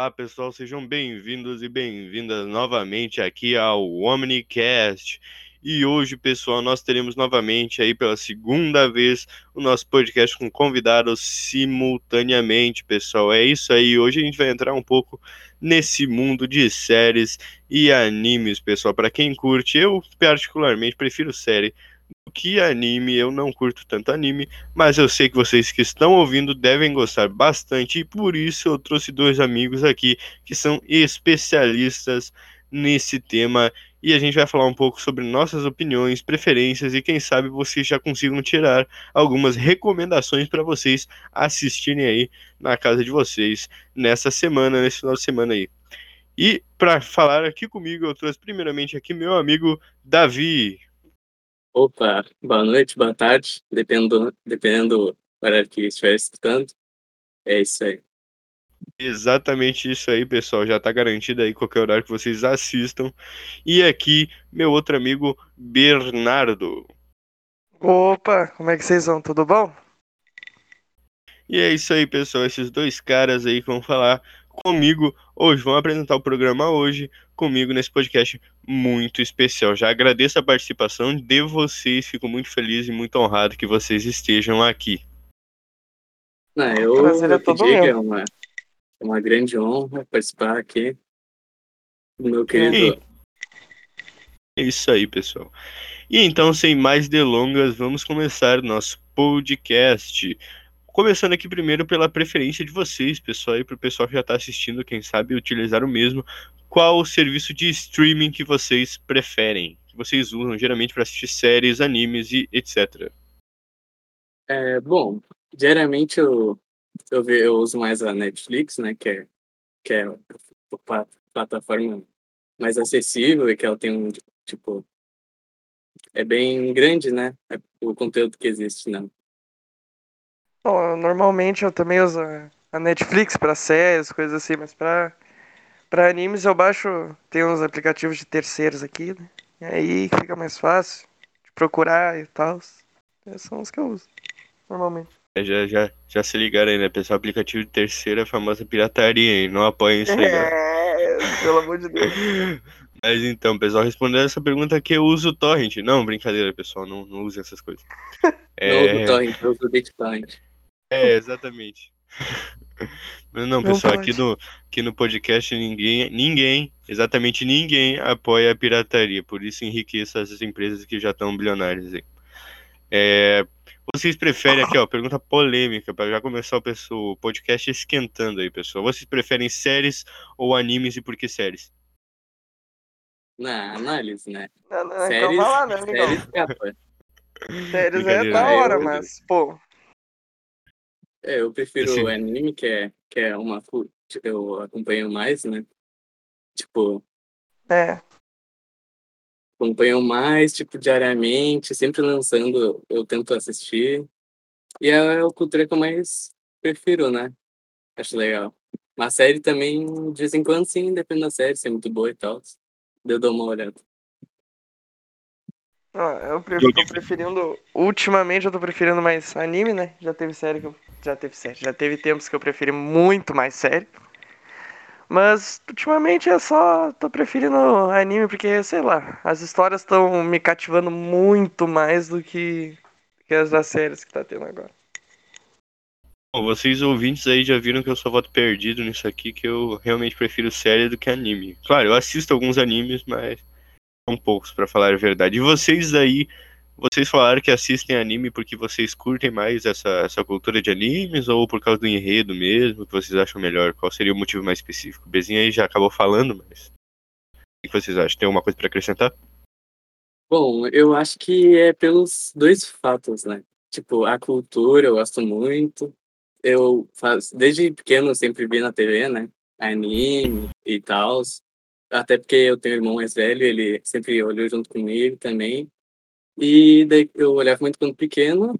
Olá, pessoal, sejam bem-vindos e bem-vindas novamente aqui ao Omnicast. E hoje, pessoal, nós teremos novamente aí pela segunda vez o nosso podcast com convidados simultaneamente, pessoal. É isso aí. Hoje a gente vai entrar um pouco nesse mundo de séries e animes, pessoal. Para quem curte, eu particularmente prefiro série que anime. Eu não curto tanto anime, mas eu sei que vocês que estão ouvindo devem gostar bastante e por isso eu trouxe dois amigos aqui que são especialistas nesse tema e a gente vai falar um pouco sobre nossas opiniões, preferências e quem sabe vocês já consigam tirar algumas recomendações para vocês assistirem aí na casa de vocês nessa semana, nesse final de semana aí. E para falar aqui comigo, eu trouxe primeiramente aqui meu amigo Davi. Opa, boa noite, boa tarde, dependendo, dependendo do horário que estiver escutando. É isso aí. Exatamente isso aí, pessoal. Já tá garantido aí qualquer horário que vocês assistam. E aqui, meu outro amigo, Bernardo. Opa, como é que vocês vão? Tudo bom? E é isso aí, pessoal. Esses dois caras aí que vão falar comigo hoje, vão apresentar o programa hoje comigo nesse podcast muito especial. Já agradeço a participação de vocês, fico muito feliz e muito honrado que vocês estejam aqui. Não, eu, Prazer é todo meu. É uma, é uma grande honra participar aqui do meu querido. É isso aí, pessoal. E então, sem mais delongas, vamos começar nosso podcast. Começando aqui primeiro pela preferência de vocês, pessoal, e para o pessoal que já está assistindo, quem sabe utilizar o mesmo. Qual o serviço de streaming que vocês preferem? Que vocês usam geralmente para assistir séries, animes e etc. É, bom, diariamente eu eu, eu uso mais a Netflix, né? Que é, que é a plataforma mais acessível e que ela tem um, tipo, é bem grande, né? O conteúdo que existe, né? Bom, normalmente eu também uso a Netflix para séries, coisas assim, mas para para animes eu baixo, tem uns aplicativos de terceiros aqui, né? E aí fica mais fácil de procurar e tal. Esses são os que eu uso, normalmente. É, já, já, já se ligaram aí, né, pessoal? Aplicativo de terceira, a famosa pirataria, hein? Não apoiem isso aí. É, pelo amor de Deus. Mas então, pessoal, respondendo essa pergunta aqui, eu uso o Torrent. Não, brincadeira, pessoal, não, não use essas coisas. É... Não uso o Torrent, eu uso o BitTorrent. É, exatamente. Não, pessoal, aqui no, aqui no podcast ninguém, ninguém, exatamente ninguém apoia a pirataria. Por isso enriqueça essas empresas que já estão bilionárias aí. É, vocês preferem aqui, ó, pergunta polêmica, para já começar o, pessoal, o podcast esquentando aí, pessoal. Vocês preferem séries ou animes e por que séries? Na análise, né? Não, não, séries, então lá, né, séries, séries é da hora, mas, pô. É, eu prefiro o anime, que é, que é uma. Eu acompanho mais, né? Tipo. É acompanham mais, tipo, diariamente, sempre lançando, eu tento assistir. E é a cultura que eu mais prefiro, né? Acho legal. Uma série também, de vez em quando, sim, depende da série, se é muito boa e tal. Eu dou uma olhada. Eu prefiro, tô preferindo. Ultimamente eu tô preferindo mais anime, né? Já teve série que eu. Já teve série. Já teve tempos que eu preferi muito mais série. Mas ultimamente é só. tô preferindo anime porque, sei lá, as histórias estão me cativando muito mais do que, que as das séries que tá tendo agora. Bom, vocês ouvintes aí já viram que eu sou voto perdido nisso aqui, que eu realmente prefiro série do que anime. Claro, eu assisto alguns animes, mas são poucos, para falar a verdade. E vocês aí vocês falaram que assistem anime porque vocês curtem mais essa, essa cultura de animes ou por causa do enredo mesmo, que vocês acham melhor? Qual seria o motivo mais específico? O Bezinho aí já acabou falando, mas o que vocês acham? Tem alguma coisa para acrescentar? Bom, eu acho que é pelos dois fatos, né? Tipo, a cultura eu gosto muito. Eu faço, desde pequeno eu sempre vi na TV, né? Anime e tal. Até porque eu tenho um irmão mais velho, ele sempre olhou junto comigo também. E daí eu olhava muito quando pequeno,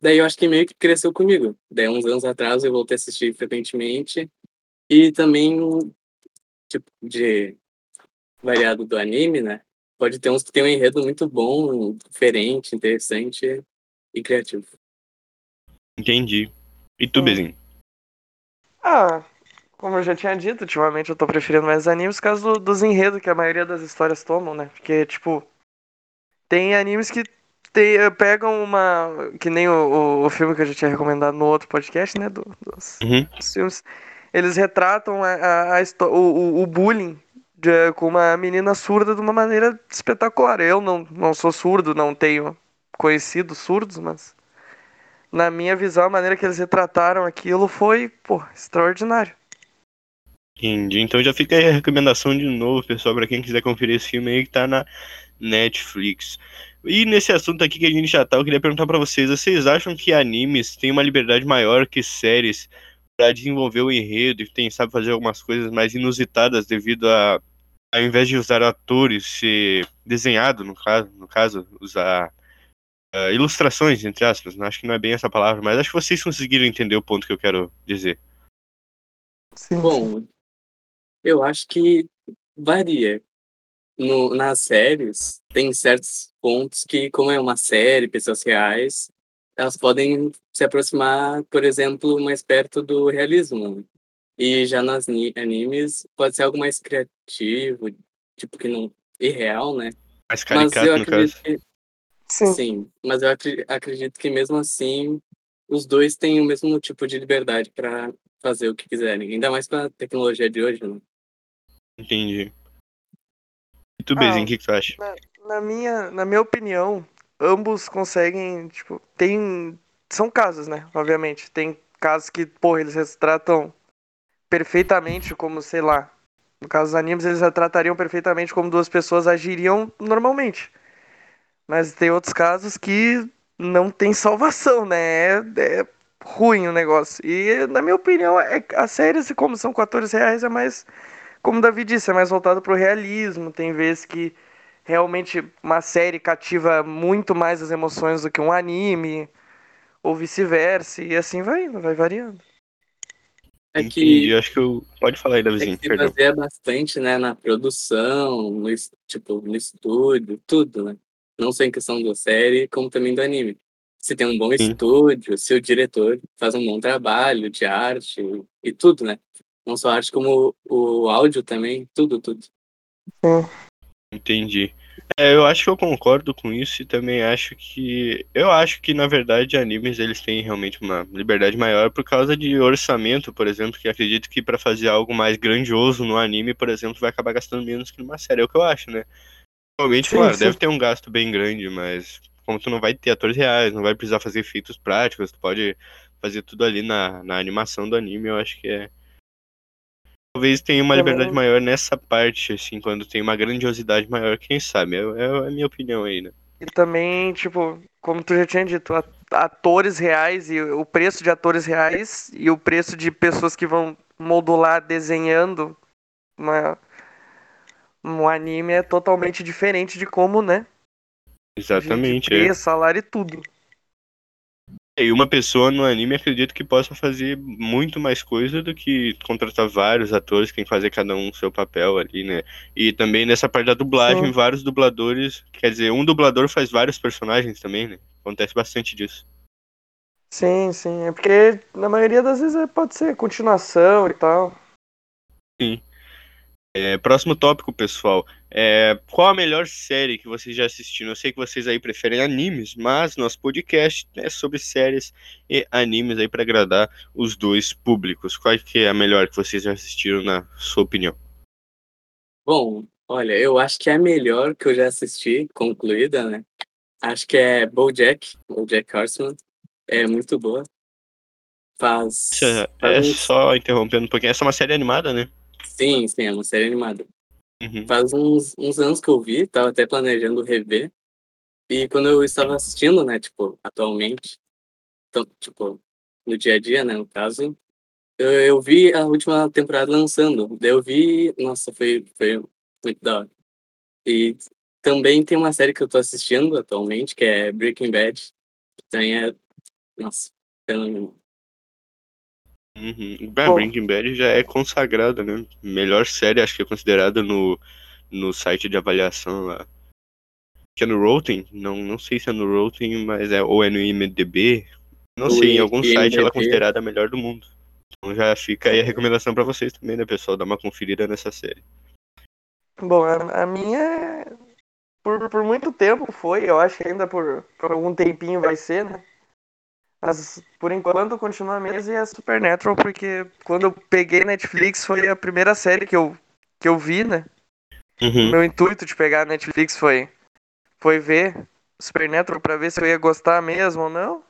daí eu acho que meio que cresceu comigo. Daí uns anos atrás eu voltei a assistir frequentemente. E também, tipo, de variado do anime, né? Pode ter uns que tem um enredo muito bom, diferente, interessante e criativo. Entendi. E tu, Bezinho? Ah, como eu já tinha dito, ultimamente eu tô preferindo mais animes por causa do, dos enredos que a maioria das histórias tomam, né? Porque, tipo, tem animes que tem, eh, pegam uma. Que nem o, o, o, filme que eu já tinha recomendado no outro podcast, né? Do, dos, uhum. dos filmes. Eles retratam a, a, a o, o bullying de, com uma menina surda de uma maneira espetacular. Eu não, não sou surdo, não tenho conhecidos surdos, mas na minha visão, a maneira que eles retrataram aquilo foi, pô, extraordinário. Entendi. Então já fica aí a recomendação de novo, pessoal, para quem quiser conferir esse filme aí que tá na Netflix. E nesse assunto aqui que a gente já tá, eu queria perguntar para vocês, vocês acham que animes têm uma liberdade maior que séries para desenvolver o enredo e tem sabe fazer algumas coisas mais inusitadas devido a ao invés de usar atores ser desenhado no caso, no caso usar uh, ilustrações entre aspas, não acho que não é bem essa palavra, mas acho que vocês conseguiram entender o ponto que eu quero dizer. Sim. Bom, eu acho que varia. No, nas séries, tem certos pontos que, como é uma série, pessoas reais, elas podem se aproximar, por exemplo, mais perto do realismo. E já nas animes, pode ser algo mais criativo, tipo que não. irreal, né? Mais caricato, mas eu acredito que, sim. sim, mas eu acredito que mesmo assim, os dois têm o mesmo tipo de liberdade para fazer o que quiserem, ainda mais com a tecnologia de hoje, né? Entendi. E tu, Bezinho, o que, que tu acha? Na, na, minha, na minha opinião, ambos conseguem, tipo, tem. São casos, né? Obviamente. Tem casos que, porra, eles retratam perfeitamente como, sei lá. No caso dos animes, eles retratariam perfeitamente como duas pessoas agiriam normalmente. Mas tem outros casos que não tem salvação, né? É, é ruim o negócio. E, na minha opinião, é, as séries, como são 14 reais, é mais como o Davi disse, é mais voltado pro realismo. Tem vezes que realmente uma série cativa muito mais as emoções do que um anime, ou vice-versa, e assim vai, vai variando. É que, Entendi, acho que eu... Pode falar aí, Davizinho, é que se baseia bastante, né, na produção, no, tipo, no estúdio, tudo, né? Não só em questão da série, como também do anime. Se tem um bom Sim. estúdio, se o diretor faz um bom trabalho de arte e tudo, né? Não só a arte, como o áudio também, tudo, tudo. Entendi. É, eu acho que eu concordo com isso e também acho que. Eu acho que, na verdade, animes eles têm realmente uma liberdade maior por causa de orçamento, por exemplo, que acredito que para fazer algo mais grandioso no anime, por exemplo, vai acabar gastando menos que numa série. É o que eu acho, né? Realmente, sim, claro, sim. deve ter um gasto bem grande, mas como tu não vai ter atores reais, não vai precisar fazer efeitos práticos, tu pode fazer tudo ali na, na animação do anime, eu acho que é talvez tenha uma liberdade maior nessa parte, assim, quando tem uma grandiosidade maior, quem sabe? É, é a minha opinião aí, né? E também, tipo, como tu já tinha dito, atores reais e o preço de atores reais e o preço de pessoas que vão modular desenhando uma, um anime é totalmente diferente de como, né? Exatamente. De, preço, é. salário e tudo. E uma pessoa no anime acredito que possa fazer muito mais coisa do que contratar vários atores que tem que fazer cada um seu papel ali, né? E também nessa parte da dublagem, Sim. vários dubladores, quer dizer, um dublador faz vários personagens também, né? Acontece bastante disso. Sim, sim. É porque na maioria das vezes é, pode ser continuação e tal. Sim. É, próximo tópico, pessoal. É, qual a melhor série que vocês já assistiram? Eu sei que vocês aí preferem animes, mas nosso podcast é sobre séries e animes aí para agradar os dois públicos. Qual que é a melhor que vocês já assistiram, na sua opinião? Bom, olha, eu acho que é a melhor que eu já assisti, concluída, né? Acho que é BoJack, BoJack Horseman. É muito boa. Faz. É, faz é um... só interrompendo um pouquinho. Essa é uma série animada, né? Sim, sim, é uma série animada. Uhum. Faz uns, uns anos que eu vi, tava até planejando rever. E quando eu estava assistindo, né, tipo, atualmente, então, tipo, no dia a dia, né, no caso, eu, eu vi a última temporada lançando. Daí eu vi, nossa, foi, foi muito da hora. E também tem uma série que eu tô assistindo atualmente, que é Breaking Bad. Que também é, nossa, Uhum. Breaking Bad já é consagrada, né? Melhor série, acho que é considerada no, no site de avaliação lá. Que é no Rotten? Não, não sei se é no Rotten, mas é ou é no IMDB. Não sei, em algum IMDb. site ela é considerada a melhor do mundo. Então já fica aí a recomendação pra vocês também, né, pessoal? Dar uma conferida nessa série. Bom, a, a minha. Por, por muito tempo foi, eu acho que ainda por, por algum tempinho vai ser, né? Mas por enquanto continua a mesma e é Supernatural, porque quando eu peguei Netflix foi a primeira série que eu, que eu vi, né? Uhum. Meu intuito de pegar Netflix foi, foi ver Supernatural pra ver se eu ia gostar mesmo ou não.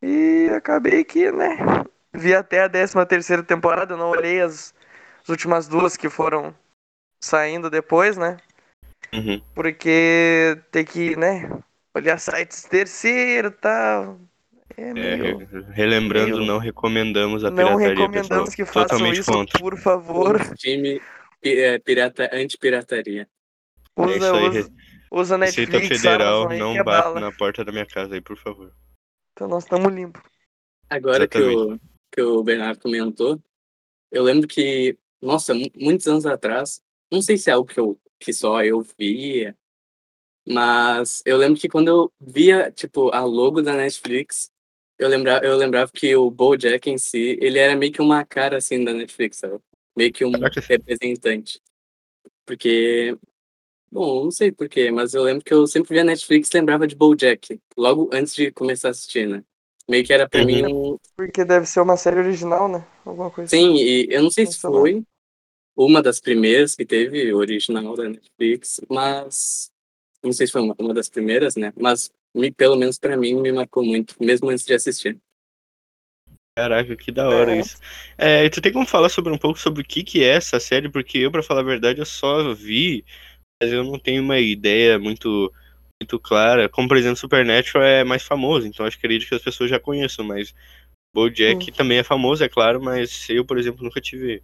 E acabei que, né? Vi até a 13 terceira temporada, não olhei as, as últimas duas que foram saindo depois, né? Uhum. Porque tem que, né? Olhar sites terceiro e tal. É É, meio. re- relembrando, meio- não recomendamos a Não pirataria, recomendamos pessoal. que façam Totalmente isso, contra. por favor. Time é, pirata, anti-pirataria. É Usa, isso aí, usa, usa Receita Netflix, Federal, aí que não é bate bala. na porta da minha casa aí, por favor. Então nós estamos limpos. Agora que o, que o Bernardo comentou, eu lembro que, nossa, mu- muitos anos atrás, não sei se é algo que, eu, que só eu via, mas eu lembro que quando eu via, tipo, a logo da Netflix, eu lembrava, eu lembrava que o BoJack em si, ele era meio que uma cara, assim, da Netflix, sabe? Meio que um Caraca. representante. Porque, bom, não sei porquê, mas eu lembro que eu sempre via Netflix e lembrava de BoJack, logo antes de começar a assistir, né? Meio que era pra Uhum. mim um, Porque deve ser uma série original, né? Alguma coisa Sim, e eu não sei se foi uma das primeiras que teve original da Netflix, mas não sei se foi uma, uma das primeiras, né? Mas me, pelo menos pra mim me marcou muito, mesmo antes de assistir. Caraca, que da hora É. isso. É, tu tem como falar sobre um pouco sobre o que que é essa série? Porque eu, pra falar a verdade, eu só vi, mas eu não tenho uma ideia muito muito clara. Como, por exemplo, Supernatural é mais famoso, então acho que acredito que as pessoas já conheçam, mas BoJack também é famoso, é claro, mas eu, por exemplo, nunca tive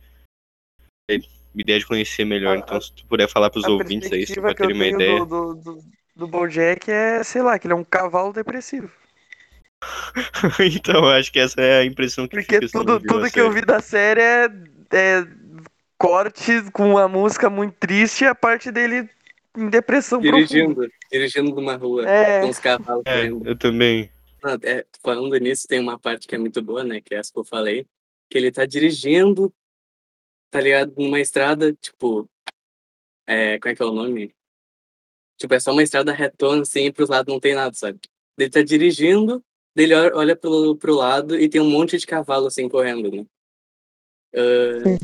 ideia de conhecer melhor. A- Então, se tu puder falar pros A ouvintes aí, só perspectiva pra que eu terem uma ideia. do, do, do, do BoJack é, sei lá, que ele é um cavalo depressivo. então, acho que essa é a impressão que Porque tudo, tudo que eu vi da série é, é corte com uma música muito triste e a parte dele em depressão profunda. Dirigindo, dirigindo numa rua, É. com os cavalos É, eu também. Não, é, falando nisso, tem uma parte que é muito boa, né? Que é essa que eu falei, que ele tá dirigindo, tá ligado? Numa estrada, tipo. É, como é que é o nome? Tipo, é só uma estrada retona, assim, e pros lados não tem nada, sabe? Ele tá dirigindo, ele olha, pro, pro lado e tem um monte de cavalo, assim, correndo, né? Ah,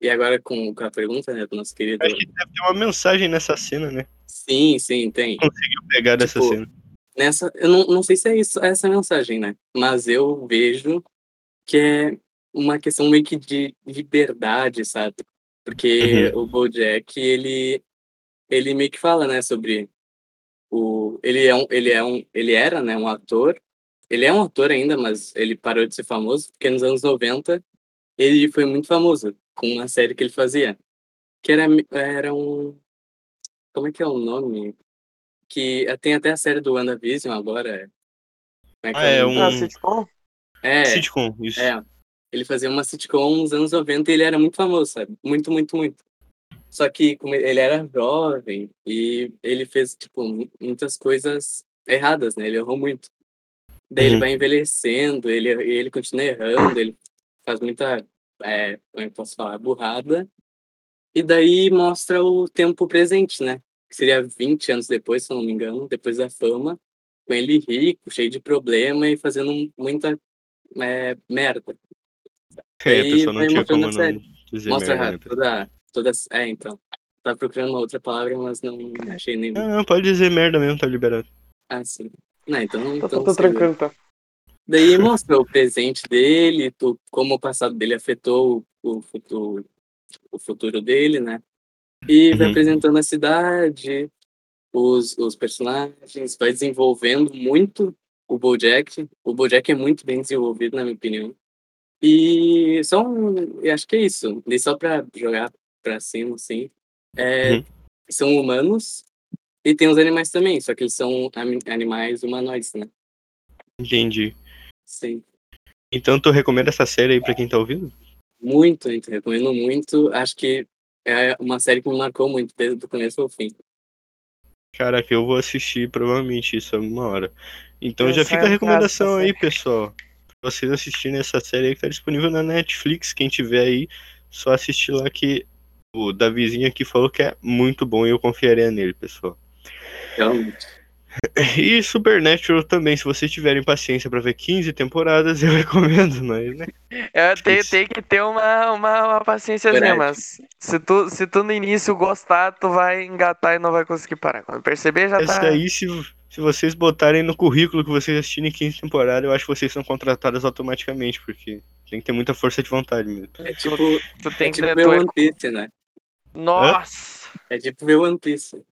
e agora com, com a pergunta, né, do nosso querido. Acho que deve ter uma mensagem nessa cena, né? Sim, sim, tem. Conseguiu pegar dessa Tipo, cena. nessa eu não, não sei se é isso essa mensagem né mas eu vejo que é uma questão meio que de liberdade sabe porque o BoJack ele ele meio que fala né sobre o ele é um ele é um ele era né um ator ele é um ator ainda mas ele parou de ser famoso porque nos anos 90 ele foi muito famoso com uma série que ele fazia que era era um como é que é o nome que tem até a série do WandaVision agora. Como que Ah, é nome? um- Ah, sitcom? É, Sitcom, isso. é. Ele fazia uma sitcom nos anos 90 e ele era muito famoso, sabe? Muito, muito, muito. Só que como ele era jovem e ele fez, tipo, mu- muitas coisas erradas, né? Ele errou muito. Daí ele Uhum. vai envelhecendo, ele, ele continua errando, ele faz muita, é, como é posso falar, burrada. E daí mostra o tempo presente, né? Que seria 20 anos depois, se eu não me engano, depois da fama, com ele rico, cheio de problema e fazendo muita é, merda. É, a pessoa não tinha como não dizer Mostra merda, né? toda, toda. É, então. Tava procurando uma outra palavra, mas não achei. Não, não, pode dizer merda mesmo, tá liberado. Ah, sim. Não, então. Tá, então tá, tá tranquilo, tá. Daí mostra o presente dele, tu- como o passado dele afetou o futuro, o futuro dele, né? E vai Uhum. apresentando a cidade, os, os personagens, vai desenvolvendo muito o BoJack. O BoJack é muito bem desenvolvido, na minha opinião. E só um, eu acho que é isso. E só pra jogar pra cima, assim, é, Uhum. são humanos e tem os animais também, só que eles são animais humanoides, né? Entendi. Sim. Então tu recomenda essa série aí pra quem tá ouvindo? Muito, então, recomendo muito. Acho que é uma série que me marcou muito, desde o começo ao fim. Caraca, eu vou assistir provavelmente isso alguma hora. Então Eu já fica a recomendação aí, pessoal. Pra vocês assistirem essa série aí que tá disponível na Netflix, quem tiver aí, só assistir lá que o Davizinho aqui falou que é muito bom e eu confiaria nele, pessoal. Realmente. E Supernatural também, se vocês tiverem paciência pra ver 15 temporadas, eu recomendo, mas, né? É, tem, que ter uma, uma, uma paciênciazinha, Verdade. mas se tu, se tu no início gostar, tu vai engatar e não vai conseguir parar. Quando perceber, já Essa tá. aí, se, se vocês botarem no currículo que vocês assistirem 15 temporadas, eu acho que vocês são contratados automaticamente, porque tem que ter muita força de vontade mesmo. É tipo, Tu tem é que tipo ter. é- One Piece, né? Nossa! É tipo ver One Piece.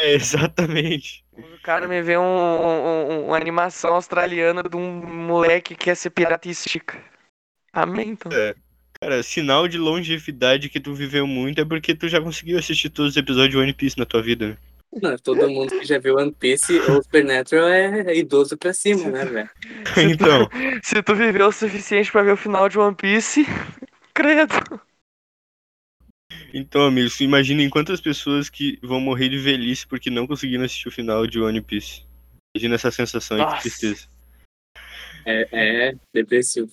É, exatamente. O cara me vê um, um- um- uma animação australiana de um moleque que quer ser pirata e estica. Amém, então. Cara, sinal de longevidade que tu viveu muito é porque tu já conseguiu assistir todos os episódios de One Piece na tua vida? Não, todo mundo que já viu One Piece ou Supernatural é idoso pra cima, né, velho? então, Se tu viveu o suficiente pra ver o final de One Piece, credo. Então, amigos, imaginem quantas pessoas que vão morrer de velhice porque não conseguiram assistir o final de One Piece. Imagina essa sensação aí, que Nossa. tristeza. É, é depressivo.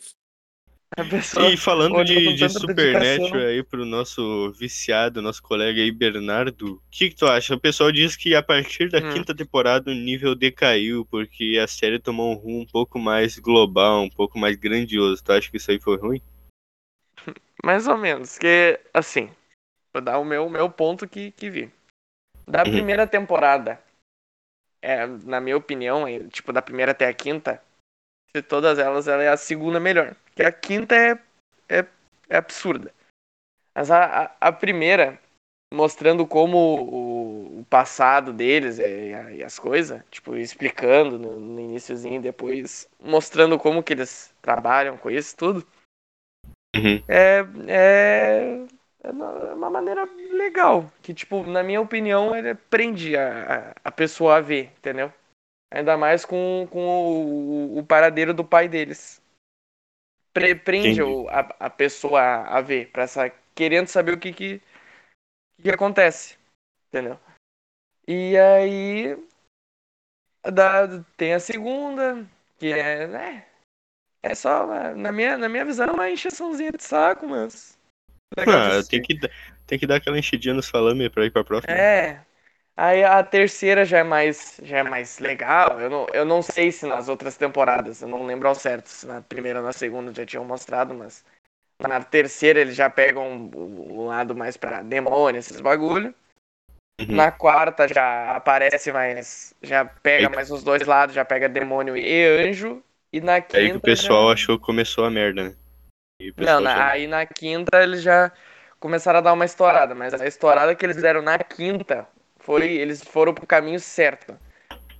E falando de, de Supernatural aí pro nosso viciado, nosso colega aí, Bernardo, o que, que tu acha? O pessoal diz que a partir da Hum. quinta temporada o nível decaiu, porque a série tomou um rumo um pouco mais global, um pouco mais grandioso. Tu acha que isso aí foi ruim? Mais ou menos. Que, assim, vou dar o meu, meu ponto que, que vi. Da Uhum. primeira temporada, é, na minha opinião, é, tipo, da primeira até a quinta, de todas elas, ela é a segunda melhor. Porque a quinta é, é, é absurda. Mas a, a, a primeira, mostrando como o, o passado deles é, e, as coisas, tipo, explicando no, no iniciozinho, depois mostrando como que eles trabalham com isso, tudo. Uhum. É, é, é uma é uma maneira legal. Que, tipo, na minha opinião, ele prende a, a, a pessoa a ver, entendeu? Ainda mais com, com o, o paradeiro do pai deles. Pre- prende o, a, a pessoa a, ver, pra essa, querendo saber o que, que, que acontece. Entendeu? E aí. Da, tem a segunda, que é. né, é só, na minha, na minha visão, é uma encheçãozinha de saco, mas. Ah, tem que, dar- tem que dar aquela enchidinha no salame pra ir pra próxima. É. Aí a terceira já é mais, já é mais legal. Eu não, eu não sei se nas outras temporadas, eu não lembro ao certo, se na primeira ou na segunda já tinham mostrado, mas na terceira eles já pegam o, o lado mais pra demônio, esses bagulho. Uhum. Na quarta já aparece mais, já pega Aí- mais os dois lados, já pega demônio e anjo. E na quinta Aí que o pessoal já... achou que começou a merda, né? E Não, na- já- aí na quinta eles já começaram a dar uma estourada, mas a estourada que eles deram na quinta foi eles foram pro caminho certo.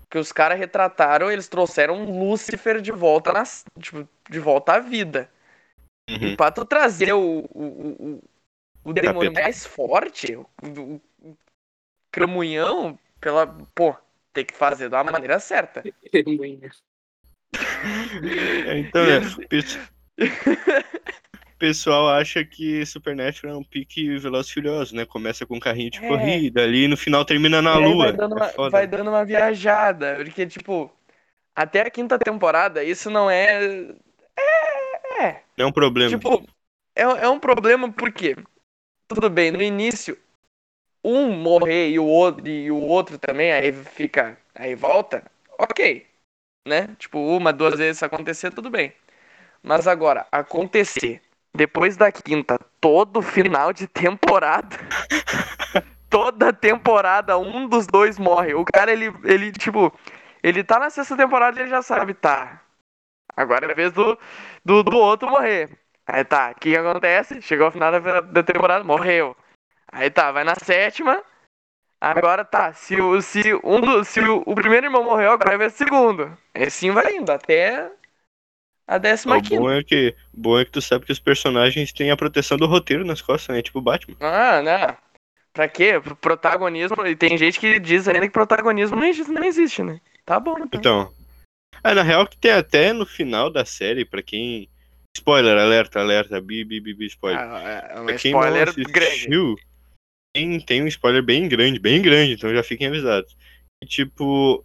Que os caras retrataram, eles trouxeram Lúcifer de volta nas, tipo, de volta à vida. Uhum. E pra tu trazer o, o, o, o- demônio Capeta. mais forte, o, o, o cramunhão, pela, pô, tem que fazer da maneira certa. É, Então, né, o pe- o pessoal acha que Supernatural é um pique Velozes e Furiosos, né? Começa com um carrinho de É. corrida ali e no final termina na lua. Vai dando, É uma, vai dando uma viajada. Porque, tipo, até a quinta temporada, isso não é. É. Não é um problema. Tipo, é, é um problema porque. Tudo bem, no início, um morrer e o outro, e o outro também, aí fica. Aí volta, ok. Né? Tipo, uma, duas vezes isso acontecer, tudo bem. Mas agora, acontecer depois da quinta, todo final de temporada. toda temporada, um dos dois morre. O cara, ele, ele, tipo, ele tá na sexta temporada e ele já sabe, tá. Agora é a vez do, do, do outro morrer. Aí tá, o que, acontece? Chegou ao final da, da temporada, morreu. Aí tá, vai na sétima. Agora tá, se o, se um do, se o, o primeiro irmão morreu, agora vai ver o segundo. E assim vai indo, até a décima o quinta. bom é que o bom é que tu sabe que os personagens têm a proteção do roteiro nas costas, né? Tipo o Batman. Ah, né? Pra quê? Pro protagonismo. E tem gente que diz ainda que protagonismo não existe, não existe né? Tá bom, então. Então. Ah, na real que tem até no final da série, pra quem. Spoiler, alerta, alerta, bi, bi, bi, bi, spoiler. Ah, é um Pra quem spoiler não grande. assistiu, tem, tem um spoiler bem grande, bem grande, então já fiquem avisados. E, tipo,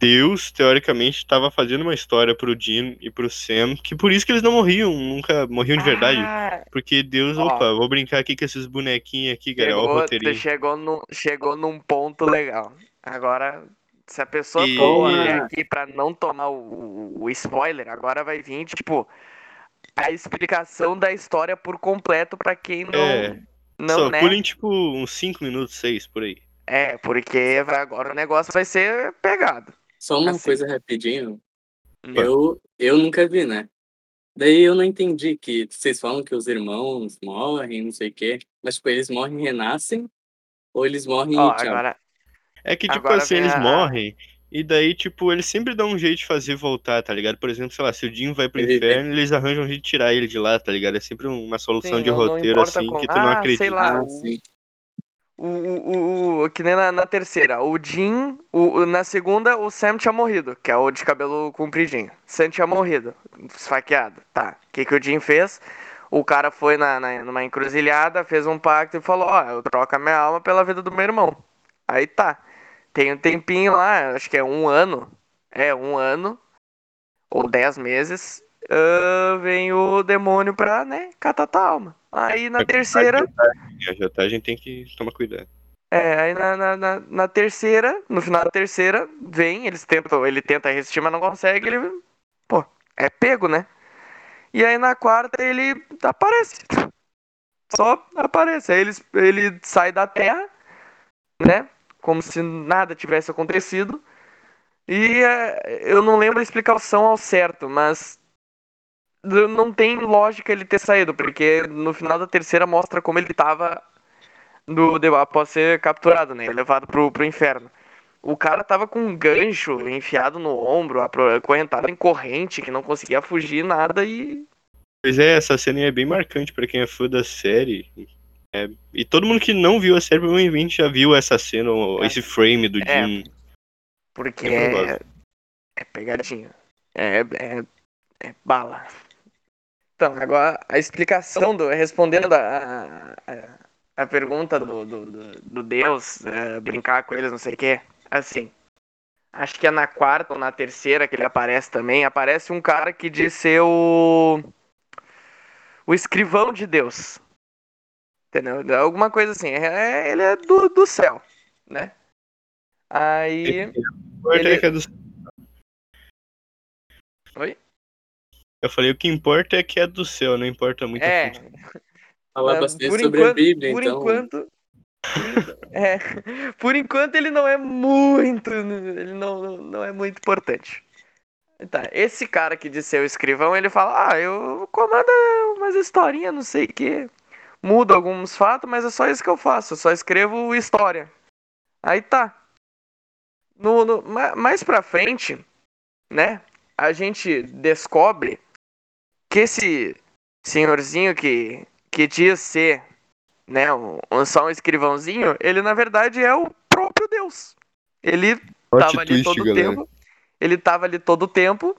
Deus, teoricamente, estava fazendo uma história pro Dean e pro Sam, que por isso que eles não morriam, nunca morriam de verdade. Ah, Porque Deus, Ó. opa, vou brincar aqui com esses bonequinhos aqui, galera, ó o chegou, chegou, no, chegou num ponto legal. Agora, se a pessoa E- for aqui pra não tomar o, o- spoiler, agora vai vir, tipo, a explicação da história por completo pra quem não. É, não Só né? pulem, tipo, uns 5 minutos, 6 por aí. É, porque agora o negócio vai ser pegado. Só uma Assim. coisa rapidinho. Hum. Eu, eu nunca vi, né? Daí eu não entendi que vocês falam que os irmãos morrem, não sei o quê. Mas, tipo, eles morrem e renascem? Ou eles morrem Ó, e tchau? agora. É que, tipo Agora assim, eles a- morrem, e daí, tipo, eles sempre dão um jeito de fazer voltar, tá ligado? Por exemplo, sei lá, se o Jim vai pro inferno, eles arranjam um jeito de tirar ele de lá, tá ligado? É sempre uma solução Sim, de roteiro, assim, como- que tu não Ah, acredita. sei lá. Ah, o-. O, o, que nem na, na terceira, o Jim, o, na segunda o Sam tinha morrido, que é o de cabelo compridinho. Sam tinha morrido, esfaqueado. Tá, o que, que o Jim fez? O cara foi na, na- numa encruzilhada, fez um pacto e falou: Ó, eu troco a minha alma pela vida do meu irmão. Aí tá, tem um tempinho lá, acho que é um ano. É, um ano, ou dez meses, ah, vem o demônio pra, né, catar tua alma. Aí na terceira. A agiotagem tem que tomar cuidado. É, aí na, na, na, na terceira, no final da terceira, vem, eles tentam, ele tenta resistir, mas não consegue, ele, pô, é pego, né? E aí na quarta ele aparece. Só aparece. Aí ele, ele sai da terra, né? Como se nada tivesse acontecido. E é, eu não lembro a explicação ao certo, mas não tem lógica ele ter saído, porque no final da terceira mostra como ele tava de- após ser capturado, né? Levado pro, pro inferno. O cara tava com um gancho enfiado no ombro, acorrentado em corrente, que não conseguia fugir nada e. Pois é, essa cena é bem marcante pra quem é fã da série. É, e todo mundo que não viu a série provavelmente já viu essa cena, É. esse frame do É. Jim. Porque É é, é pegadinha. É, é, é bala. Então, agora a explicação do. Respondendo a, a, a pergunta do, do, do, Deus, é, brincar com eles, não sei o quê. Assim. Acho que é na quarta ou na terceira que ele aparece também. Aparece um cara que diz ser o. O escrivão de Deus. Entendeu? Alguma coisa assim. É, ele é do, do céu, né? Aí. Ele- é é. Oi? Eu falei, o que importa é que é do céu, não importa muito a É. Falar bastante por sobre a enquanto- Bíblia, por então. enquanto. É, por enquanto ele não é muito. Ele não, não, é muito importante. Tá, esse cara que disse ser o escrivão, ele fala: Ah, eu comando umas historinhas, não sei o que. Mudo alguns fatos, mas é só isso que eu faço. Eu só escrevo história. Aí tá. No, no, ma- mais pra frente, né? A gente descobre que esse senhorzinho que, que diz ser né, um, só um escrivãozinho, ele na verdade é o próprio Deus. Ele Plot tava ali todo o tempo. Ele tava ali todo o tempo,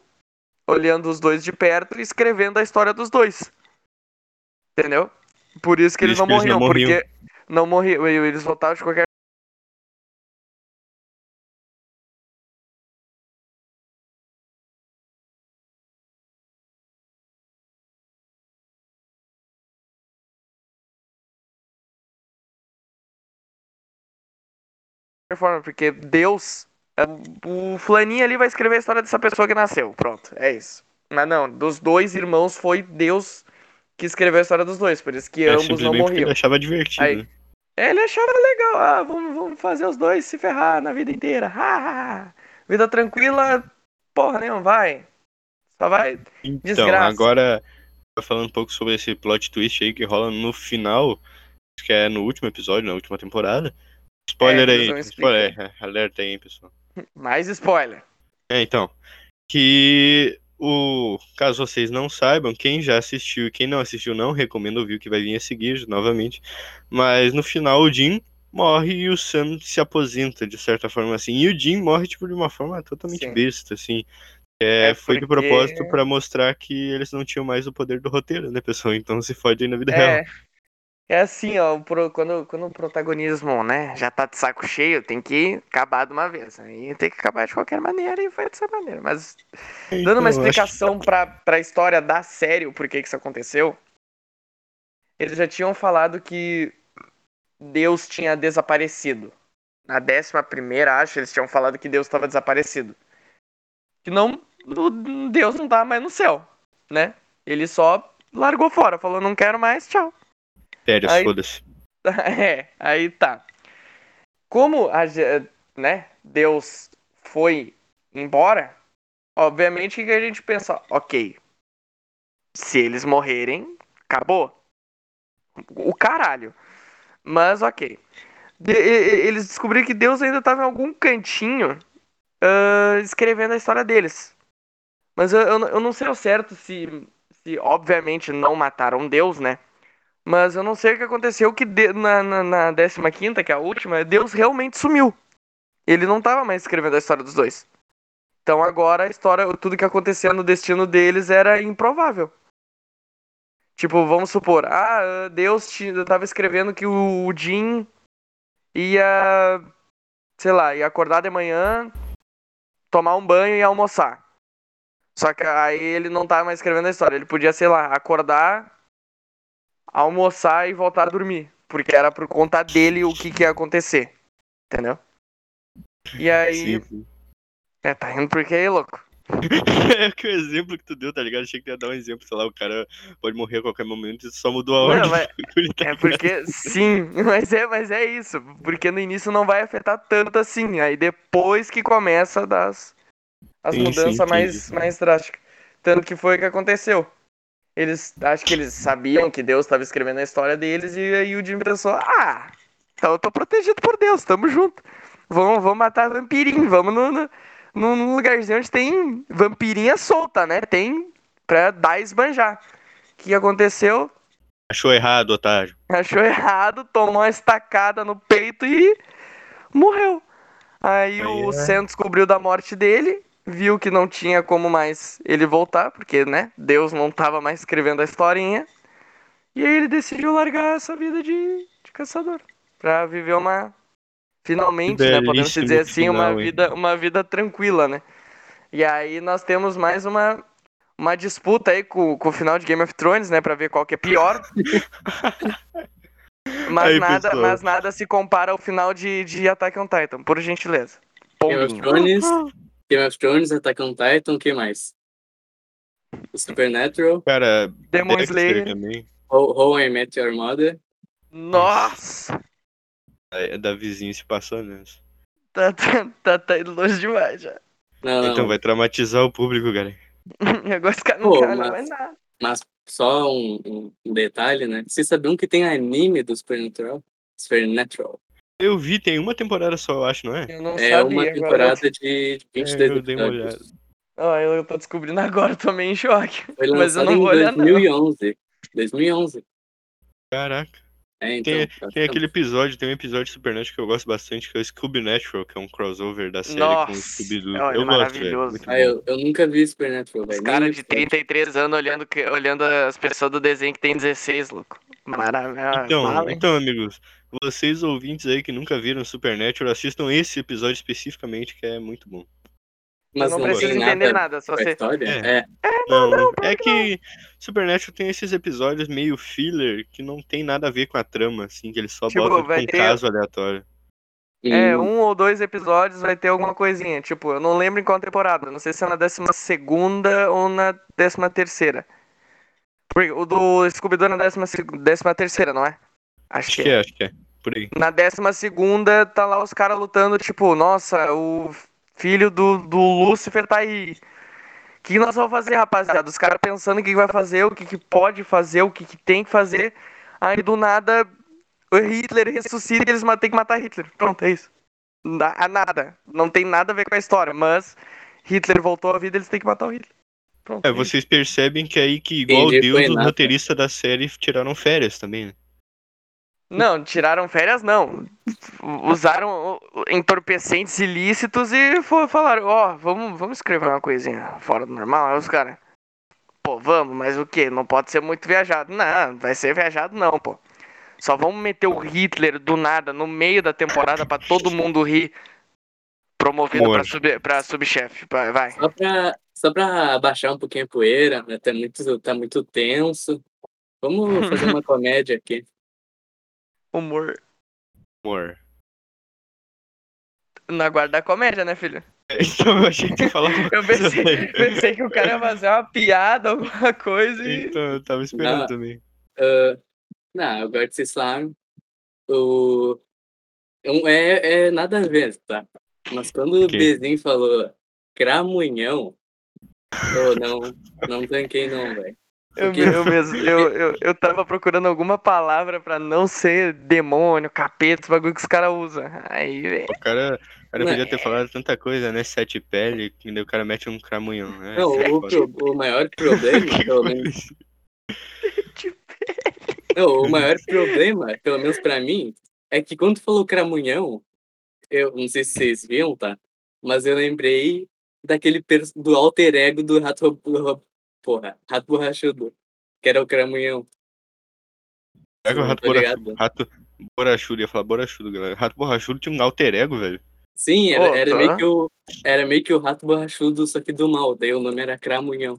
olhando os dois de perto e escrevendo a história dos dois. Entendeu? Por isso que eles não que eles morriam, não morriam. porque não morriam, eles voltavam de qualquer forma, porque Deus, é, o fulaninho ali vai escrever a história dessa pessoa que nasceu, pronto, é isso. Mas não, dos dois irmãos foi Deus que escreveu a história dos dois, por isso que É ambos não porque ele morriam. achava divertido. Aí- né? Ele achava legal, ah, vamos, vamos fazer os dois se ferrar na vida inteira. Ah, vida tranquila, porra nenhuma, vai. Só vai. Então, Desgraça. agora, falando um pouco sobre esse plot twist aí que rola no final, que é no último episódio, na última temporada. Spoiler É, aí, spoiler, é, alerta aí, pessoal. Mais spoiler. É, então, que o caso vocês não saibam, quem já assistiu e quem não assistiu, não recomendo ouvir o que vai vir a seguir novamente. Mas no final o Jim morre e o Sam se aposenta, de certa forma assim. E o Jim morre tipo de uma forma totalmente Sim. besta, assim. É, É foi de propósito pra mostrar que eles não tinham mais o poder do roteiro, né, pessoal? Então se fode aí na vida real. É. Assim, ó, pro- quando, quando o protagonismo, né, já tá de saco cheio, tem que acabar de uma vez. Aí tem que acabar de qualquer maneira e foi dessa maneira. Mas dando Então, uma eu acho- explicação pra, pra história da série, o porquê que isso aconteceu, eles já tinham falado que Deus tinha desaparecido. Na décima primeira, acho, eles tinham falado que Deus estava desaparecido. Que não, o- Deus não tá mais no céu, né? Ele só largou fora, falou, não quero mais, tchau. Aí- foda-se. É, aí tá. Como a, né, Deus foi embora, obviamente que a gente pensa, ok, se eles morrerem, acabou. O caralho. Mas ok. De- eles descobriram que Deus ainda estava em algum cantinho ah, escrevendo a história deles. Mas eu, eu, não- eu não sei ao certo se, se, obviamente, não mataram Deus, né? Mas eu não sei o que aconteceu que de- na, na, na 15ª, que é a última, Deus realmente sumiu. Ele não tava mais escrevendo a história dos dois. Então agora a história, tudo que acontecia no destino deles era improvável. Tipo, vamos supor, ah, Deus ti- tava escrevendo que o Jim ia, sei lá, ia acordar de manhã, tomar um banho e almoçar. Só que aí ele não tava mais escrevendo a história, ele podia, sei lá, acordar, almoçar e voltar a dormir. Porque era por conta dele o que, que ia acontecer. Entendeu? E aí. Sim, sim. É, tá rindo porque aí, louco. É que o exemplo que tu deu, tá ligado? Achei que tu ia dar um exemplo, sei lá, o cara pode morrer a qualquer momento e só mudou a ordem. mas- tá É porque. Sim, mas é, mas é isso. Porque no início não vai afetar tanto assim. Aí depois que começa a dar as, Sim, sim, mudanças mais, entendi. mais drásticas. Tanto que foi o que aconteceu. Eles. Acho que eles sabiam que Deus estava escrevendo a história deles e aí o Jim pensou, ah, então eu tô protegido por Deus, tamo junto. Vamos, vamos matar vampirinho, vamos no, no, num- num lugarzinho onde tem vampirinha solta, né? Tem pra dar e esbanjar. O que aconteceu? Achou errado, otário. achou errado, tomou uma estacada no peito e morreu. Aí, Aí o é. Sam descobriu da morte dele, viu que não tinha como mais ele voltar, porque, né, Deus não tava mais escrevendo a historinha. E aí ele decidiu largar essa vida de, de caçador, pra viver uma finalmente, né, podemos dizer assim, uma final, hein? vida uma vida tranquila, né? E aí nós temos mais uma uma disputa aí com, com o final de Game of Thrones, né, Pra ver qual que é pior. Mas Aí, nada, pessoal. mas nada se compara ao final de, de Attack on Titan, por gentileza. Game of. Thrones, Game of Thrones, Attack on Titan, o que mais? Supernatural, Cara, Demon Dexter Slayer. também. How, How I Met Your Mother. Nossa! É da vizinha se passou nessa. Tá, tá, tá, tá indo longe demais já. Não, não, Então vai traumatizar o público, cara. Agora os caras não querem mas- mais nada. mas só um, um- um detalhe, né? Vocês sabiam que tem anime do Supernatural? Supernatural. Eu vi, tem uma temporada só, eu acho, não é? Eu não É sabia. uma agora temporada de 22 É, eu dei uma olhada. Ó, eu, eu tô descobrindo agora, tô meio em choque. Foi Mas eu não vou em olhar, não. 2011. 2011. Caraca. É, então. Tem, tá tem aquele episódio, tem um episódio de Supernatural que eu gosto bastante, que é o Scooby Natural, que é um crossover da série com o Nossa, Scooby-Doo. olha, Eu maravilhoso. Ah, eu, eu nunca vi Supernatural, Os velho. caras Nem de isso. 33 anos olhando, olhando as pessoas do desenho que tem 16, louco. Maravilha. Então, então, amigos, vocês ouvintes aí que nunca viram Supernatural, assistam esse episódio especificamente, que é muito bom. Mas não não, precisa entender nada nada, só você. história? É. É. Não, é que Supernatural tem esses episódios meio filler que não tem nada a ver com a trama, assim, que eles só Tipo, botam um ter- caso aleatório. É, um ou dois episódios vai ter alguma coisinha. Tipo, eu não lembro em qual temporada. Não sei se é na décima segunda ou na décima terceira. Porque o do Scooby-Doo é na décima, décima terceira, não é? Acho, Acho que é. é, acho que é. Por aí. Na décima segunda, tá lá os caras lutando, tipo, nossa, o filho do, do Lúcifer tá aí. O que nós vamos fazer, rapaziada? Os caras pensando o que que vai fazer, o que, que pode fazer, o que, que tem que fazer. Aí do nada, o Hitler ressuscita e eles têm que matar Hitler. Pronto, é isso. Na- a nada. Não tem nada a ver com a história, mas Hitler voltou à vida, eles têm que matar o Hitler. Pronto. É, isso. vocês percebem que aí que, igual Entendi, Deus, os roteiristas da série tiraram férias também, né? Não, tiraram férias não. Usaram entorpecentes ilícitos e falaram, ó, vamos, vamos escrever uma coisinha fora do normal. Aí os caras, pô, vamos, mas o quê? Não pode ser muito viajado. Não, vai ser viajado não, pô. Só vamos meter o Hitler do nada no meio da temporada pra todo mundo rir. Promovido pra, Amor. sub, pra subchefe. Vai, vai. Só pra, só pra baixar um pouquinho a poeira, né? Tá muito, tá muito tenso. Vamos fazer uma comédia aqui. Humor. Amor. Na guarda da comédia, né, filho? Então eu achei que tu ia falar uma Eu pensei, pensei que o cara ia fazer uma piada, alguma coisa e. Então, eu tava esperando Não. também. Ah, não, eu gosto de slam. O... um- É, é nada a ver, tá? Mas quando o Ok. Bezinho falou cramunhão, eu não, não tanquei não, velho. Eu, eu mesmo, eu, eu, eu tava procurando alguma palavra pra não ser demônio, capeta, esse bagulho que os caras usam. Aí, velho. O cara, o cara Não, podia ter falado tanta coisa, né? Sete pele, que daí o cara mete um cramunhão. né? Não, Isso é o, foda. pro- o maior problema, pelo menos. Não, o maior problema, pelo menos pra mim, é que quando tu falou cramunhão, eu não sei se vocês viram, tá? Mas eu lembrei daquele pers- do alter ego do rato do- porra, rato borrachudo, que era o cramunhão. Será que o Não, rato, borrachudo, rato borrachudo, ia falar borrachudo, galera. Rato borrachudo tinha um alter ego, velho. Sim, era, Pô, era tá. meio que o era meio que o rato borrachudo, só que do mal, daí o nome era cramunhão.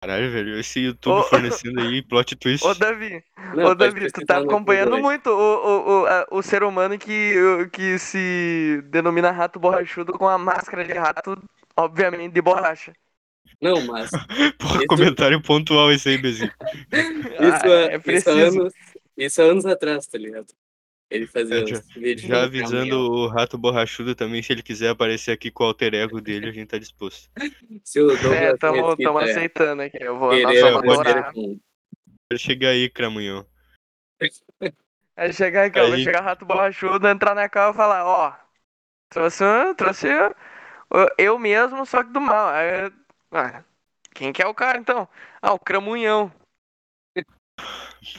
Caralho, velho. Esse YouTube Ô, fornecendo aí plot twist. Ô, Davi, Não, ô, Davi, tu tá no acompanhando muito o, o, o, a- o ser humano que, que se denomina rato borrachudo com a máscara de rato, obviamente, de borracha. Não, mas Porra, Isso- comentário pontual esse aí, Bezinho. Isso, Ah, é, é isso, há preciso. anos, isso há anos atrás, tá ligado? Ele fazia É, já- Já do avisando caminhão. o rato borrachudo também, se ele quiser aparecer aqui com o alter ego dele, a gente tá disposto. Se o É, tamo, tamo aceitando aqui. Eu vou, adorar. com- Pode chegar aí, Cramunhão. Aí chegar aqui, ó, vai Aí- chegar rato borrachudo, entrar na casa e falar, ó, trouxe, um- trouxe uh, eu mesmo, só que do mal. Aí, ah, quem que é o cara então? Ah, o cramunhão.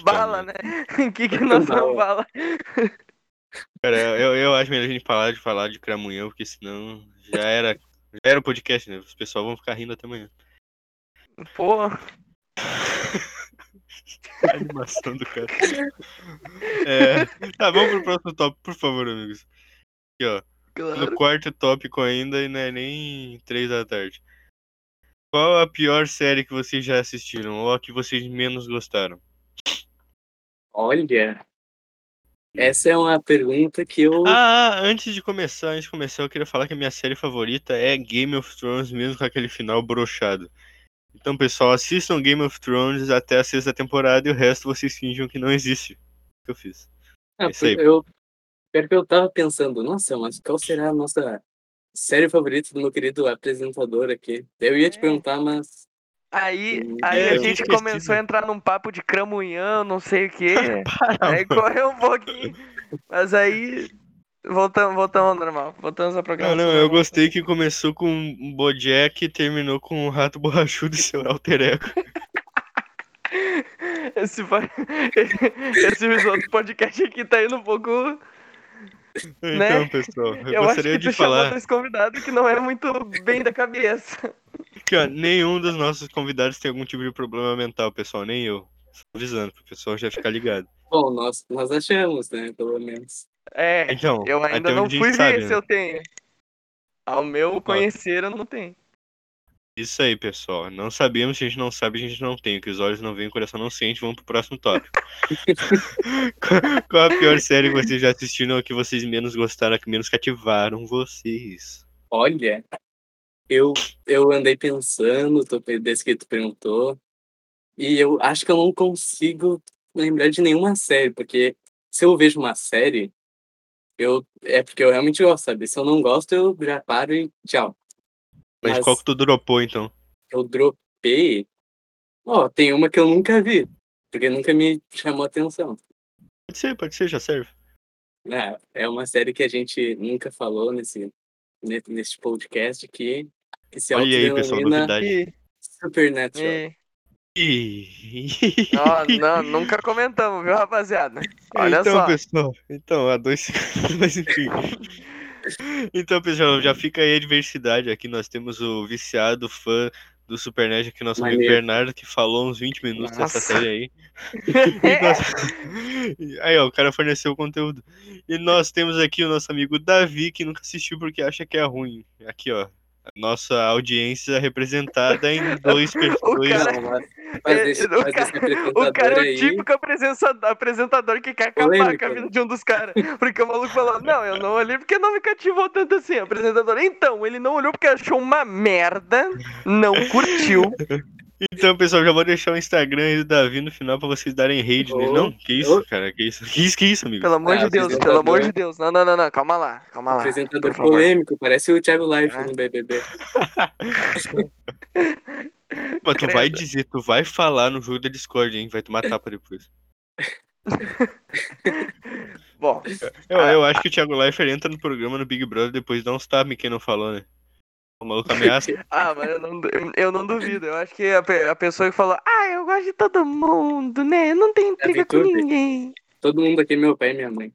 Bala, né? O que que nós vamos bala? Cara, eu, eu acho melhor a gente parar de falar de Cramunhão, porque senão já era, já era o podcast, né? Os pessoal vão ficar rindo até amanhã. Pô, A animação do cara. É, tá, vamos pro próximo tópico, por favor, amigos. Aqui, ó. claro. No quarto tópico ainda e não é nem três da tarde. Qual a pior série que vocês já assistiram? Ou a que vocês menos gostaram? Olha, essa é uma pergunta que eu. Ah, ah, antes de começar, antes de começar, eu queria falar que a minha série favorita é Game of Thrones, mesmo com aquele final brochado. Então, pessoal, assistam Game of Thrones até a sexta temporada e o resto vocês fingam que não existe. O que eu fiz. Ah, aí. eu, pior que eu tava pensando, nossa, mas qual será a nossa série favorita do meu querido apresentador aqui? Eu ia te É. perguntar, mas. Aí, Hum, aí é, a gente começou a entrar num papo de cramunhão, não sei o quê. Para, aí mano. correu um pouquinho. Mas aí voltamos, voltamos ao normal. Voltamos à Não, programação. não, eu gostei que começou com um Bojack e terminou com o Rato Borrachudo e seu alter ego. Esse, esse outro podcast aqui tá indo um pouco. Então, Né? pessoal, eu, Eu, acho gostaria que de falar dois convidados que não é muito bem da cabeça. que ó, nenhum dos nossos convidados tem algum tipo de problema mental, pessoal, nem eu. Só avisando, pro pessoal já ficar ligado. Bom, nós, nós achamos, né? Pelo menos. É, Então, eu ainda não fui ver sabe, se né? eu tenho. Ao meu conhecer, eu não tenho. Isso aí, pessoal. Não sabemos, se a gente não sabe, a gente não tem. O que os olhos não veem, o coração não sente. Vamos pro próximo tópico. qual, qual a pior série que vocês já assistiram ou que vocês menos gostaram, que menos cativaram vocês? Olha, eu, eu andei pensando, tô, desde que tu perguntou, e eu acho que eu não consigo lembrar de nenhuma série, porque se eu vejo uma série, eu, é porque eu realmente gosto, sabe? Se eu não gosto, eu já paro e tchau. Mas, Mas- qual que tu dropou, então? Eu dropei. Ó, tem uma que eu nunca vi, porque nunca me chamou atenção. Pode ser, pode ser, já serve. É, é uma série que a gente nunca falou nesse, ne- nesse podcast que, que se Olha aí, pessoal, novidade. E, Supernatural. e... Ih. Ó, não, nunca comentamos, viu, rapaziada? Olha então, só. pessoal, então, há dois segundos, mas enfim. Então, pessoal, já fica aí a diversidade. Aqui nós temos o viciado fã do Super Nerd aqui, nosso amigo. Bernardo, que falou uns 20 minutos dessa Nossa. série aí. Nós- Aí, ó, o cara forneceu o conteúdo. E nós temos aqui o nosso amigo Davi, que nunca assistiu porque acha que é ruim. Aqui, ó. Nossa audiência representada em dois O perfis. cara- Não, mas faz É, o cara- O é o típico apresenta- apresentador que quer acabar Polêmica, com a vida de um dos caras. Porque o maluco falou, não, eu não olhei porque não me cativou tanto assim. Apresentador, então, ele não olhou porque achou uma merda, não curtiu. Então, pessoal, já vou deixar o Instagram aí do Davi no final pra vocês darem rage nele. Ô, Não, que isso, ô. cara, que isso? Que isso, que isso, amigo? Pelo amor Ah, de Deus, pelo amor de Deus. Não, não, não, não, calma lá, calma lá. Apresentador polêmico, parece o Thiago Life É. no BBB. Mas tu vai dizer, tu vai falar no jogo da Discord, hein? Vai tomar tapa depois. Bom, Eu, eu acho que o Thiago Leifert entra no programa no Big Brother depois dá uns tapas em quem não falou, né? O maluco ameaça. ah, mas eu não, eu não duvido. Eu acho que a, pe- a pessoa que falou, ah, eu gosto de todo mundo, né? Eu não tenho intriga com VTube. ninguém. Todo mundo aqui é meu pai e minha mãe.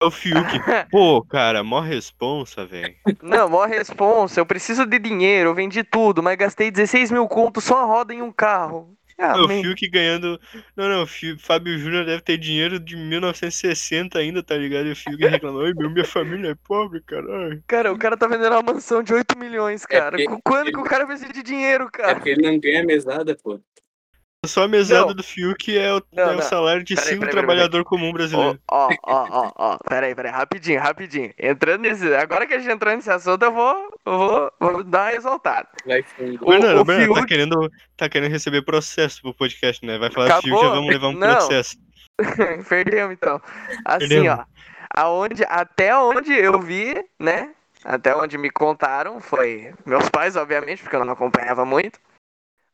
É o Fiuk. Pô, cara, mó responsa, velho. Não, maior responsa, eu preciso de dinheiro, eu vendi tudo, mas gastei 16 mil contos só a roda em um carro. Ah, o man. Fiuk ganhando. Não, não, o Fi- Fábio Júnior deve ter dinheiro de 1960 ainda, tá ligado? E o Fiuk reclamando, ai, meu, minha família é pobre, caralho. Cara, o cara tá vendendo uma mansão de 8 milhões, cara. porque Qu- Quando ele- que o cara precisa de dinheiro, É cara? porque ele não ganha mesada, pô. Só a mesada Não. do Fiuk é o, Não, é o salário de Peraí, cinco peraí, peraí, trabalhador comum brasileiro. ó, ó, ó, ó, peraí, peraí, rapidinho, rapidinho. Entrando nesse. Agora que a gente entrou nesse assunto, eu vou, eu vou, vou dar uma exaltada. Vai fundo. o- Bernardo, o Bernardo, tá Fiuk- querendo, tá querendo receber processo pro podcast, né? Vai falar do Acabou? Fiuk, já vamos levar um Não. processo. Perdemos, então. Assim, Perdemos. ó. Aonde, até onde eu vi, né? Até onde me contaram, foi meus pais, obviamente, porque eu não acompanhava muito.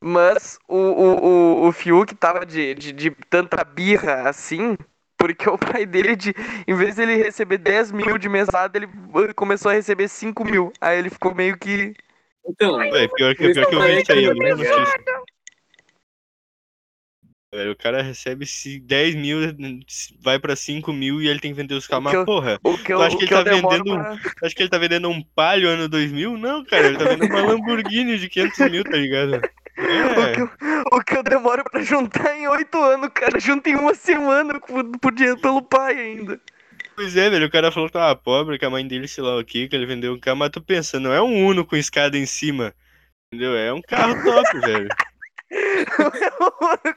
Mas o, o, o, o Fiuk tava de, de, de tanta birra assim, porque o pai dele, de, em vez dele receber 10 mil de mesada, ele eh, começou a receber 5 mil. Aí ele ficou meio que. Então, Véi, pior que, pior que eu vi isso aí, eu vi a notícia. Velho, o cara recebe se 10 mil, vai pra 5 mil e ele tem que vender os carros. eu- Mas porra, O que eu, acho que que ele eu tá vendendo- pra- acho que ele tá vendendo um Palio ano 2000? Não, cara, ele tá vendendo uma Lamborghini de 500 mil, tá ligado? O É, que, eu, o que eu demoro pra juntar em oito anos, cara. Junta em uma semana por, por dinheiro pelo pai ainda. pois é, velho, o cara falou que tava pobre, que a mãe dele, sei lá o que, que ele vendeu um carro, mas tu pensa, não é um Uno com escada em cima, entendeu? É um carro top, velho.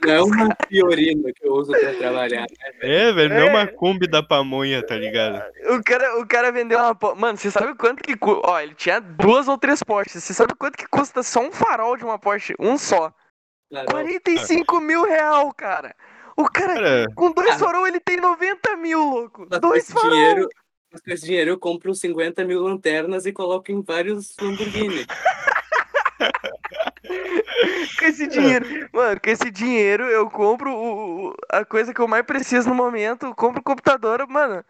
Não é uma Fiorino que eu uso pra trabalhar. né? É, velho, não é uma É. Kombi da pamonha, tá ligado? O cara, o cara vendeu uma. Mano, você sabe quanto que. cu- Ó, ele tinha duas ou três Porsches. Você sabe quanto que custa só um farol de uma Porsche? Um só. Claro. 45 mil real, cara. O cara, Cara, com dois Ah. farol, ele tem 90 mil, louco. Mas Dois farol. dinheiro, com esse dinheiro eu compro 50 mil lanternas e coloco em vários Lamborghini. Com esse dinheiro. Mano, com esse dinheiro eu compro o, a coisa que eu mais preciso no momento. Compro o computador, mano.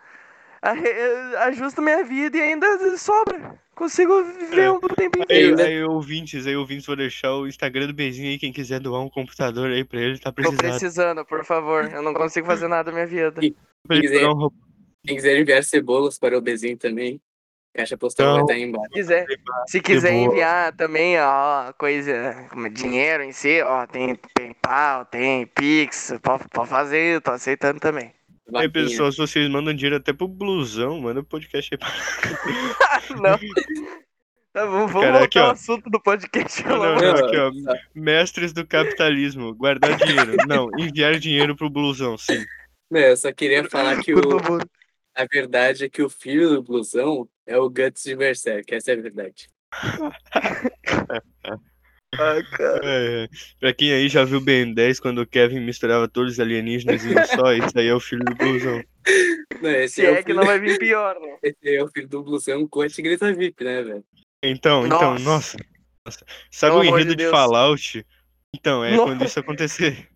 arre- Ajusta minha vida e ainda sobra. Consigo viver É. um tempinho. aí, ainda- aí, ouvintes, aí, ouvintes, vou deixar o Instagram do Bezinho aí, quem quiser doar um computador aí pra ele, tá Tô precisando. precisando, por favor. Eu não consigo fazer nada na minha vida. E- ele quiser- Quem quiser enviar cebolas para o Bezinho também, caixa postal Não. vai estar aí embaixo. Se quiser, se quiser enviar também, ó, coisa, como dinheiro em si, ó, tem PayPal, tem Pix, pode, pode fazer, tô aceitando também. Aí, Vaquinha. pessoal, se vocês mandam dinheiro até pro blusão, manda o podcast aí pra. Não. Tá, vamos vamos Cara, voltar aqui, ao assunto do podcast. Não, não, não, aqui, ó. Mestres do capitalismo, guardar dinheiro. Não, enviar dinheiro pro blusão, sim. Não, eu só queria falar que o. a verdade é que o filho do blusão é o Guts de Berserk. Essa é a verdade. Ah, cara. É, é. Pra quem aí já viu Ben 10, quando o Kevin misturava todos os alienígenas em um só, isso aí é o filho do blusão. Não, esse, Se é, é que filho, não vai vir pior, né? esse é o filho do blusão com a Tigrita VIP, né, velho? Então, então, Nossa. nossa. nossa. Sabe Pelo o enredo de de. Fallout? Então, é Nossa. quando isso acontecer.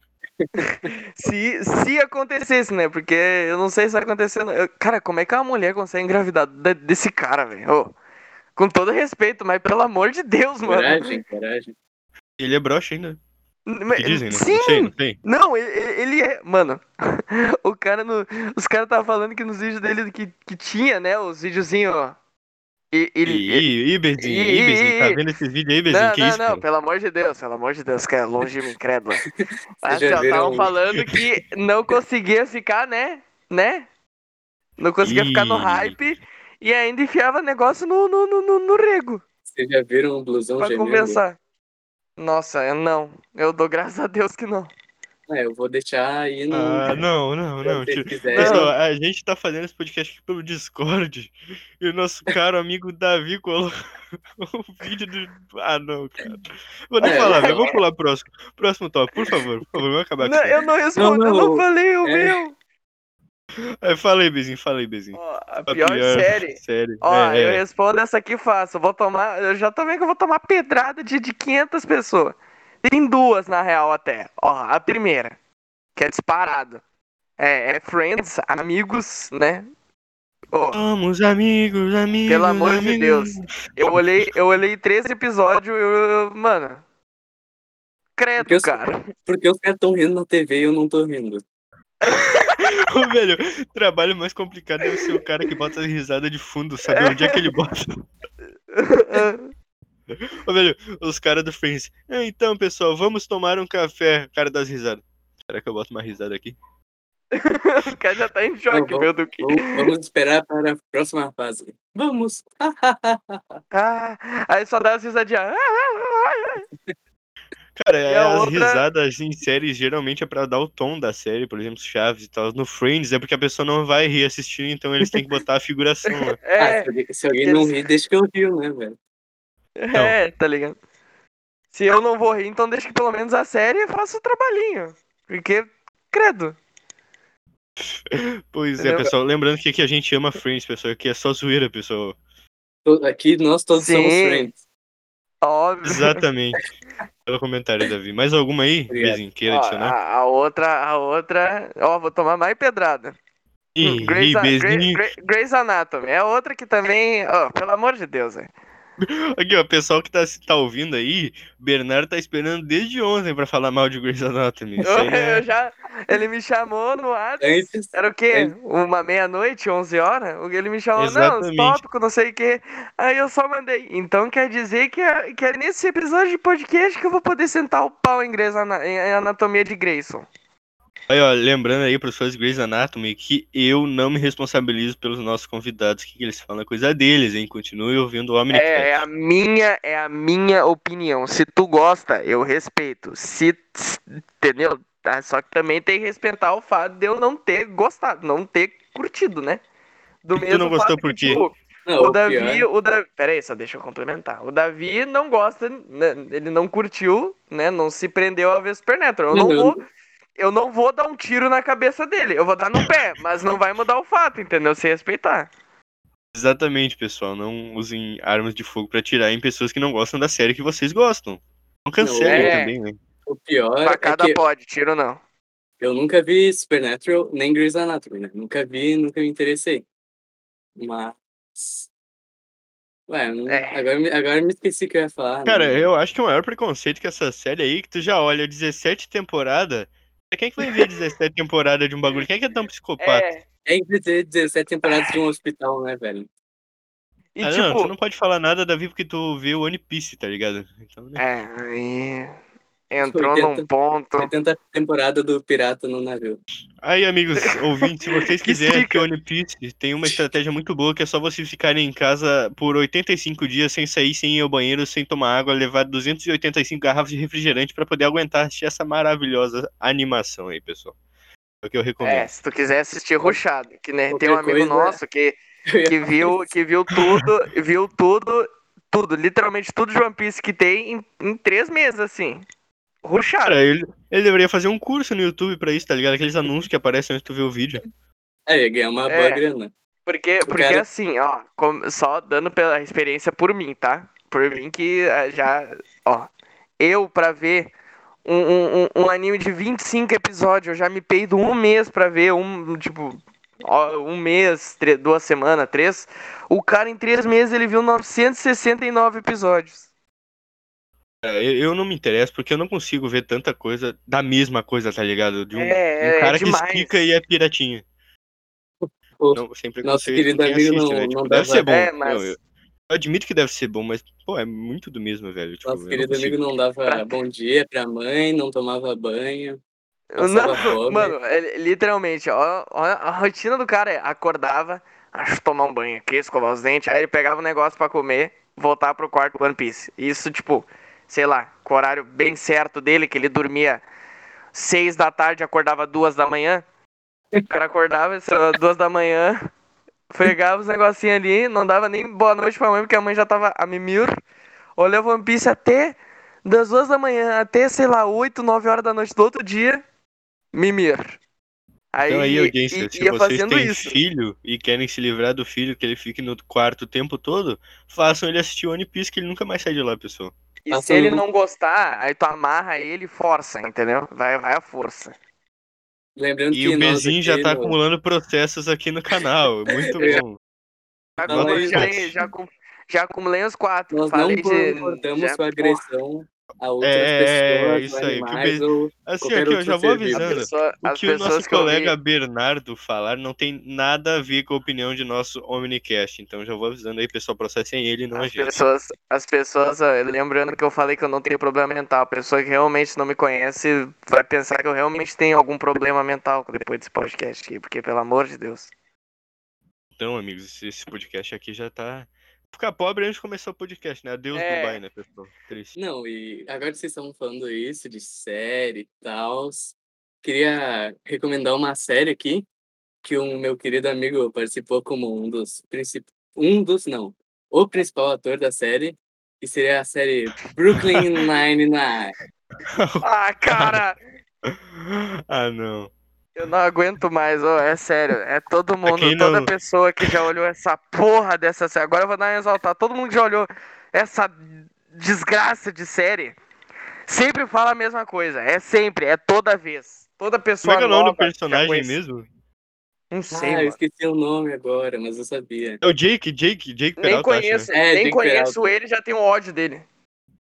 Se, se acontecesse, né? Porque eu não sei se vai acontecer. não. Eu- Cara, como é que uma mulher consegue engravidar de- desse cara, velho? Ô, com todo respeito, mas pelo amor de Deus, mano. Coragem, coragem. Ele é broxa ainda. Mas- Que dizem, né? Sim! Não sei, não sei. Não, ele, ele é. Mano, o cara no. Os caras estavam falando que nos vídeos dele que, que tinha, né? Os videozinhos, ó. E, E ele, e- aí, Bezinho, tá e- vendo esse vídeo aí, Bezinho? Não, que não, isso, não, cara? pelo amor de Deus, pelo amor de Deus, que é longe de mim, incrédula. Mas já já estavam falando que não conseguia ficar, né? Né? Não conseguia ficar no hype e ainda enfiava negócio no, no, no, no, no rego Vocês já viram o blusão pra gemendo? compensar. Nossa, eu não. Eu dou graças a Deus que não. É, eu vou deixar aí no. Ah, não, não, não. quiserem. Pessoal, a gente tá fazendo esse podcast aqui pelo Discord e o nosso caro amigo Davi colocou o vídeo do. Ah, não, cara. Vou nem É, falar, não. velho. Vamos pular pro próximo. Próximo top, por favor, por favor, vamos acabar com Não, eu não respondo, Não, eu não, não falei o é. meu. É, fala aí, Bezinho, fala aí, Bezinho. Ó, a A pior, série. série. Ó, é, eu é. respondo essa aqui fácil. Eu vou tomar. Eu já tô vendo que eu vou tomar pedrada de, de 500 pessoas. Tem duas, na real, até. Ó, a primeira, que é disparado. É, é Friends, amigos, né? Ó, Somos amigos, amigos. Pelo amor de amigos. Deus. eu olhei, eu olhei três episódios, eu, eu- mano. Credo, Porque eu- cara. Porque os caras tão rindo na TV e eu não tô rindo. Ô, velho, o trabalho mais complicado deve ser o cara que bota a risada de fundo, sabe onde é que ele bota? Ô, velho, os caras do Friends. "Ah, então, pessoal, vamos tomar um café. Cara das risadas. Será que eu boto uma risada aqui? o cara já tá em choque, meu do que. Vamos, esperar para a próxima fase. Vamos! Ah, aí só dá as risadinhas. Ah, Cara, as outra- risadas em séries geralmente é pra dar o tom da série, por exemplo, Chaves e tal. No Friends é porque a pessoa não vai rir assistindo, então eles têm que botar a figuração lá. Ah, É, se alguém, se alguém não rir, deixa que eu rio, né, velho? É, tá ligado? Se eu não vou rir, então deixa que pelo menos a série faça o trabalhinho. Porque, credo. Pois é, pessoal. Lembrando que aqui a gente ama Friends, pessoal. Aqui é só zoeira, pessoal. Aqui nós todos Sim. somos friends. Óbvio. Exatamente. Pelo comentário, Davi. Mais alguma aí. Bezinho, queira Ó, adicionar? a, a outra, a outra. Ó, vou tomar mais pedrada. Hum, Ih, Grey's, Bezinho. Grey- Grey's Anatomy. É outra que também. Ó, pelo amor de Deus, velho. Aqui, ó, pessoal que tá, tá ouvindo aí, Bernardo tá esperando desde ontem pra falar mal de Grey's Anatomy. Eu, é... eu já. Ele me chamou no WhatsApp. Antes, Era o quê? Antes- Uma meia-noite, 11 horas? Ele me chamou, Exatamente. não, tópico, não sei o quê. Aí eu só mandei. Então quer dizer que é, que é nesse episódio de podcast que eu vou poder sentar o pau em, Grey's em Anatomia de Grayson. Aí, ó, lembrando aí pros fãs de Grey's Anatomy que eu não me responsabilizo pelos nossos convidados, que eles falam é coisa deles, hein? Continue ouvindo o Omnicast. É, é a minha, é a minha opinião. Se tu gosta, eu respeito. Se, entendeu? Tá? Só que também tem que respeitar o fato de eu não ter gostado, não ter curtido, né? Do E tu não gostou fato por quê? tipo, não, o o Davi, o Davi, pera aí, só deixa eu complementar. O Davi não gosta, né, ele não curtiu, né, não se prendeu a ver Supernatural. Eu não Não. vou, eu não vou dar um tiro na cabeça dele, eu vou dar no pé, mas não vai mudar o fato, entendeu? Se respeitar. Exatamente, pessoal. Não usem armas de fogo pra atirar em pessoas que não gostam da série que vocês gostam. Não cancelem é. também, né? o pior é Facada que pode, tiro não. eu nunca vi Supernatural nem Grey's Anatomy, né? Nunca vi, nunca me interessei. Mas... Ué, É. agora, me- agora me esqueci o que eu ia falar. Cara, né? eu acho que o maior preconceito que essa série aí, que tu já olha 17 temporadas. Quem é que vai ver 17 temporadas de um bagulho? Quem é que é tão psicopata? É, É que dizer 17 temporadas de um hospital, né, velho? e ah, não, tipo, tu não pode falar nada, Davi, porque tu vê o One Piece, tá ligado? Então, né? é, aí entrou 80. num ponto. 80 temporada do pirata no navio. Aí, amigos, ouvintes, se vocês quiserem que o One Piece tem uma estratégia muito boa, que é só vocês ficarem em casa por 85 dias sem sair, sem ir ao banheiro, sem tomar água, levar 285 garrafas de refrigerante pra poder aguentar assistir essa maravilhosa animação aí, pessoal. É o que eu recomendo. É, se tu quiser assistir ruxado, que né, tem um amigo coisa- nosso que que viu, que viu tudo, viu tudo, tudo, literalmente tudo de One Piece que tem em, em três meses, assim. Ruxado. Cara, ele, ele deveria fazer um curso no YouTube pra isso, tá ligado? Aqueles anúncios que aparecem antes de tu ver o vídeo. É, ia ganhar uma É. boa grana. Porque, porque cara- assim, ó, com- só dando pela experiência por mim, tá? Por mim que eh, já, ó, eu pra ver um, um, um- anime de 25 episódios, eu já me peido um mês pra ver, um, tipo, ó, um mês, tre- duas semanas, três. O cara em três meses ele viu 969 episódios. É, eu, não me interesso porque eu não consigo ver tanta coisa da mesma coisa, tá ligado? De um, É, um cara é que explica e é piratinha. O Não, sempre nosso querido amigo assiste, não- né? não Tipo, dá deve ser bom. É, Não, mas- eu, Eu admito que deve ser bom, mas, pô, é muito do mesmo, velho. Tipo, Nosso querido consigo. amigo não dava Pra- bom dia pra mãe, não tomava banho. Não, mano, é, literalmente, ó, ó, a rotina do cara é acordava, acho que tomar um banho aqui, escovar os dentes, aí ele pegava um negócio pra comer, voltar pro quarto One Piece. Isso, tipo, sei lá, com o horário bem certo dele, que ele dormia seis da tarde, acordava duas da manhã. O cara acordava duas da manhã, pegava os negocinhos ali, não dava nem boa noite pra mãe, porque a mãe já tava a mimir. Olhava One Piece até das duas da manhã até, sei lá, oito, nove horas da noite do outro dia, mimir. Aí, Então aí, audiência, se vocês têm isso. filho e querem se livrar do filho, que ele fique no quarto o tempo todo, façam ele assistir One Piece, que ele nunca mais sai de lá, pessoal. E Passa se ele não gostar, aí tu amarra ele e força, entendeu? Vai, vai a força. Lembrando E que o Bezinho já tá no- acumulando processos aqui no canal. Muito Eu já- bom. Já Fala aí, acumulei, já, já acumulei os quatro. Nós Falei não de. concordamos já- com agressão a outras É, pessoas, isso aí, que o Be- Assim, aqui, eu já vou avisando. pessoa- O que o nosso que eu vi- colega Bernardo falar não tem nada a ver com a opinião de nosso Omnicast. Então já vou avisando aí, pessoal, processem ele e não a As gente. pessoas, as pessoas, lembrando que eu falei que eu não tenho problema mental. A pessoa que realmente não me conhece vai pensar que eu realmente tenho algum problema mental depois desse podcast aqui, porque pelo amor de Deus. Então, amigos, esse- esse podcast aqui já tá. Ficar pobre antes de começar o podcast, né? Adeus, É. Dubai, né, pessoal? Triste. Não, e agora que vocês estão falando isso, de série e tal, queria recomendar uma série aqui, que o meu querido amigo participou como um dos principais. Um dos, não. O principal ator da série, que seria a série Brooklyn Nine-Nine. Ah, cara! ah, não. Eu não aguento mais, ó, é sério. É todo mundo, quem toda não- pessoa que já olhou essa porra dessa série. Agora eu vou dar uma exaltar. Todo mundo que já olhou essa desgraça de série sempre fala a mesma coisa. É sempre, é toda vez. Toda Como pessoa é que é o nome do personagem mesmo? Não sei, Ah, eu mano. esqueci o nome agora, mas eu sabia. É o Jake, Jake, Jake Nem Peralta, acho, né? conheço, É, nem Jake conheço Peralta. ele, já tenho ódio dele.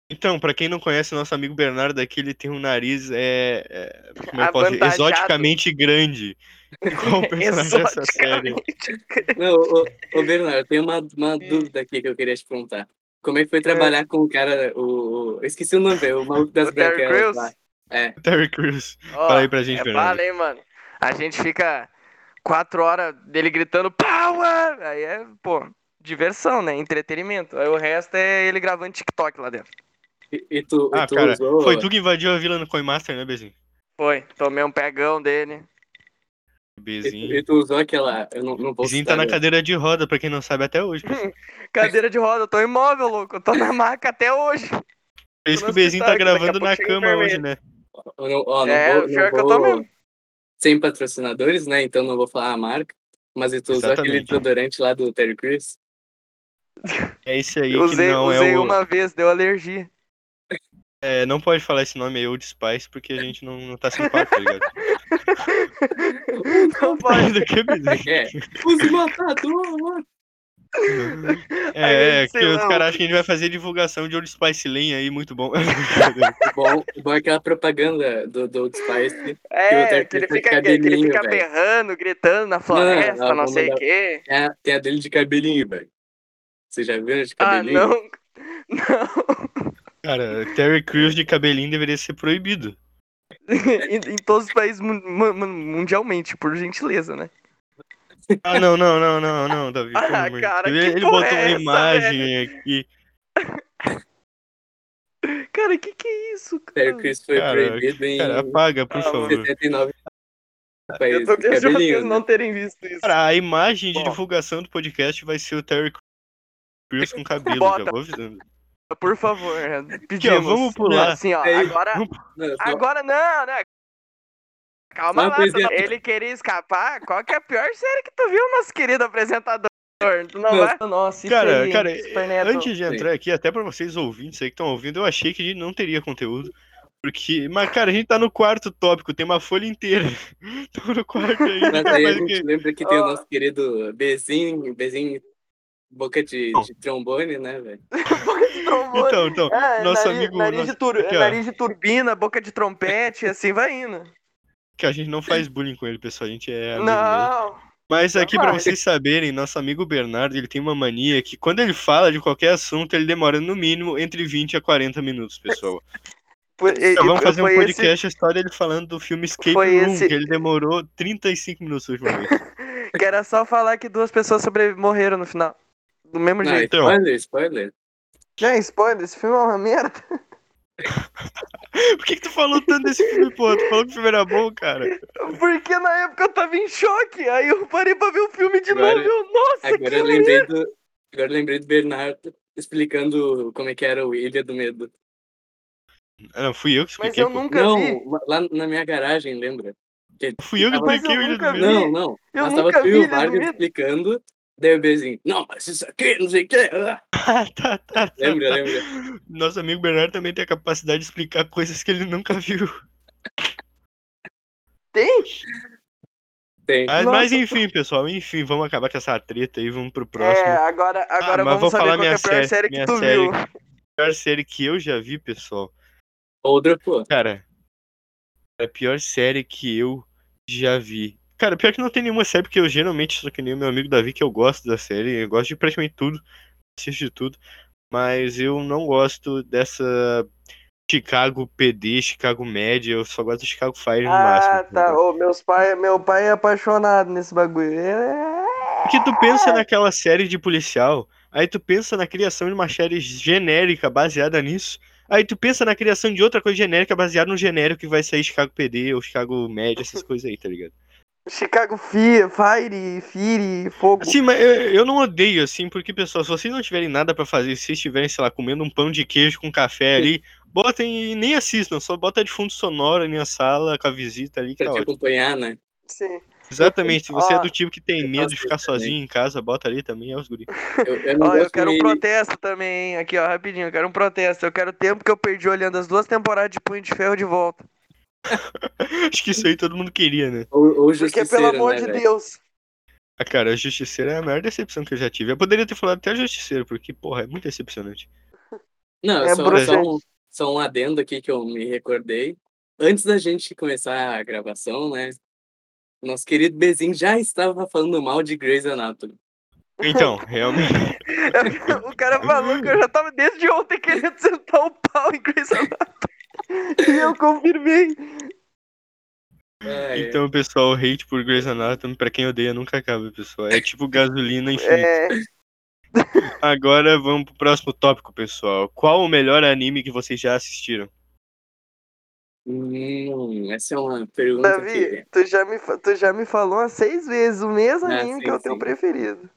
Então, pra quem não conhece, nosso amigo Bernardo aqui, ele tem um nariz é, é, como eu posso dizer, exoticamente grande. Qual o personagem dessa série? Não, ô, ô Bernardo, tem uma, uma dúvida aqui que eu queria te perguntar. Como é que foi trabalhar com o cara, o, o- eu esqueci o nome, velho, o maluco das branquelas lá. É, Terry Crews. Ó, Fala aí pra gente, é Bernardo. bala, hein, mano. A gente fica quatro horas dele gritando power! Aí é, pô, diversão, né? Entretenimento. Aí o resto é ele gravando TikTok lá dentro. E, e tu, e Ah, tu cara, usou... foi tu que invadiu a vila no Coinmaster, né, Bezinho? Foi, tomei um pegão dele. E, Bezinho. e tu usou aquela... Eu não, não vou Bezinho tá na cadeira de roda, pra quem não sabe, até hoje. Cadeira de roda, eu tô imóvel, louco. Eu tô na maca até hoje. Por isso que o Bezinho tá gravando na cama hoje, né? Eu não, ó, não É, vou, não pior que eu tô vou- mesmo. Sem patrocinadores, né? Então não vou falar a marca. Mas e tu usou aquele desodorante lá do Terry Crews? É esse aí usei, não usei é o. uma vez, deu alergia. É, não pode falar esse nome aí, Old Spice, porque a gente não, não tá simpático, tá ligado? Não pode. Do que? É, use matador, mano. É, é que os caras acham que a gente vai fazer divulgação de Old Spice Lane aí, muito bom. Bom, bom é aquela propaganda do, do Old Spice. É, que ele fica, que ele fica velho. berrando, gritando na floresta, não, não, vamos sei o quê. Tem a, tem a dele de cabelinho, velho. Você já viu a de Ah, cabelinho? não. Não. Cara, Terry Crews de cabelinho deveria ser proibido. em, em todos os países mun- mun- mun- mundialmente, por gentileza, né? Ah, não, não, não, não, não, Davi. Ah, cara, Ele, ele botou é uma essa, imagem aqui. Cara, que que é isso, Terry cara? Crews foi Cara, proibido em Cara, apaga, por Ah, favor. 79 Eu tô vocês cabelinho. não né? terem visto isso. Cara, a imagem de Bom. divulgação do podcast vai ser o Terry Crews com cabelo, Bota. já vou avisando. Por favor, pedimos. vamos pular. Assim, ó, agora, agora não, né? Calma lá, ele queria escapar. Qual que é a pior série que tu viu, nosso querido apresentador? Tu não vai? Nossa, isso Cara, aí, cara, antes de entrar aqui, até pra vocês ouvintes aí que estão ouvindo, eu achei que a gente não teria conteúdo. Porque, mas, cara, a gente tá no quarto tópico, tem uma folha inteira. Tô no quarto aí. Mas aí a gente que- lembra que tem o Ó. nosso querido Bezinho, Bezinho boca de, de trombone, né, velho? Trombone. Então, então, É, nosso nariz, amigo. nariz, nosso- de tur- aqui, nariz de turbina, boca de trompete, assim vai indo. que a gente não faz bullying com ele, pessoal. A gente é amigo mesmo. Não, Mas aqui, pra vai. vocês saberem, nosso amigo Bernardo, ele tem uma mania que quando ele fala de qualquer assunto, ele demora no mínimo entre 20 a 40 minutos, pessoal. E- Então, vamos fazer um esse- podcast, a história dele falando do filme Escape Foi Room, esse- que ele demorou 35 minutos ultimamente. que era só falar que duas pessoas sobre... morreram no final. Do mesmo Não, jeito. Então. spoiler, spoiler. Já spoiler, esse filme é uma merda. Por que, que tu falou tanto desse filme, pô? Tu falou que o filme era bom, cara. Porque na época eu tava em choque. Aí eu parei pra ver o filme de Agora- novo e eu, nossa, Agora que eu lembrei do. Agora eu lembrei do Bernardo explicando como é que era o Ilha do Medo. Ah, não, fui eu que Mas expliquei, eu pô. nunca não, vi. lá na minha garagem, lembra? Que Fui eu que tava- Mas expliquei eu o Ilha do. Medo. Não, não. Eu Mas tava nunca tu e o Vargas explicando. Daí o Bezinho, não, mas isso aqui, não sei o que. Tá, tá, tá, Lembra, tá. lembra? Nosso amigo Bernardo também tem a capacidade de explicar coisas que ele nunca viu. Tem? Tem. Mas, Nossa. mas enfim, pessoal, enfim, vamos acabar com essa treta aí, vamos pro próximo. É, agora, agora Ah, mas vou vamos saber falar qual que é minha a pior série- série, que minha tu série. viu. A pior série que eu já vi, pessoal. Ou dropou. Cara, a pior série que eu já vi. Cara, pior que não tem nenhuma série, porque eu geralmente sou que nem o meu amigo Davi, que eu gosto da série, eu gosto de praticamente tudo, assisto de tudo, mas eu não gosto dessa Chicago PD, Chicago Med, eu só gosto do Chicago Fire no máximo. Ah, tá. Ô, meus pai, meu pai é apaixonado nesse bagulho. É... Porque tu pensa naquela série de policial, aí tu pensa na criação de uma série genérica baseada nisso, aí tu pensa na criação de outra coisa genérica baseada no genérico que vai sair Chicago PD ou Chicago Med, essas coisas aí, tá ligado? Chicago Fire, Fire, Fire, Fogo. Sim, mas eu, eu não odeio, assim, porque, pessoal, se vocês não tiverem nada pra fazer, se vocês estiverem, sei lá, comendo um pão de queijo com café ali, botem e nem assistam, só bota de fundo sonoro na minha sala com a visita ali, que Pra tá te ótimo. acompanhar, né? Sim. Exatamente, se você é do tipo que tem medo de ficar também. sozinho em casa, bota ali também, é os guri. Eu, eu não Ó, eu quero um protesto também, hein? Aqui, ó, rapidinho. Eu quero um protesto. Eu quero o tempo que eu perdi olhando as duas temporadas de Punho de Ferro de volta. Acho que isso aí todo mundo queria, né? Ou, ou Porque, pelo amor né, de? Deus. Ah, cara, a Justiceira é a maior decepção que eu já tive. Eu poderia ter falado até a Justiceira, porque, porra, é muito decepcionante. Não, É só, só, um, só um adendo aqui que eu me recordei. Antes da gente começar a gravação, né? Nosso querido Bezinho já estava falando mal de Grey's Anatomy. Então, realmente. o cara falou que eu já tava desde ontem querendo sentar o pau em Grey's Anatomy. E eu confirmei. É, Então, pessoal, o hate por Grey's Anatomy, pra quem odeia, nunca acaba, pessoal. É tipo gasolina infinita. É, Agora vamos pro próximo tópico, pessoal. Qual o melhor anime que vocês já assistiram? hum, essa é uma pergunta Davi, que... tu já, me, tu já me falou umas seis vezes o mesmo Ah, anime sim, que é o teu preferido.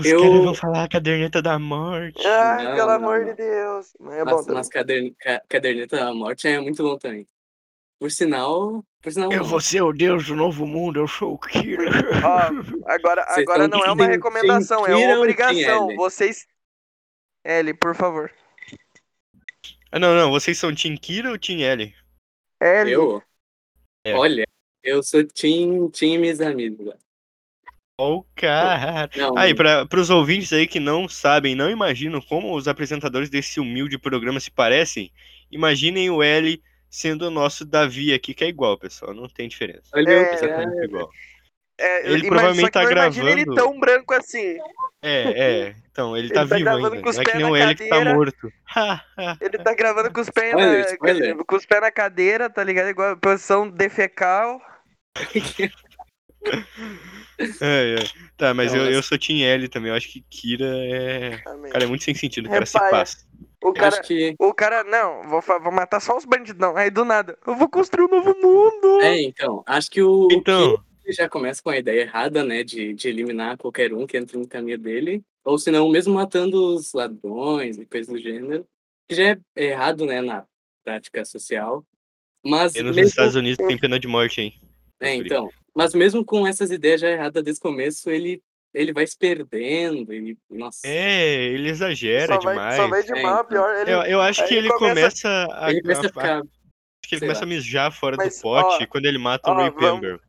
Os Eu- caras vão falar a caderneta da morte. Ai, Não, pelo não, amor não. de Deus. Mas é bom cadern, ca- Caderneta da Morte é muito bom também. Por sinal... Por sinal Eu não. vou ser o deus do novo mundo, eu sou o Kira. Ó, agora, Vocês agora não é uma recomendação, é uma obrigação. Vocês. L, por favor. Ah, não, não, vocês são Team Kira ou Team L? L. Eu? É. Olha, eu sou Team, team Mis Amigos. Ó, cara. Não, Aí, para os ouvintes aí que não sabem, não imaginam como os apresentadores desse humilde programa se parecem, imaginem o L sendo o nosso Davi aqui, que é igual, pessoal, não tem diferença. olha É, eu, Exatamente igual. É, Ele provavelmente tá não imagina ele gravando- tão branco assim. É, é. Então, ele tá Ele tá vivo gravando ainda. com os Não é que nem o L que tá morto. Ele tá gravando com os pés na, com os pés na cadeira, tá ligado? Igual a posição defecal. É, é. Tá, mas eu, eu sou Team L também. Eu acho que Kira é. Cara, é muito sem sentido. O cara se Repaia. passa. O cara, que... o cara, não, vou, vou matar só os bandidão. Aí do nada, eu vou construir um novo mundo. É, então, acho que o, o Então, Ele já começa com a ideia errada, né, de, de eliminar qualquer um que entre no caminho dele, ou se não, mesmo matando os ladrões e coisas do gênero, que já é errado, né, na prática social. Mas e nos mesmo, Estados Unidos tem pena de morte, hein? é, então, mas mesmo com essas ideias já erradas desde o começo, ele ele vai se perdendo, ele, nossa, É, ele exagera só vai, demais. só vai de É, mal então. pior. Ele, Eu, eu acho que ele começa- começa, a, ele começa a a- ficar, acho que ele começa lá. a mijar fora Mas, do pote ó, quando ele mata ó, o Ray vamos- Pember.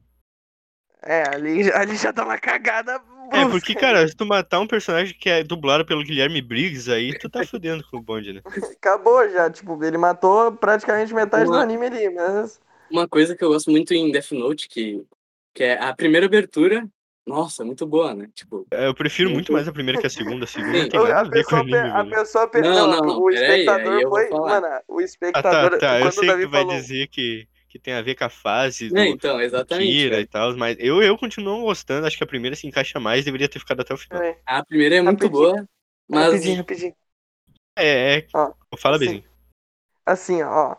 É, ali, ali já dá uma cagada É, brusca. porque, cara, se tu matar um personagem que é dublado pelo Guilherme Briggs, aí tu tá fudendo com o bonde, né? Acabou já, tipo, ele matou praticamente metade do Uma- anime ali, mas... Uma coisa que eu gosto muito em Death Note, que, que é a primeira abertura, nossa, muito boa, né? Tipo, É, Eu prefiro muito Muito- mais a primeira que a segunda. A segunda Sim. tem A nada a ver com a velho. pessoa pe- Não, não, não, o aí espectador vou foi. Mano, o Ah, espectador. tá, tá. Eu sei o Davi que vai falou. dizer que, que tem a ver com a fase do é, então, exatamente. Kira velho. e tal, mas eu, eu continuo gostando. Acho que a primeira se encaixa mais, deveria ter ficado até o final. É, A primeira é muito Rapidinho. boa, mas Rapidinho, rapidinho. É, é. Ó, Fala, assim, Bezinho. Assim, ó.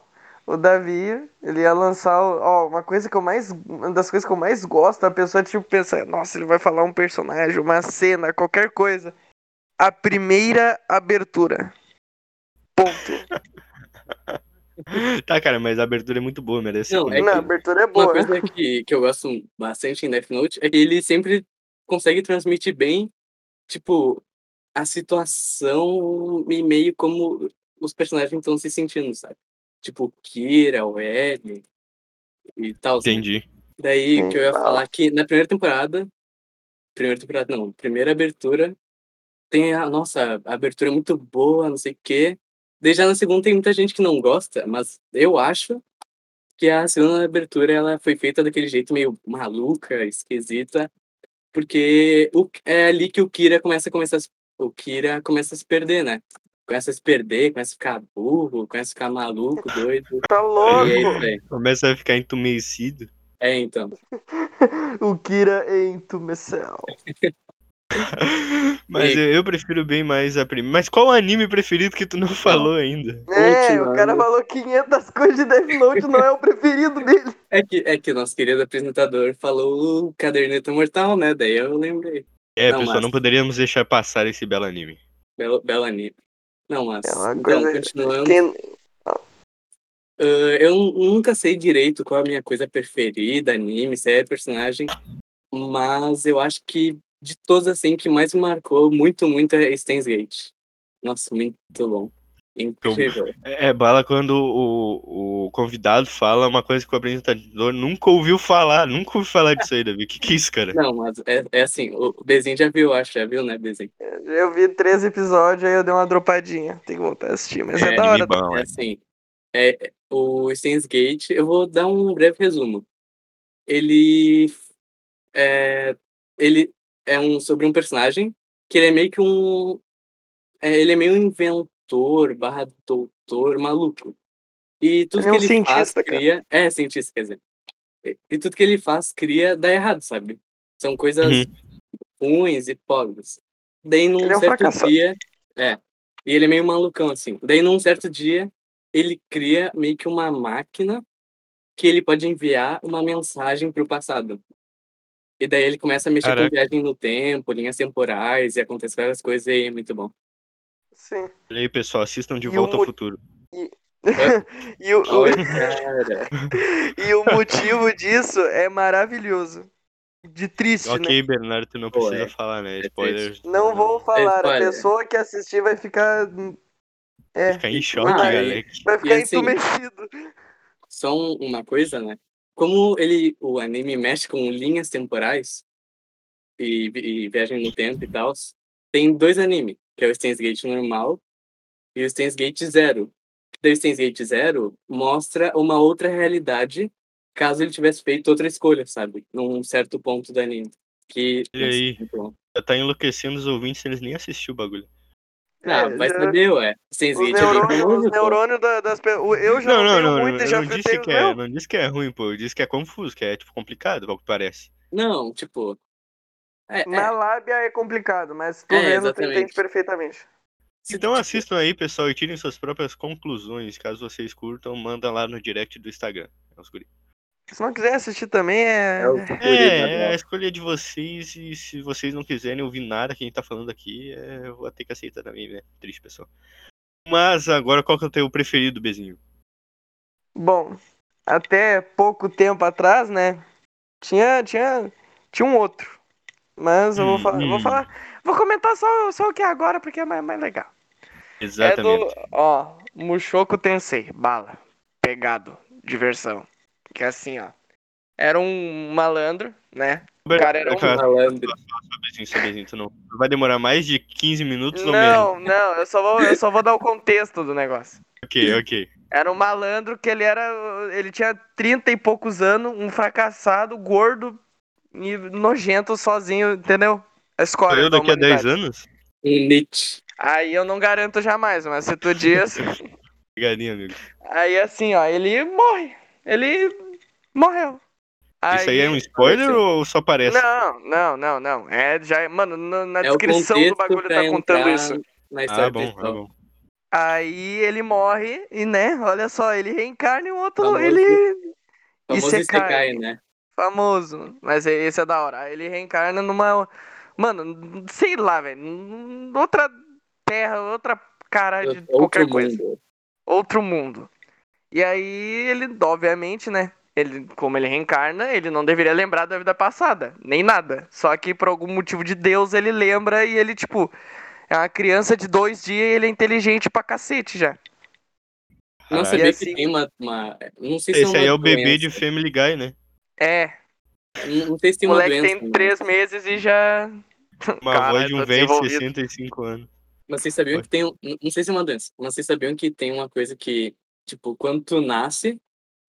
O Davi, ele ia lançar, ó, uma coisa que eu mais, uma das coisas que eu mais gosto, a pessoa tipo pensa, nossa, ele vai falar um personagem, uma cena, qualquer coisa. A primeira abertura. Ponto. Tá, cara, mas a abertura é muito boa, merece. Não, é Não, a que- abertura é uma boa. coisa que, que eu gosto bastante em Death Note é que ele sempre consegue transmitir bem, tipo, a situação e meio como os personagens estão se sentindo, sabe? Tipo, o Kira, o L e tal. Entendi. Daí Sim, que eu ia fala. falar que na primeira temporada, primeira temporada não, primeira abertura, tem a nossa a abertura é muito boa, não sei o quê. Daí já na segunda tem muita gente que não gosta, mas eu acho que a segunda abertura ela foi feita daquele jeito meio maluca, esquisita, porque o, é ali que o Kira começa a começar a se- o Kira começa a se perder, né? Começa a se perder, começa a ficar burro, começa a ficar maluco, doido. Tá louco. é aí. Começa a ficar entumecido. É, então. O Kira entumeceu. Mas E- eu, eu prefiro bem mais a primeira. Mas qual o anime preferido que tu não falou ainda? É, o cara falou 500 coisas de Death Note, não é o preferido dele. É que, é que o nosso querido apresentador falou o Caderneta Mortal, né? Daí eu lembrei. É, Não, pessoal, mas- não poderíamos deixar passar esse belo anime. Belo, belo anime. Não, mas. É uma então, coisa- continuando. Quem- ah, eu nunca sei direito qual a minha coisa preferida, anime, série, personagem. Mas eu acho que de todas assim que mais me marcou muito, muito é Steins Gate. Nossa, muito bom. Incrível. É, é bala quando o, o convidado fala uma coisa que o apresentador nunca ouviu falar. Nunca ouviu falar disso aí, Davi. O que, que é isso, cara? Não, mas é, é assim, o Bezinho já viu, acho, já viu, né, Bezinho? Eu vi três episódios, aí eu dei uma dropadinha. Tem que voltar a assistir, mas é, É, da hora. Anime bom, É é. assim, é, o Steins Gate, eu vou dar um breve resumo. Ele é, ele é um sobre um personagem que ele é meio que um é, ele é meio um inventor barra doutor maluco. E tudo é um que ele faz cara. cria é cientista, quer dizer. E, e tudo que ele faz cria dá errado, sabe? São coisas Uhum. ruins e pobres. Daí num Ele é um certo dia, é, e ele é meio malucão assim. Daí num certo dia, ele cria meio que uma máquina que ele pode enviar uma mensagem pro passado. E daí ele começa a mexer Caraca. com viagem no tempo, linhas temporais, e acontece várias coisas e é muito bom. Sim. Olha aí, pessoal, assistam de E volta o ao futuro. e, o, o- cara. e o motivo disso é maravilhoso. De triste, né? Ok, Bernardo, tu não Pô, precisa é. falar, né? É Spoilers. Não vou falar, a spoiler. pessoa que assistir vai ficar. É, Ficar em choque, Ah, e- galera. vai ficar assim, entumecido. Só um- uma coisa, né? Como ele, o anime mexe com linhas temporais e, e viagem no tempo e tal, tem dois animes, que é o Steins Gate normal e o Steins Gate Zero. O Steins Gate Zero mostra uma outra realidade caso ele tivesse feito outra escolha, sabe? Num certo ponto do anime. Que, Olha nossa, aí. Já tá enlouquecendo os ouvintes, eles nem assistiram o bagulho. Ah, É, vai já- saber, ué. Steins Os Gate é bem neurônios, neurônios da- das pessoas. Eu já Não, não, não, muito não, e já não disse que é, Não, não disse que é ruim, pô. Eu disse que é confuso, que é tipo complicado, ao que parece. Não, tipo... É, na é, lábia é complicado, mas tu É, vendo, tu entende perfeitamente. Então assistam aí, pessoal, e tirem suas próprias conclusões. Caso vocês curtam, manda lá no direct do Instagram. É os guri. Se não quiser assistir também, é. É É, é a escolha de vocês, e se vocês não quiserem ouvir nada que a gente tá falando aqui, é, eu vou ter que aceitar também, né? Triste, pessoal. Mas agora, qual que é o teu preferido, Bezinho? Bom, até pouco tempo atrás, né? Tinha, tinha, tinha um outro. Mas eu vou Hum, falar, vou hum. falar, vou comentar só, só o que é agora porque é mais, mais legal. Exatamente. É do, ó, Mushoku Tensei, bala, pegado, diversão. Que é assim, ó. Era um malandro, né? O cara era um Cara, malandro. tu não. Vai demorar mais de 15 minutos ou menos? Não, não, eu só vou, eu só vou dar o contexto do negócio. Ok, ok. Era um malandro que ele era. Ele tinha 30 e poucos anos, um fracassado, gordo, e nojento sozinho, entendeu? A Sou escolha eu da daqui a 10 humanidade. anos? Um Nietzsche. Aí eu não garanto jamais, mas se tu diz. Pegadinha, amigo. aí assim, ó, ele morre. Ele morreu. Isso aí é um spoiler Sim. ou só parece? Não, não, não, não. É já, mano, na, na É descrição do bagulho tá contando isso. Na história Ah, bom, ah, principal. bom. Aí ele morre e, né, olha só, ele reencarna em um outro, Famoso. ele Famoso Isekai. Isekai, né? Famoso, mas esse é da hora. Ele reencarna numa, mano, sei lá, velho, outra terra, outra cara de qualquer Outro coisa. mundo. outro mundo. E aí ele, obviamente, né? Ele, como ele reencarna, ele não deveria lembrar da vida passada, nem nada. Só que por algum motivo de Deus ele lembra e ele, tipo, é uma criança de dois dias e ele é inteligente pra cacete já. Não sabia assim- que tem uma, uma- Não sei se Esse é aí é o bebê de doença. Family Guy, né? É, Não, não sei se tem o uma moleque doença. tem mas- três meses e já. Uma Caralho, voz de um velho de desenvolvido. 65 anos. Mas vocês sabiam que tem. um- Não sei se é uma doença, mas vocês sabiam que tem uma coisa que, tipo, quando tu nasce,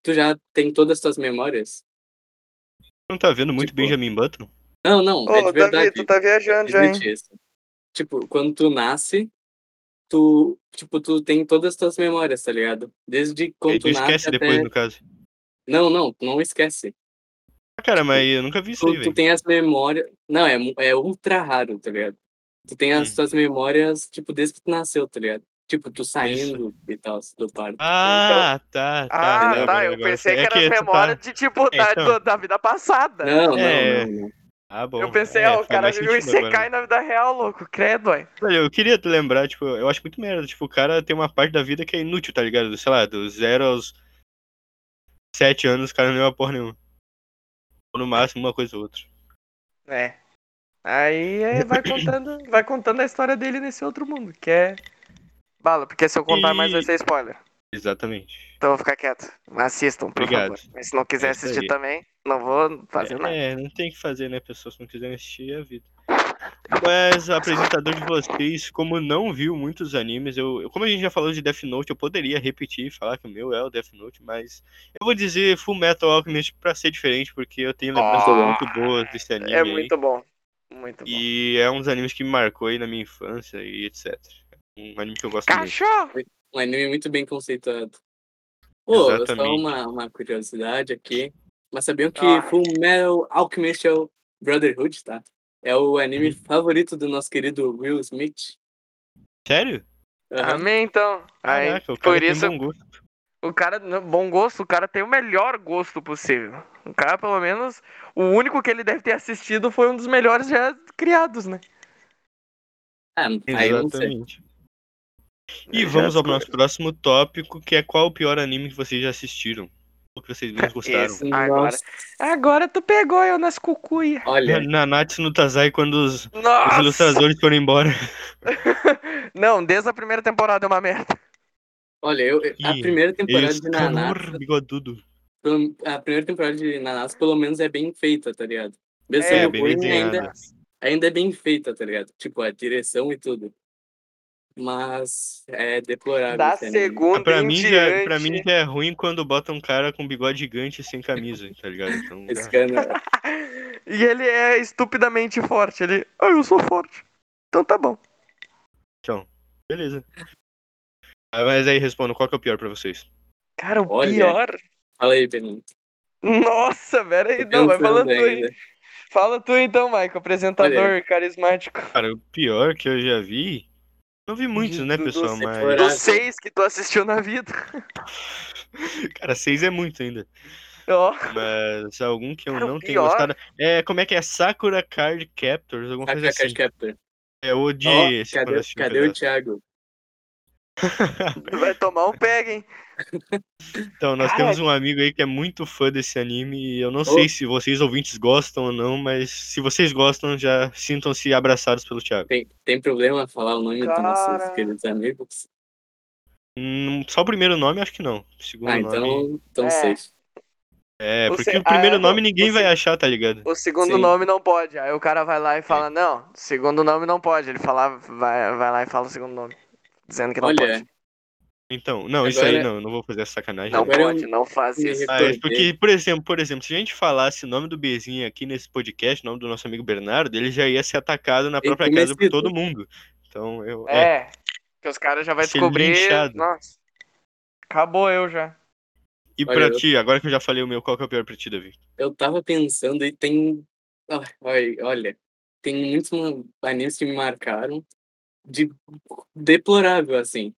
tu já tem todas as tuas memórias? Não tá vendo muito Tipo, Benjamin Button? Não, não, é de verdade. tá viajando Existe isso. Tipo, quando tu nasce, tu, tipo, tu tem todas as tuas memórias, tá ligado? Desde quando Ele tu nasce esquece até... depois, no caso. Não, não, tu não esquece. Cara, mas eu nunca vi isso aí, Tu, tu velho. tem as memórias... Não, é, é ultra raro, tá ligado? Tu tem as Hum. tuas memórias, tipo, desde que tu nasceu, tá ligado? Tipo, tu saindo e tal, do parto. Ah, tá, tá. Ah, entendeu? tá. Eu agora pensei sei. que É era tu memória tá- de tipo É, da, então. do- da vida passada. Não, É. não, não, não. Ah, bom. Eu pensei, É, ó, o cara agora. Sekai na vida real, louco. Credo, ué. Eu queria te lembrar, tipo, eu acho muito merda. Tipo, o cara tem uma parte da vida que é inútil, tá ligado? Sei lá, do zero aos sete anos, o cara não é uma porra nenhuma. Ou no máximo uma coisa ou outra. É. Aí é, vai contando, vai contando a história dele nesse outro mundo, que é bala, porque se eu contar E- mais vai ser spoiler. Exatamente. Então vou ficar quieto. Assistam, por Obrigado. favor. Mas se não quiser É assistir aí. também, não vou fazer nada. É, não tem o que fazer, né, pessoas? Se não quiserem assistir, é a vida. Mas o apresentador de vocês, como não viu muitos animes, eu, eu- como a gente já falou de Death Note, eu poderia repetir e falar que o meu é o Death Note, mas eu vou dizer Full Metal Alchemist pra ser diferente, porque eu tenho lembranças Ah, muito boas desse anime É aí. muito bom. Muito bom. E é um dos animes que me marcou aí na minha infância e etc. Um anime que eu gosto muito. Cachorro! Um anime muito bem conceituado. Pô, só Exatamente. uma, uma curiosidade aqui. Mas sabiam que Ah. Full Metal Alchemist é o Brotherhood, tá? É o anime Uhum. favorito do nosso querido Will Smith. Sério? Aham. Amém, então. Aí, Caraca, o cara por tem isso, bom gosto. o cara, bom gosto, o cara tem o melhor gosto possível. O cara, pelo menos, o único que ele deve ter assistido foi um dos melhores já criados, né? Ah, aí. Exatamente. E Já vamos ao nosso próximo tópico, que é qual o pior anime que vocês já assistiram? Que vocês menos gostaram? Esse. Agora. Nossa, Agora tu pegou eu nas cucuia. olha, Nanatsu no Tazai quando os, os ilustradores foram embora. Não, desde a primeira temporada é uma merda. olha, eu, a Ih, primeira temporada de Nanatsu, bigodudo. a primeira temporada de Nanatsu pelo menos é bem feita, tá ligado? Mesmo É, bem ruim, ainda, ainda é bem feita, tá ligado? Tipo, a direção e tudo. Mas é deplorável. Da esse anime. segunda Pra mim, já, pra mim já é ruim quando bota um cara com bigode gigante sem camisa, tá ligado? Então, cara, E ele é estupidamente forte. Ele. Ah, eu sou forte. Então tá bom. Então, beleza. Ah, Mas aí respondo, qual que é o pior pra vocês? Cara, o Olha. pior. fala aí, Benito. Nossa, pera aí. Não, vai falando tu aí. Fala tu então, Michael, apresentador Olha. carismático. Cara, o pior que eu já vi. Não vi muitos, né, pessoal? Mas. Dos seis que tu assistiu na vida. Cara, seis é muito ainda. Ó. Mas algum que eu Cara, não tenho pior- gostado. É, como é que é? Sakura Card Captors, alguma coisa Sakura assim. Card Captor. É o de. Esse cadê, um cadê o. Thiago? Vai tomar um pega, hein? Então, nós Cara, temos um amigo aí que é muito fã desse anime e eu não Ô. sei se vocês ouvintes gostam ou não, mas se vocês gostam, já sintam-se abraçados pelo Thiago. Tem, tem problema falar o nome dos Cara. nossos queridos amigos? Hum, só o primeiro nome, acho que não. O segundo Ah, nome. então, então É. safe. É, o porque se- o primeiro ah, nome ninguém vai achar, tá ligado? O segundo Sim. nome não pode. Aí o cara vai lá e fala, não, segundo nome não pode. Ele fala, vai, vai lá e fala o segundo nome. Dizendo que não Olha, pode. Então, não, isso aí Agora- não, não vou fazer essa sacanagem. Não. Agora pode, não faz isso. Ah, é porque, por exemplo, por exemplo, se a gente falasse o nome do Bezinho aqui nesse podcast, o nome do nosso amigo Bernardo, ele já ia ser atacado na própria casa por todo mundo. Então, eu. É. É, que os caras já vão Ser descobrir. linchado. Nossa. Acabou eu já. E Olha, pra eu- ti, agora que eu já falei o meu, qual que é o pior pra ti, Davi? Eu tava pensando e tem. Ah, Olha, olha, tem muitos animes que me marcaram de deplorável, assim.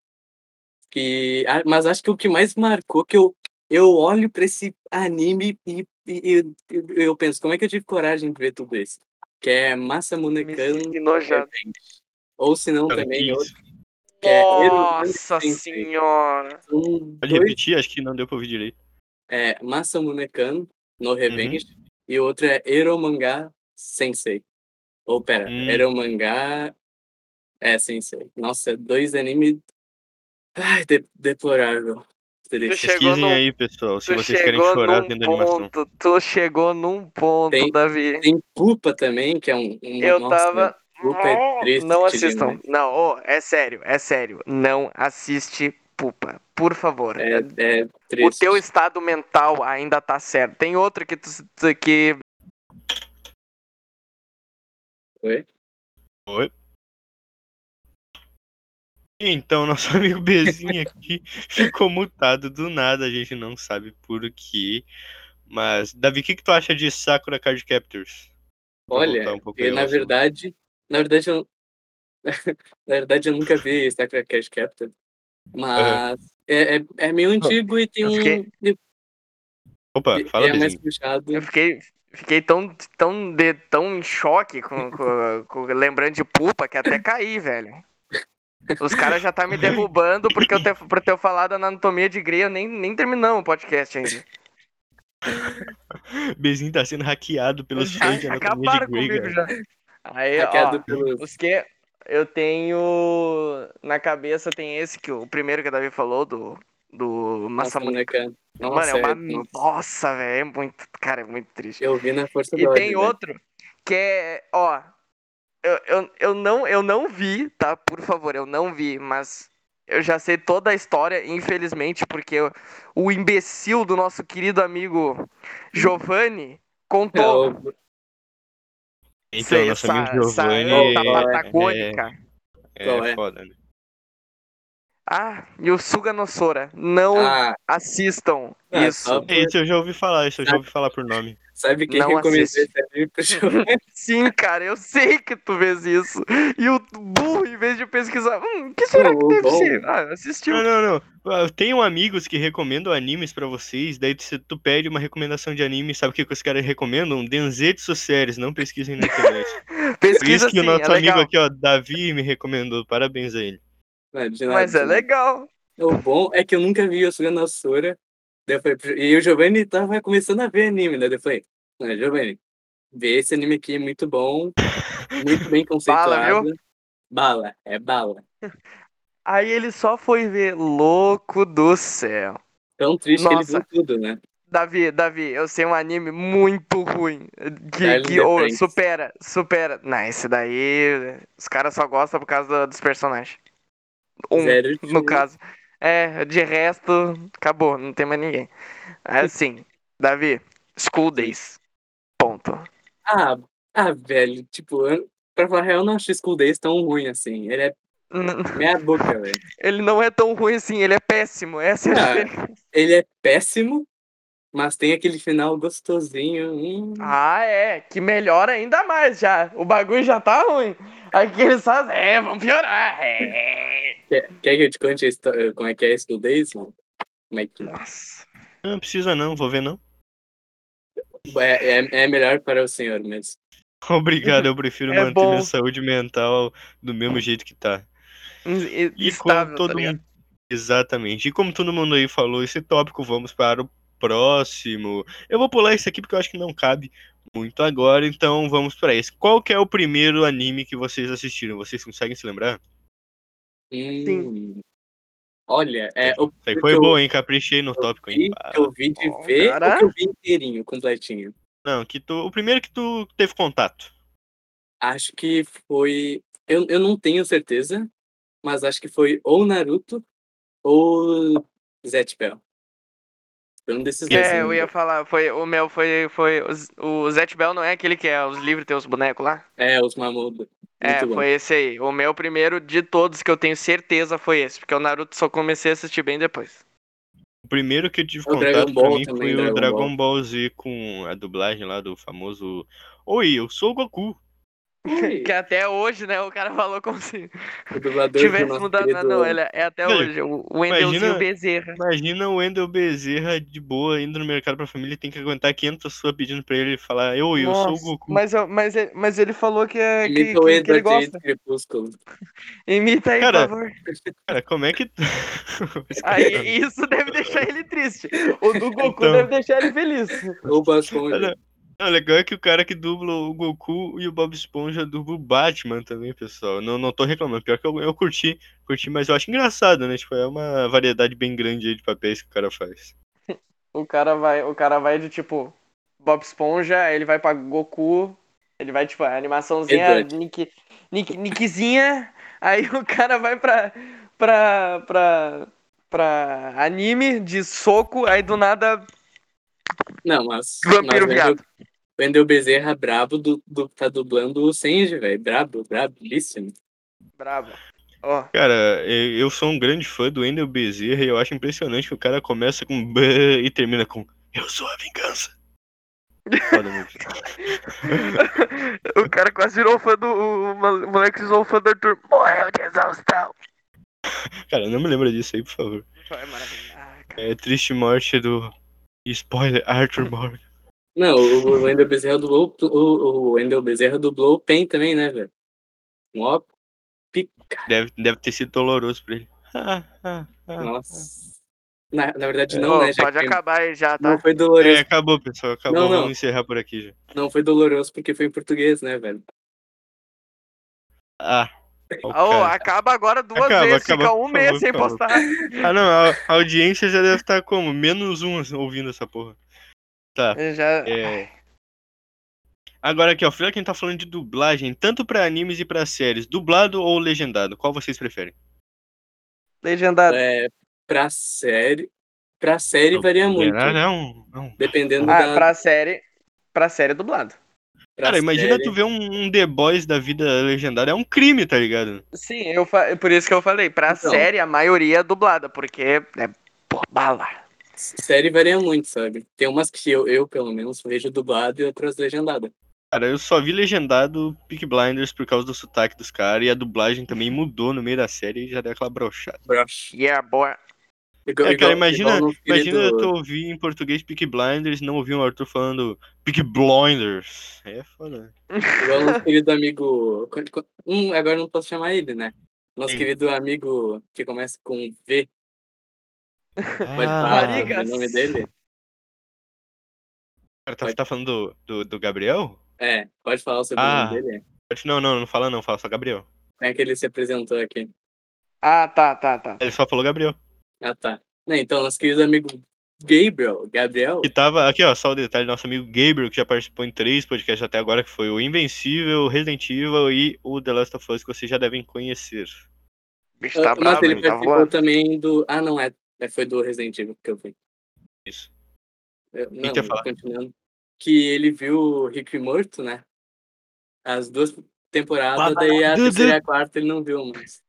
Que, mas acho que o que mais marcou que eu, eu olho pra esse anime e, e, e- eu penso, como é que eu tive coragem de ver tudo isso? Que é Masamune Me Kan sinto enojado. Revenge. Ou se não, também que que é Nossa Sensei. senhora. São Pode dois repetir? Acho que não deu pra ouvir direito. é Masamune Kan no Revenge e o outro é Eromanga Sensei. Ou pera, Hum. Eromanga é Sensei. Nossa, dois animes ai, de- deplorável. Pesquisem num- aí, pessoal, se Tu vocês querem chorar vendo animação. ponto, tu chegou num ponto, Tem- Davi. Tem Pupa também, que é um, um Eu nossa, tava. Pupa é triste não demais. assistam. Não, ô, é sério, é sério. Não assiste Pupa, por favor. É, é o triste. teu estado mental ainda tá certo. Tem outro que tu tu- que Oi? Oi? Então, nosso amigo Bezinho aqui ficou mutado do nada, a gente não sabe por quê. Mas, Davi, o que, que tu acha de Sakura Card Captors? Olha, um e na verdade, na verdade eu, na verdade eu nunca vi Sacred Cash Captain, mas é, é, é meio antigo e tem eu um fiquei- Opa, fala, é mais Bezinho. puxado. eu fiquei fiquei tão tão de, tão em choque com, com, com- lembrando de Pupa que até caí, velho. Os caras já tá me derrubando porque eu ter, por ter falado anatomia de Grey, eu nem, nem terminamos o podcast ainda. Bezinho tá sendo hackeado pelos fãs de Anatomia de acabaram Grey, comigo cara. já. Aí, Hackeado ó, pelos os que eu tenho na cabeça tem esse que o primeiro que o Davi falou do do Masamune. Masamune Kan. Mano, Nossa, é uma nossa, nossa, velho, é muito, cara, é muito triste. eu vi na Força E do tem Ódio, né? outro que é, ó, eu, eu, eu, não, eu não vi, tá? Por favor, eu não vi, mas eu já sei toda a história, infelizmente, porque o, o imbecil do nosso querido amigo Giovanni É, contou. o- Então, Sei, nosso essa- amigo Giovanni da é- Patagônica. é, é é? foda, né? Ah, e o Suga no Sora. Não Ah, assistam Ah, isso. só- Esse eu já ouvi falar, isso eu já ouvi falar por nome. Sabe quem Não recomendou esse anime pro Giovanni? Sim, cara, eu sei que tu vês isso. E o burro, em vez de pesquisar, hum, o que será que Não, deve bom. ser? Ah, assistiu. Não, não, não. Ah, Tenho amigos que recomendam animes pra vocês, daí tu, tu pede uma recomendação de anime, sabe o que, que os caras recomendam? Denzetsu séries, não pesquisem na internet. Por Pesquisa isso que o nosso é amigo legal. aqui, ó, Davi, me recomendou. Parabéns a ele. Mas é legal. O bom é que eu nunca vi o Suganosura. Daí eu falei pro- E o Giovanni tava começando a ver anime, né? Daí eu falei, ah, Giovanni, vê esse anime aqui, é muito bom, muito bem conceituado. Bala, viu? Bala, é bala. Aí ele só foi ver, louco do céu. Tão triste que ele Nossa. viu tudo, né? Davi, Davi, eu sei um anime muito ruim. Que, Darling que ô, supera, supera. Não, esse daí. Os caras só gostam por causa do- dos personagens. Um, Zero no caso. É, de resto, acabou, não tem mais ninguém. Assim, Davi, School Days. Ponto. Ah, ah, velho, tipo, eu, pra falar a real, eu não acho School Days tão ruim assim. Ele é meia boca, velho. Ele não é tão ruim assim, ele é péssimo. Essa é a Ah. Ele é péssimo, mas tem aquele final gostosinho. hum. Ah, é, que melhora ainda mais já. O bagulho já tá ruim. Aí que eles fazem, é, vamos piorar. É. Quer, quer que eu te conte a história, como é que é School Days, mano? Como é que Nossa. Não precisa não, vou ver não. é, é, é melhor para o senhor mesmo. Obrigado, eu prefiro É manter bom. minha saúde mental do mesmo jeito que tá. E- E Estável, como todo tá mundo... Exatamente. E como todo mundo aí falou esse tópico, vamos para o próximo. Eu vou pular isso aqui porque eu acho que não cabe muito agora, então vamos para esse. Qual que é o primeiro anime que vocês assistiram? Vocês conseguem se lembrar? Hum. Olha, é o Isso aí que foi eu bom, hein? Caprichei no tópico, hein? eu vi de Bom, ver cara. que eu vi inteirinho, completinho? Não, que tu... o primeiro que tu teve contato. Acho que foi. Eu, eu não tenho certeza, mas acho que foi ou Naruto ou Zet Bell. Foi um desses dois. É, eu ia falar, foi, o meu foi, foi, o Zet Bell não é aquele que é os livros tem os bonecos lá? É, os Mamudo. É, bom. foi esse aí. O meu primeiro de todos que eu tenho certeza foi esse, porque o Naruto só comecei a assistir bem depois. O primeiro que eu tive O Dragon contato pra Ball mim também, foi o Dragon Dragon Ball Z com a dublagem lá do famoso Oi, eu sou o Goku. Que até hoje, né, o cara falou como se o tivesse mudado. querido... Não, ele é é até hoje. O o Wendelzinho imagina- Bezerra. Imagina o Wendel Bezerra de boa indo no mercado pra família e tem que aguentar 500 pessoas pedindo pra ele falar Oi, eu sou o Nossa, Goku. Mas, eu- mas, ele- mas ele falou que, é, que, Imita o que, que ele gosta. Imita aí, Cara, por favor. Cara, como é que. Aí, isso deve deixar ele triste. O do Goku Então. deve deixar ele feliz. Olha, Não, o legal é que o cara que dubla o Goku e o Bob Esponja dubla o Batman também, pessoal. Não, não tô reclamando. Pior que eu, eu curti, curti, mas eu acho engraçado, né? Tipo, é uma variedade bem grande aí de papéis que o cara faz. O cara vai, o cara vai de tipo Bob Esponja, aí ele vai pra Goku, ele vai tipo a animaçãozinha. Nick, Nick, Nickzinha, aí o cara vai pra pra pra pra anime de soco, aí do nada Não, mas... Vampiro mas o viado. Wendel Bezerra brabo do, do, tá dublando o Senji, velho. Brabo, brabilíssimo. brabo. Ó, Cara, eu sou um grande fã do Wendel Bezerra e eu acho impressionante que o cara começa com e termina com Eu sou a vingança. Foda, o cara quase virou fã do o mole- moleque virou fã do Arthur. Morreu de exaustão. Cara, não me lembra disso aí, por favor. É maravilhoso. Ah. É triste morte do. Spoiler, Arthur Morgan. Não, o, Wendel Bezerra dublou o, o Wendel Bezerra dublou o Pen também, né, velho? Mó pica. Deve, deve ter sido doloroso pra ele. Ah, ah, ah. Nossa. Na, na verdade, não, Ô, né? Pode acabar aí já, tá? Não foi doloroso. É, acabou, pessoal. Acabou. Não, não. Vamos encerrar por aqui já. Não foi doloroso porque foi em português, né, velho? Ah. Ó o Ô, cara. acaba agora duas Acaba, vezes, acaba, fica um mês favor, sem postar. Ah, não. A, a audiência já deve estar como? Menos um ouvindo essa porra. Tá. Já... É. Agora aqui, ó. Fila quem tá falando de dublagem, tanto pra animes e pra séries. Dublado ou legendado? Qual vocês preferem? Legendado. É, pra série. Pra série varia muito. Ah, não, não. Dependendo Ah, da. pra série. Pra série dublado. Cara, imagina série. tu ver um, um The Boys da vida legendada. É um crime, tá ligado? Sim, eu fa... por isso que eu falei. Pra Então. série, a maioria é dublada, porque é pô, bala. Série varia muito, sabe? Tem umas que eu, eu pelo menos, vejo dublado e outras legendadas. Cara, eu só vi legendado Peak Blinders por causa do sotaque dos caras e a dublagem também mudou no meio da série e já deu aquela brochada. Broxa. Yeah, boa. Igual, É, cara, igual- imagina, igual no imagina querido- tu ouvir em português Peak Blinders e não ouvir o Arthur falando Peak Blinders. É foda. Igual nosso querido amigo. Hum, agora não posso chamar ele, né? Nosso Sim. querido amigo que começa com V. Pode Ah, falar o nome dele? Cara, tá, você tá falando do, do, do Gabriel? É, pode falar o sobrenome Ah. dele? Não, não, não fala não, fala só Gabriel. É que ele se apresentou aqui? Ah, tá, tá, tá. Ele só falou Gabriel. Ah, tá. Então, nosso querido amigo Gabriel, Gabriel, Que tava, aqui ó, só o detalhe, nosso amigo Gabriel, que já participou em três podcasts até agora, que foi o Invencível, Resident Evil e o The Last of Us, que vocês já devem conhecer. O bicho tá Ah, mas bravo, ele ele tá participou voando. também do. Ah, não, é. é, Foi do Resident Evil que eu vi. Isso. Eu- que Não, falar? continuando. Que ele viu o Rick morto, né? As duas temporadas, Ah, daí a terceira e a quarta ele não viu mais.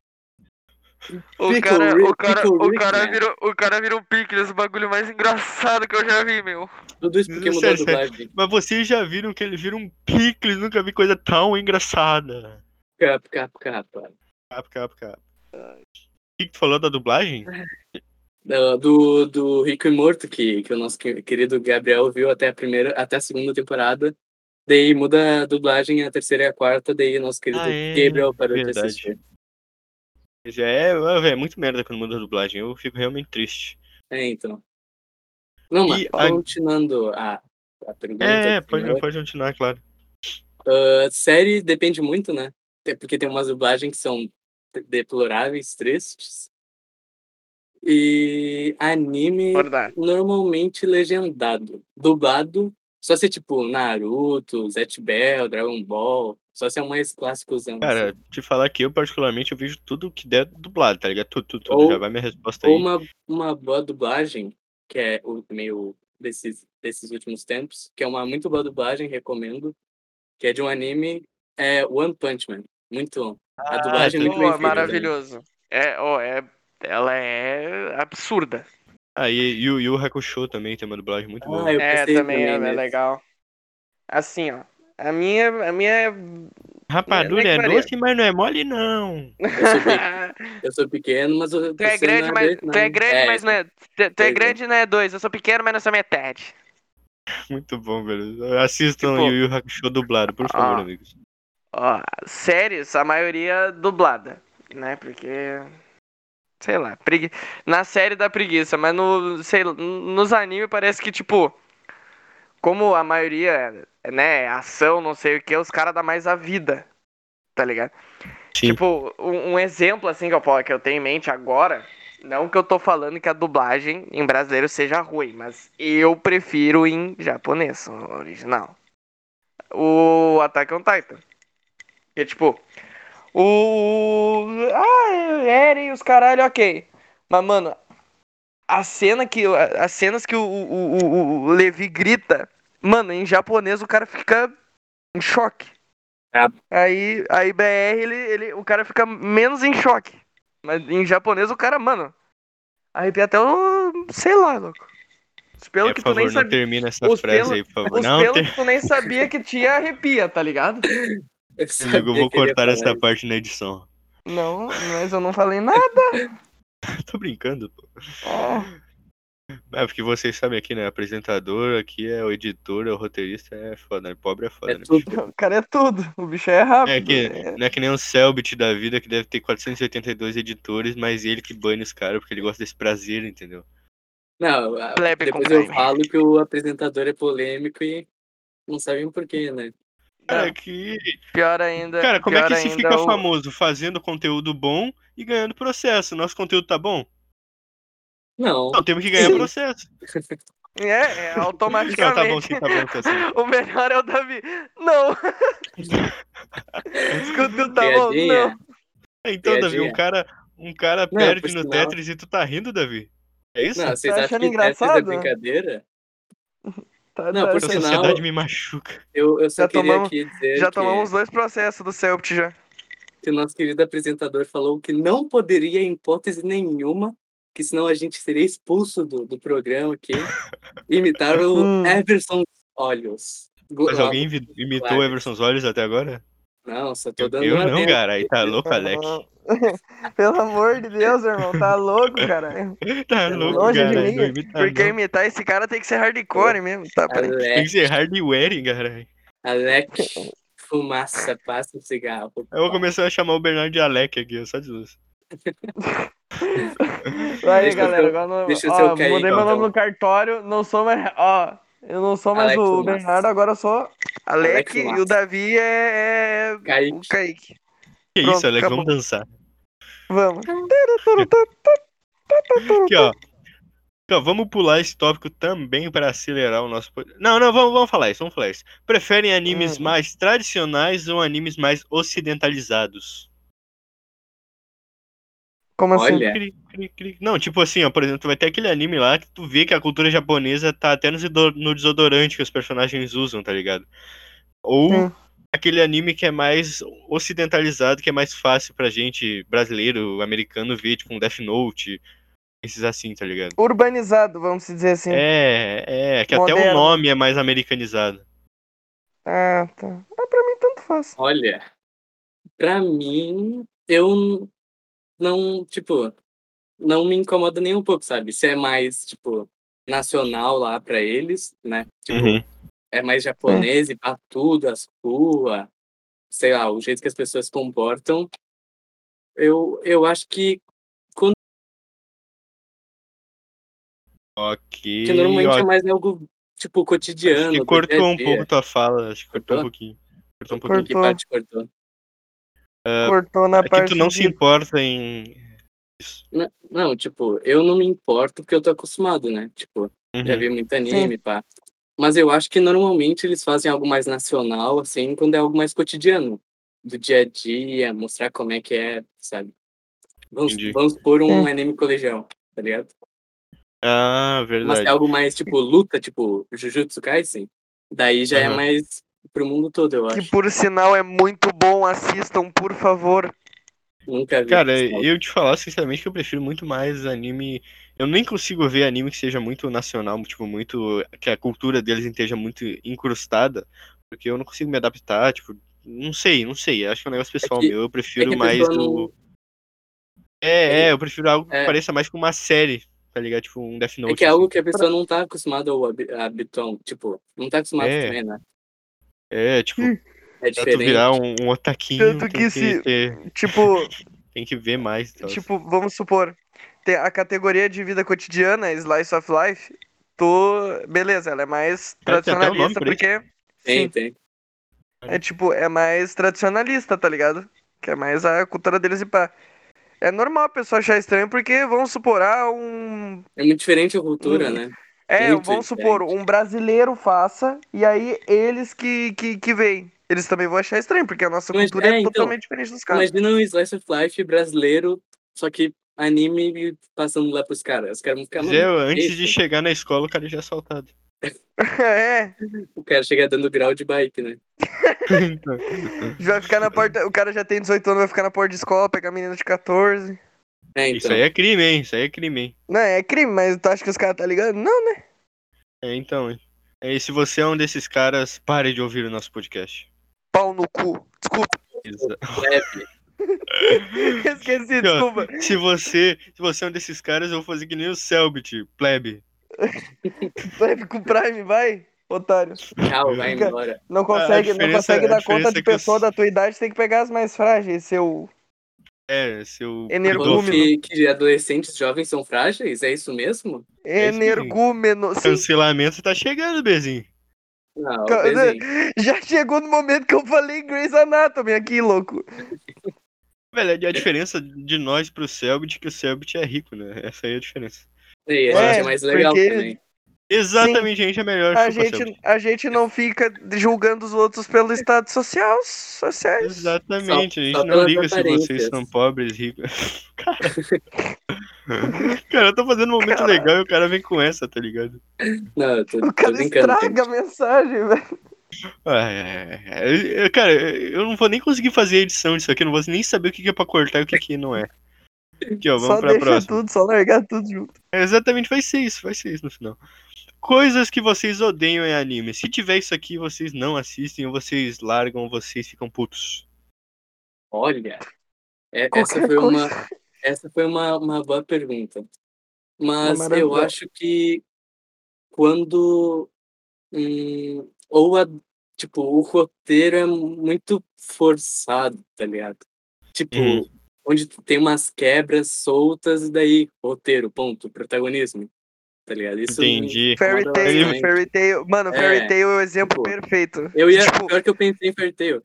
O Pickle cara, Rick- o cara, Pickle o Rick, cara né? virou, o cara virou um pickles, o bagulho mais engraçado que eu já vi, meu. Tudo isso porque mudou a dublagem. Mas vocês já viram que ele vira um picles, nunca vi coisa tão engraçada. Cap, cap, capa. Cap, cap, cap. O que que tu falou da dublagem? Do, do, Rico e Morto, que, que o nosso que- querido Gabriel viu até a primeira, até a segunda temporada. Daí muda a dublagem a terceira e a quarta, daí nosso querido Ah, é, Gabriel parou de verdade. assistir. Já é, é, é muito merda quando muda a dublagem, eu fico realmente triste. É, então. Não, mas a- continuando a, a pergunta. É, pode, senhor, pode continuar, claro. ah, série depende muito, né? Até Porque tem umas dublagens que são deploráveis, tristes. E anime Verdade. normalmente legendado. Dublado, só se tipo Naruto, Zet Bell, Dragon Ball. Só se é um mais clássicozão. Cara, assim. te falar que eu, particularmente, eu vejo tudo que der dublado, tá ligado? Tudo, tudo, tudo. Ou- Já vai minha resposta Ou aí. uma, uma boa dublagem, que é o meio desses, desses últimos tempos, que é uma muito boa dublagem, recomendo, que é de um anime, é One Punch Man. Muito bom. A Ah, dublagem é muito bem Boa, feita. também. maravilhoso. É, ó, é, ela é absurda. Ah, e Yu Yu Hakusho também tem uma dublagem muito boa. Ah, eu é, pensei também, é, é legal. Assim, ó. A minha, a minha é Rapadura é varia. doce, mas não é mole, não. Eu sou, pe- eu sou pequeno, mas eu Tu é grande, mas, tu é grande, mas não é. Tu, tu é é. grande, não é dois. Eu sou pequeno, mas não sou metade. Muito bom, velho. Assistam Tipo- Yu Yu Hakusho dublado, por favor, Ah. amigos. Ó, séries, a maioria dublada, né? Porque. Sei lá, pregui... na série da preguiça, mas no, sei, lá, nos animes parece que, tipo, como a maioria, né, é ação, não sei o que, os caras dão mais a vida, tá ligado? Sim. Tipo, um, um exemplo, assim, que eu, que eu tenho em mente agora, não que eu tô falando que a dublagem em brasileiro seja ruim, mas eu prefiro em japonês, original. O Attack on Titan. Que é tipo, o. Ah, Eren e os caralho, ok. Mas, mano, a cena que. As cenas que o, o, o, o Levi grita, mano, em japonês o cara fica em choque. É. Aí, aí BR, ele, ele, o cara fica menos em choque. Mas em japonês o cara, mano, arrepia até o. sei lá, louco. Os pelos É, que tu nem favor, não sabia. termina essa os frase pelos- aí, por favor. Os Não, pelos ter... que tu nem sabia que tinha arrepia, tá ligado? Eu, amigo, eu vou cortar essa isso. parte na edição. Não, mas eu não falei nada. Tô brincando, pô. É. É, porque vocês sabem aqui, né? Apresentador, aqui é o editor, é o roteirista, é foda, né? Pobre é foda, É né? tudo. bicho? O cara é tudo. O bicho é rápido. É que É. não é que nem o Selbit da vida, que deve ter 482 editores, mas ele que banha os caras, porque ele gosta desse prazer, entendeu? Não, Plebe depois eu falo que o apresentador é polêmico e não sabem por quê, né? É que. Pior ainda. Cara, como é que se fica o- famoso? Fazendo conteúdo bom e ganhando processo. Nosso conteúdo tá bom? Não. Não, temos que ganhar processo. É, é Não, automaticamente. tá bom sim, tá bom, tá sim. O melhor é o Davi. Não. Escuta, tá bom? Não. Então, Davi, Piadinha. um cara, um cara Não, perde no Tetris e tu tá rindo, Davi? É isso? Não, vocês Tá acham que Tetris é engraçado? brincadeira? Tá, Não, tá, por sinal- sociedade me machuca. Eu, eu só Já queria tomamos- aqui dizer Já que, tomamos dois processos do Celpt já. que o nosso querido apresentador falou que não poderia, em hipótese nenhuma, que senão a gente seria expulso do, do programa aqui, imitar o Hum. Everson Olhos. Mas alguém imitou claro. o Everson Olhos até agora? Não, só tô Eu, dando eu uma não, cara. Aí tá louco, Alec. Pelo amor de Deus, irmão. Tá louco, cara. Tá louco, Longe de cara. mim, Não imita, Porque não. imitar esse cara tem que ser hardcore mesmo. Tá. Tem que ser hardware, cara. Alec, fumaça, passa um cigarro. Eu vou começar a chamar o Bernardo de Alec aqui, só de luz. Aí, Deixa galera, eu- agora não, deixa eu ó, Kaique, mudei meu nome então. no cartório, não sou mais, ó, eu não sou mais Alex o. Bernardo, agora eu sou Alec Alex e o Davi é, é Kaique. o Kaique. Que Pronto, isso, Alex? acabou. Vamos dançar. Vamos. Aqui, ó. Aqui, ó, Vamos pular esse tópico também para acelerar o nosso. Não, não, vamos, vamos falar isso, vamos falar isso. Preferem animes Hum. mais tradicionais ou animes mais ocidentalizados? Como assim? Olha, Cri, cri, cri. Não, tipo assim, ó, por exemplo, tu vai ter aquele anime lá que tu vê que a cultura japonesa tá até no deso- no desodorante que os personagens usam, tá ligado? Ou Sim. aquele anime que é mais ocidentalizado, que é mais fácil pra gente, brasileiro, americano, ver, tipo um Death Note, esses assim, tá ligado? Urbanizado, vamos dizer assim. É, é, que até o nome é mais americanizado. Ah, tá. Ah, pra mim tanto faz. olha, pra mim, eu não, tipo, não me incomoda nem um pouco, sabe? Se é mais, tipo, nacional lá pra eles, né? Tipo, Uhum. é mais japonês e pá, tudo, as ruas, sei lá, o jeito que as pessoas se comportam. Eu, eu acho que, Ok. que normalmente ó, é mais algo, tipo, acho cotidiano. que do cortou um dia dia. pouco tua fala, acho que cortou um Cortou? pouquinho. Cortou um pouquinho. Que Cortou. parte cortou? Cortou na É que parte tu não se de... importa em. Isso. Não, não, tipo, eu não me importo porque eu tô acostumado, né? Tipo, já Uhum. vi muito anime, pá. Mas eu acho que normalmente eles fazem algo mais nacional, assim, quando é algo mais cotidiano. do dia a dia, mostrar como é que é, sabe? Vamos, Entendi. vamos pôr um É. anime colegial, tá ligado? Ah, Mas verdade. é algo mais, tipo, luta, tipo, Jujutsu Kaisen, daí já é Aham. mais pro mundo todo, eu Que acho. por sinal é muito bom, assistam, por favor. Nunca vi. Cara, eu te falar sinceramente que eu prefiro muito mais anime. Eu nem consigo ver anime que seja muito nacional, tipo, muito. que a cultura deles esteja muito incrustada, porque eu não consigo me adaptar, tipo, não sei, não sei. Acho que é um negócio pessoal que- meu. Eu prefiro que a mais pessoa o. não- É, é é, eu prefiro algo que é. pareça mais com uma série, tá ligado? Tipo, um Death Note. É que é algo assim. que a pessoa não tá acostumada ao habi- habitão, tipo, não tá acostumado É. também, né? É, tipo, Hum. É diferente. virar um, um otaquinho, Tanto que que, se- ter- Tipo, tem que ver mais. tal. tipo, vamos supor, tem a categoria de vida cotidiana, Slice of Life, tô. Beleza, ela é mais É, um tradicionalista, porque. Tem, Sim, tem. é tipo, é mais tradicionalista, tá ligado? Que é mais a cultura deles e pá. É normal a pessoa achar estranho, porque vamos supor, ah, um. É muito diferente a cultura, Hum. né? É, Muito vamos supor, um brasileiro faça, e aí eles que, que, que veem. Eles também vão achar estranho, porque a nossa Mas, cultura é, é, então, totalmente diferente dos caras. Imagina um Slice of Life brasileiro, só que anime e passando lá pros caras. Os caras vão ficar, Zé, mano, antes esse? de chegar na escola, o cara já é assaltado. é, O cara chega dando grau de bike, né? vai ficar na porta. O cara já tem 18 anos, vai ficar na porta de escola, pegar menina de 14. É, Isso então. aí é crime, hein? Isso aí é crime, hein? Não, é crime, mas tu acha que os caras tá ligando? Não, né? É, então, hein? É, e se você é um desses caras, pare de ouvir o nosso podcast. Pau no cu. Desculpa, Exa- esqueci, desculpa. Se você, se você é um desses caras, eu vou fazer que nem o Selbit, plebe. Vai com o Prime, vai, otário. Tchau, vai embora. Não consegue, não consegue dar conta é de eu- pessoa da tua idade, tem que pegar as mais frágeis, seu. É, seu. Energúmeno. Falou que, que adolescentes jovens são frágeis? É isso mesmo? É. Energúmeno. Sim, Cancelamento tá chegando, Bezinho. Não, Ca- desenho. já chegou no momento que eu falei Grey's Anatomy aqui, louco. Velho, a diferença de nós pro Selbit é que o Selbit é rico, né? Essa aí é a diferença. E a É, gente é mais legal porque- também. Exatamente, a gente é melhor. A gente, a gente não fica julgando os outros pelo estado social, sociais. Exatamente, Só- a gente não liga se vocês são pobres, ricos. Cara. cara, eu tô fazendo um momento Caralho. legal e o cara vem com essa, tá ligado? Não, eu tô, O cara estraga a mensagem, velho. Ah, Cara, eu não vou nem conseguir fazer a edição disso aqui, eu não vou nem saber o que é pra cortar e o que que não é. Aqui, ó, vamos Só pra deixa próxima. tudo, só largar tudo junto. É, exatamente, vai ser isso, vai ser isso no final. Coisas que vocês odeiam em anime. Se tiver isso aqui, vocês não assistem, ou vocês largam, ou vocês ficam putos. Olha, é- essa foi coisa. uma, essa foi uma, uma boa pergunta. Mas Uma eu acho que quando hum, ou a, tipo, o roteiro é muito forçado, tá ligado? Tipo, Uhum. onde tem umas quebras soltas e daí roteiro, ponto, protagonismo. Tá ligado? Isso me Entendi. Fairy bastante. Fairy Tail. Mano, É, Fairy Tail é o exemplo tipo, perfeito. Eu ia, Tipo, pior que eu pensei em Fairy Tail.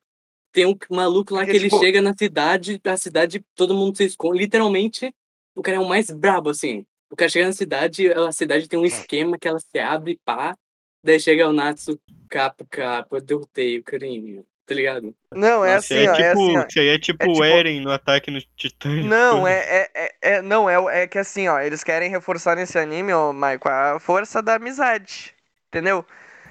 Tem um maluco lá Porque, que ele tipo- chega na cidade, a cidade, todo mundo se esconde. Literalmente, o cara é o mais brabo, assim. O cara chega na cidade, a cidade tem um esquema que ela se abre, pá. Daí chega o Natsu, capa, capa, derrotei o carinho, tá ligado? Não, é Nossa, assim, ó. é É tipo, assim, ó. isso aí é tipo É o tipo- Eren no ataque no Titã. Não, é, é, é, é- não, é, é que assim, ó, eles querem reforçar nesse anime, ó, Maiko, a força da amizade, entendeu?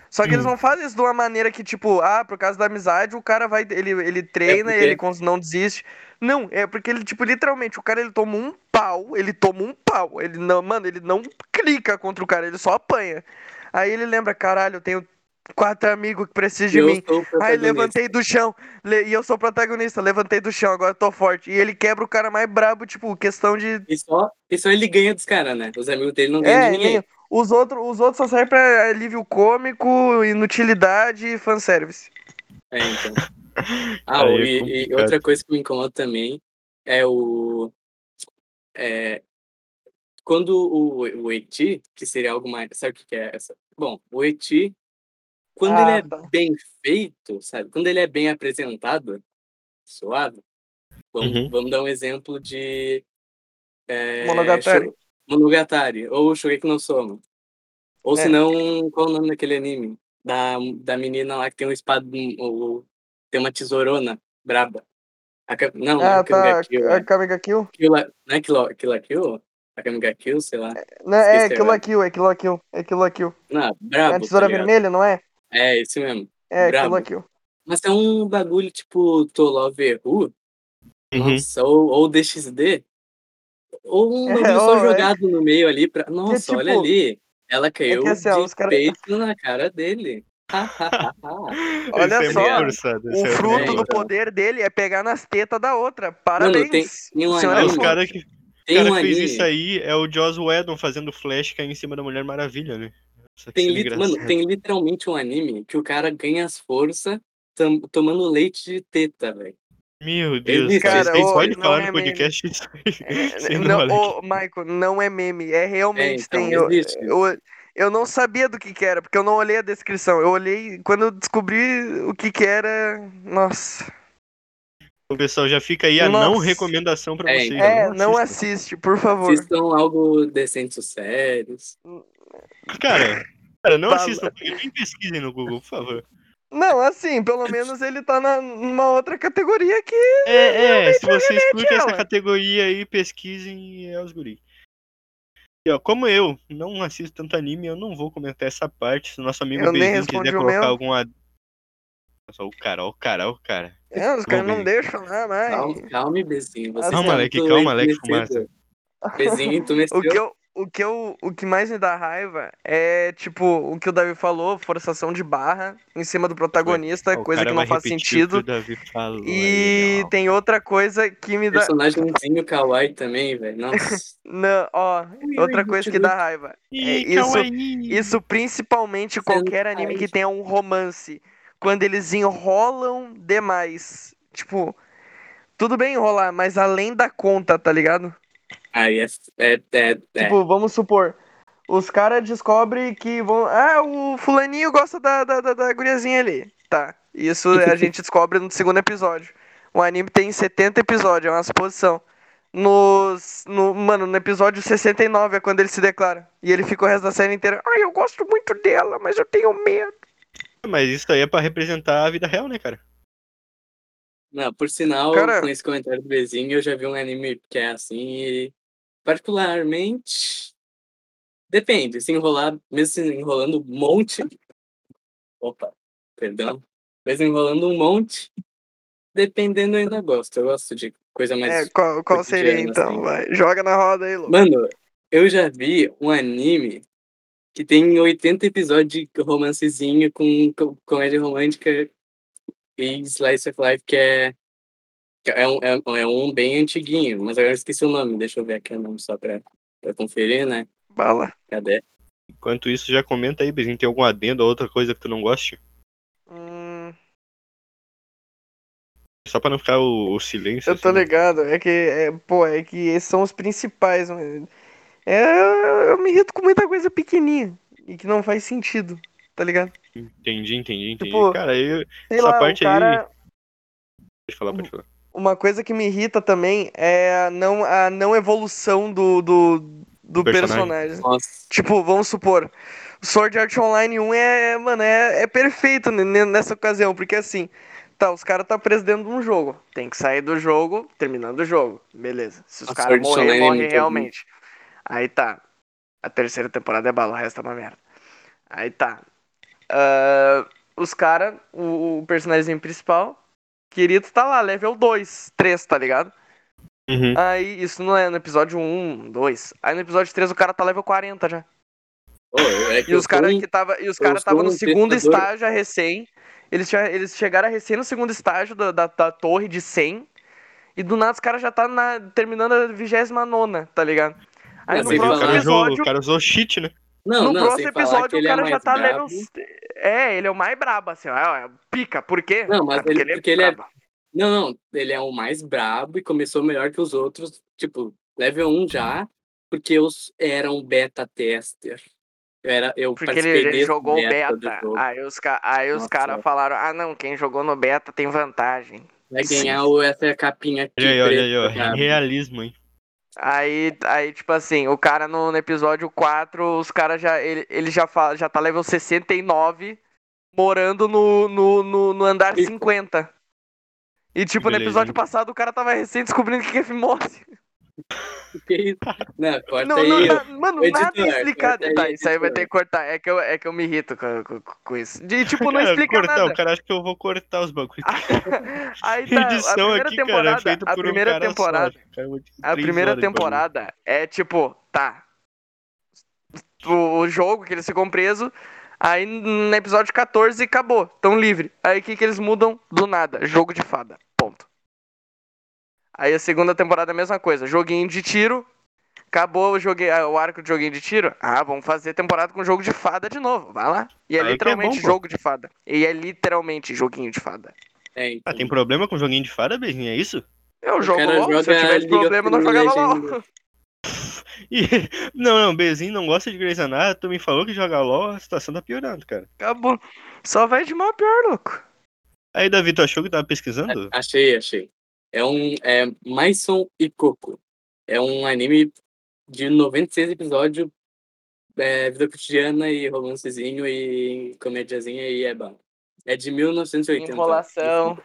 Só que eles Hum. não fazem isso de uma maneira que, tipo, ah, por causa da amizade, o cara vai, ele, ele treina, porque- ele não desiste. Não, é porque ele, tipo, literalmente, o cara, ele toma um pau, ele toma um pau, ele não, mano, ele não clica contra o cara, ele só apanha. Aí ele lembra, caralho, eu tenho quatro amigos que precisam de eu mim. Aí levantei do chão. le- E eu sou o protagonista. Levantei do chão, agora tô forte. E ele quebra o cara mais brabo, tipo, questão de. E só, e só ele ganha dos caras, né? Os amigos dele não ganham É, de ninguém. nem- os outros os outros só servem pra alívio cômico, inutilidade e fanservice. É, então. Ah, é e- e, outra coisa que me incomoda também é o. É, quando o, o Eti, que seria algo mais. Sabe o que que é essa? Bom, o Eti, quando Ah, ele é tá. bem feito, sabe? Quando ele é bem apresentado, suave. Vamos, Uhum. vamos dar um exemplo de. É, Monogatari. Monogatari, ou Shogeki no Soma. Ou É. se não, qual é o nome daquele anime? Da, da menina lá que tem um espada, ou, tem uma tesourona Braba. A não, Ah, a Kamiga tá. Kill. A é. Kamiga Kill? Kill Não é Kill, Kill Kill? A Kamiga Kill, sei lá. Não, é Kill. Kill, é Kill Kill. É Kill Kill. Não, É brabo. a tesoura tá vermelha, não é? É, isso mesmo. É, Kill Brabo. la Kill. Mas é um bagulho tipo To Love Who, Uhum. nossa, ou, ou DXD. Ou um É, bagulho só ou é- jogado no meio ali pra. Nossa, olha tipo, ali. Ela caiu assim, ó, de os cara- peito na cara dele. Olha Esse é só, forçado, esse O é fruto bem, do poder dele é pegar nas tetas da outra. Parabéns. tem- tem um Ah, é os caras que, Tem cara um que fez anime. isso aí é o Joss Whedon fazendo Flash cair em cima da Mulher Maravilha, né? Nossa, Tem, cena lit- mano, tem literalmente um anime que o cara ganha as forças tam- tomando leite de teta, velho. Meu Deus, Existe. cara, vocês podem não falar é no podcast isso aí, É, não, ô, Michael, não é meme, é realmente É, então, tem. Eu, eu, eu não sabia do que, que era, porque eu não olhei a descrição. Eu olhei quando eu descobri o que, que era. Nossa. Pessoal já fica aí a não Nossa. recomendação pra É, vocês. então. É, não assiste, por favor. Assistam algo decentes sérios. Cara, cara, não Fala. assistam, nem pesquisem no Google, por favor. Não, assim, pelo menos ele tá na, numa outra categoria que. É, é, se vocês curtem essa categoria aí, pesquisem é os guri. E, ó, como eu não assisto tanto anime, eu não vou comentar essa parte. Se o nosso amigo respondi quiser colocar meu. algum. ad- Nossa, o cara, ó, o cara, ó, o cara. É, os caras não deixam falar mais. Calma, calma, Bezinho. Você Calma, tá Leque, muito calma, Leque, entumecido. fumaça. Bezinho, entumeceu. O que, eu, o, que eu, o que mais me dá raiva é, tipo, o que o Davi falou, forçação de barra em cima do protagonista, o coisa que não vai faz sentido. O que o Davi falou E tem outra coisa que me dá. Personagemzinho kawaii também, velho. Nossa. Não, ó, outra coisa que dá raiva. É isso, isso principalmente qualquer anime que tenha um romance. Quando eles enrolam demais. Tipo, tudo bem enrolar, mas além da conta, tá ligado? Aí é. é, é, é. Tipo, vamos supor, os caras descobrem que vão. Ah, o fulaninho gosta da, da, da, da guriazinha ali. Tá. Isso a gente descobre no segundo episódio. O anime tem 70 episódios, é uma suposição. Nos. No, mano, no episódio 69 é quando ele se declara. E ele fica o resto da série inteira. Ai, eu gosto muito dela, mas eu tenho medo. Mas isso aí é pra representar a vida real, né, cara? Não, por sinal, Cara- com esse comentário do Bezinho, eu já vi um anime que é assim e. Particularmente. Depende, se enrolar, mesmo se enrolando um monte. Opa, perdão. Mesmo enrolando um monte. Dependendo, eu ainda gosto. Eu gosto de coisa mais. É, qual, qual seria cotidiano, então? assim. Vai, joga na roda aí, Lu. Mano, eu já vi um anime que tem 80 episódios de romancezinho com com comédia romântica e slice of life, que é. É um, é, é um bem antiguinho, mas agora eu esqueci o nome. Deixa eu ver aqui o nome só pra, pra conferir, né? Bala. Cadê? Enquanto isso, já comenta aí, Bezinho, tem algum adendo ou outra coisa que tu não goste? Hum, Só pra não ficar o, o silêncio. eu tô assim. ligado. É que, é, pô, é que esses são os principais. mano. É, eu, eu me irrito com muita coisa pequenininha e que não faz sentido, tá ligado? Entendi, entendi, entendi. Tipo, cara, eu. Essa lá, parte o aí- cara. Pode falar, pode falar. Uma coisa que me irrita também é a não, a não evolução do, do, do personagem. personagem. Nossa. Tipo, vamos supor, Sword Art Online 1 é, mano, é, é perfeito ne- ne- nessa ocasião, porque assim, tá, os caras tá presos dentro de um jogo, tem que sair do jogo, terminando o jogo, beleza. Se os caras morrer, Online é morre muito realmente. Aí tá, a terceira temporada é bala, o resto é uma merda. Aí tá, Ah, os caras, o, o personagem principal, querido, tá lá, level 2, 3, tá ligado? Uhum. Aí, isso não é no episódio 1, 2. Aí no episódio 3 o cara tá level 40 já. Ô, é que E os caras um- que tava, e os eu cara sou tava no um segundo testador. estágio a recém. Eles, tinha- eles chegaram a recém no segundo estágio da, da, da torre de 100. E do nada os caras já tá na, terminando a 29 tá ligado? Aí no próximo falar- cara usou, episódio. o cara usou cheat, né? Não, no não, próximo sem falar episódio que o ele é cara já mais tá brabo. level. É, ele é o mais brabo, assim, ó. é, Pica, por quê? Não, mas Cara, ele- porque ele é-. Não, não, ele é o mais brabo e começou melhor que os outros, tipo, level 1 já, porque eu era um beta tester. Eu, era, eu Porque ele, ele jogou o beta beta. Aí os, aí os caras falaram: ah, não, quem jogou no beta tem vantagem. Vai ganhar o, essa capinha aqui. Olha aí, olha aí. Realismo, hein? Aí, aí, tipo assim, o cara no, no episódio 4, os caras já. Ele, ele já, fala, já tá level 69, morando no, no, no, no andar E- 50. E tipo, no Beleza. episódio passado o cara tava recém descobrindo que é fimose. Que isso? Não, corta Não, aí. não, ó. na- mano, Editor, nada é explicado. Tá, aí, isso aí vai ter que cortar. É que eu, é que eu me irrito com, com, com isso. De tipo, não Cara, explica cortar, nada. o cara acha que eu vou cortar os bagulhos. Aí tá, a Edição primeira aqui, cara, é temporada, a um primeira cara temporada, só. Cara, ter a primeira bagulho. temporada é tipo, tá. O, o jogo que eles ficam presos, aí no episódio 14 acabou, tão livre. Aí o que que eles mudam? Do nada, jogo de fada, ponto. Aí a segunda temporada é a mesma coisa, joguinho de tiro, acabou o, jogue... o arco de joguinho de tiro, ah, vamos fazer temporada com jogo de fada de novo, vai lá. E é Aí é literalmente bom, pô. jogo de fada. E é literalmente joguinho de fada. É, então. Ah, tem problema com joguinho de fada, Beijinho? É isso? Eu jogo LOL, se eu tivesse problema eu não jogava LOL. E... Não, não, Bezinho não gosta de Grey's Anatomy, falou que joga LOL, a situação tá piorando, cara. Acabou. Só vai de mal a pior, louco. Aí, Davi, tu achou que tava pesquisando? Achei, achei. É um. É Maison e Coco. É um anime de 96 episódios. É, vida cotidiana e romancezinho e comediazinha e é bom. É de 1980. Enrolação.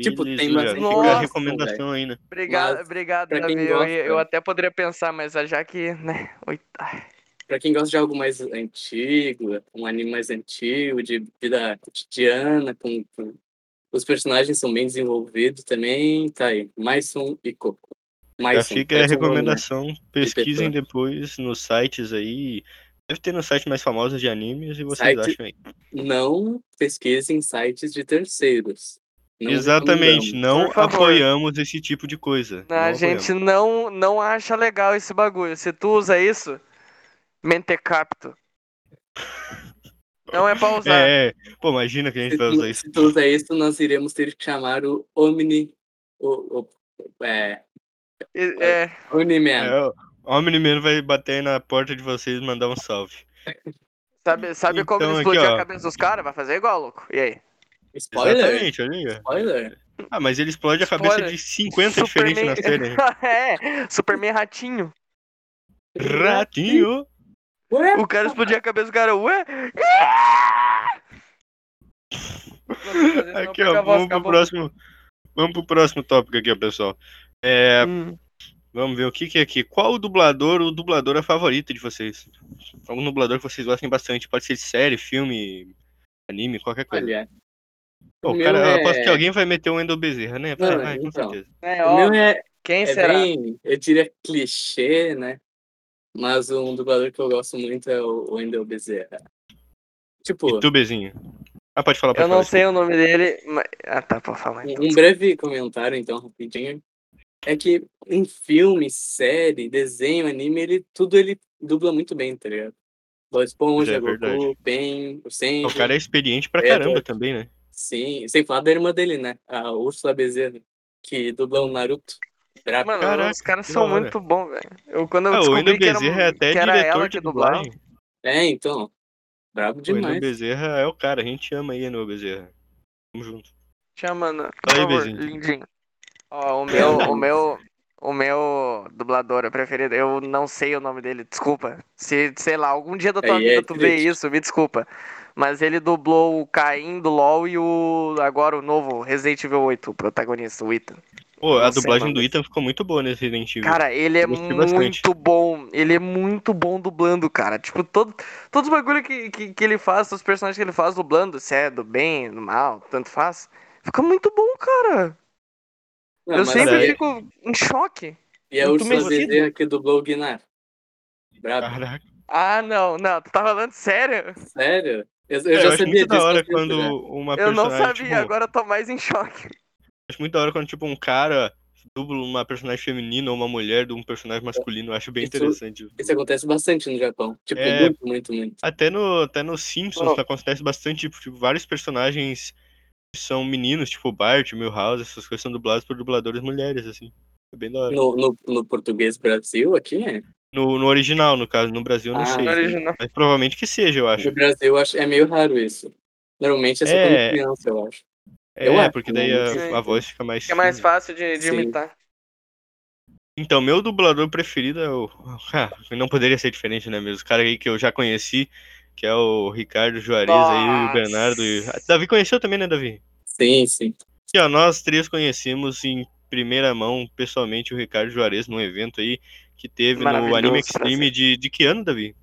tipo, tem Belezura, bastante Fica a Nossa, recomendação né? Obrigado, Mas, obrigado, Davi. Eu, gosta- eu até poderia pensar, mas já que, né? oi- ai, Pra quem gosta de algo mais antigo, um anime mais antigo, de vida cotidiana, com, com- os personagens são bem desenvolvidos também, tá aí. Maison e Coco. Já Maison, fica a um nome, né? recomendação. Pesquisem depois nos sites aí. Deve ter nos sites mais famosos de animes e vocês Site- acham aí. Não pesquisem sites de terceiros. Não Exatamente, não apoiamos esse tipo de coisa. A gente apoiamos. não, não acha legal esse bagulho. Se tu usa isso, mentecapto. Não é pra usar. É, é. Pô, imagina que a gente Se vai tu, usar isso. se tu usar isso, nós iremos ter que chamar o Omni. O, o, é, É, é, Omni-Man. É, Omni-Man vai bater aí na porta de vocês e mandar um salve. sabe sabe como Então, aqui, explodir a cabeça dos caras? Vai fazer igual, louco. E aí? Spoiler? Exatamente, olha aí. Spoiler? Ah, mas ele explode a cabeça Spoiler. de 50 diferentes na série. é, Superman ratinho. Ratinho! Ué? O cara explodia a cabeça do cara, ué? Aqui, ó, vamos pro próximo. Vamos pro próximo tópico aqui, ó, pessoal. É, Hum, vamos ver o que, que é aqui. Qual o dublador ou dubladora favorita de vocês? Algum dublador que vocês gostem bastante? Pode ser de série, filme, anime, qualquer coisa. Olha, Pô, o cara, meu eu é- aposto que alguém vai meter o Wendel Bezerra, né? Não, vai, com então. certeza. é, o ó, meu é, quem é será? bem, eu diria clichê, né? Mas um dublador que eu gosto muito é o Wendel Bezerra. Tipo, E tu, Bezinho? Ah, pode falar, pode Eu não falar. sei o nome dele, mas... Ah, tá, pode falar. então. Um breve comentário, então, rapidinho. É que em filme, série, desenho, anime, ele, tudo ele dubla muito bem, tá ligado? Bob Esponja, É Goku, verdade. Ben, o Senji. O cara é experiente pra É, caramba tô- também, né? Sim, sem falar da irmã dele, né? A Úrsula Bezerra, que dubla o Naruto. Brabo. Mano, Caraca, os caras são hora. muito bons, velho. Eu, quando eu Ah, o descobri Wendel que era, Bezerra é até que era diretor ela de que dublava... É, então. Brabo O Wendel demais. Bezerra é o cara, a gente ama aí, Wendel Bezerra. Tamo junto. Por Fala aí, favor, Bezinho. lindinho. Ó, o meu, o meu, o meu dublador preferido, eu não sei o nome dele, desculpa. Se, sei lá, algum dia da tua Aí é vida tu vê triste. isso, me desculpa. Mas ele dublou o Caim do LoL e o, agora o novo Resident Evil 8, o protagonista, o Ethan. Pô, a o dublagem do. Ethan ficou muito boa nesse Resident Evil. Cara, ele é Eu muito bastante. bom. Ele é muito bom dublando, cara. Tipo, todo, todos os bagulho que, que, que ele faz, os personagens que ele faz dublando, se é do bem, do mal, tanto faz. Fica muito bom, cara. Não, eu sempre aí- fico em choque. E Úrsula mexido. Bezerra que dublou o Guinar. Brabo. Caraca, Ah, não, não, tu tá falando sério? Sério? Eu, eu É, eu já acho sabia muito da disso, hora quando já. uma Eu não sabia, tipo, agora eu tô mais em choque. Acho muito da hora quando, tipo, um cara dubla uma personagem feminina ou uma mulher de um personagem masculino. Eu acho bem Isso- interessante. Isso acontece bastante no Japão. Tipo, É. muito, muito, muito. Até no, até no Simpsons Oh. acontece bastante, tipo, tipo, vários personagens que são meninos, tipo Bart, Milhouse, essas coisas são dubladas por dubladores mulheres, assim. É bem da hora. No, no, no português Brasil, aqui, é. No, no original, no caso, no Brasil, eu não Ah, sei. no Original. Mas provavelmente que seja, eu acho. No Brasil, acho, é meio raro isso. Normalmente é só É. quando criança, eu acho. É, eu acho, porque daí a, a voz fica mais. É mais fácil de, de imitar. Então, meu dublador preferido é o. Ah, não poderia ser diferente, né, mesmo? Os caras aí que eu já conheci, que é o Ricardo Juarez aí, o Nossa. Bernardo. E... Ah, Davi conheceu também, né, Davi? Sim, sim. que ó, nós três conhecemos em primeira mão, pessoalmente, o Ricardo Juarez num evento aí que teve no Anime. Extreme de, de que ano, Davi?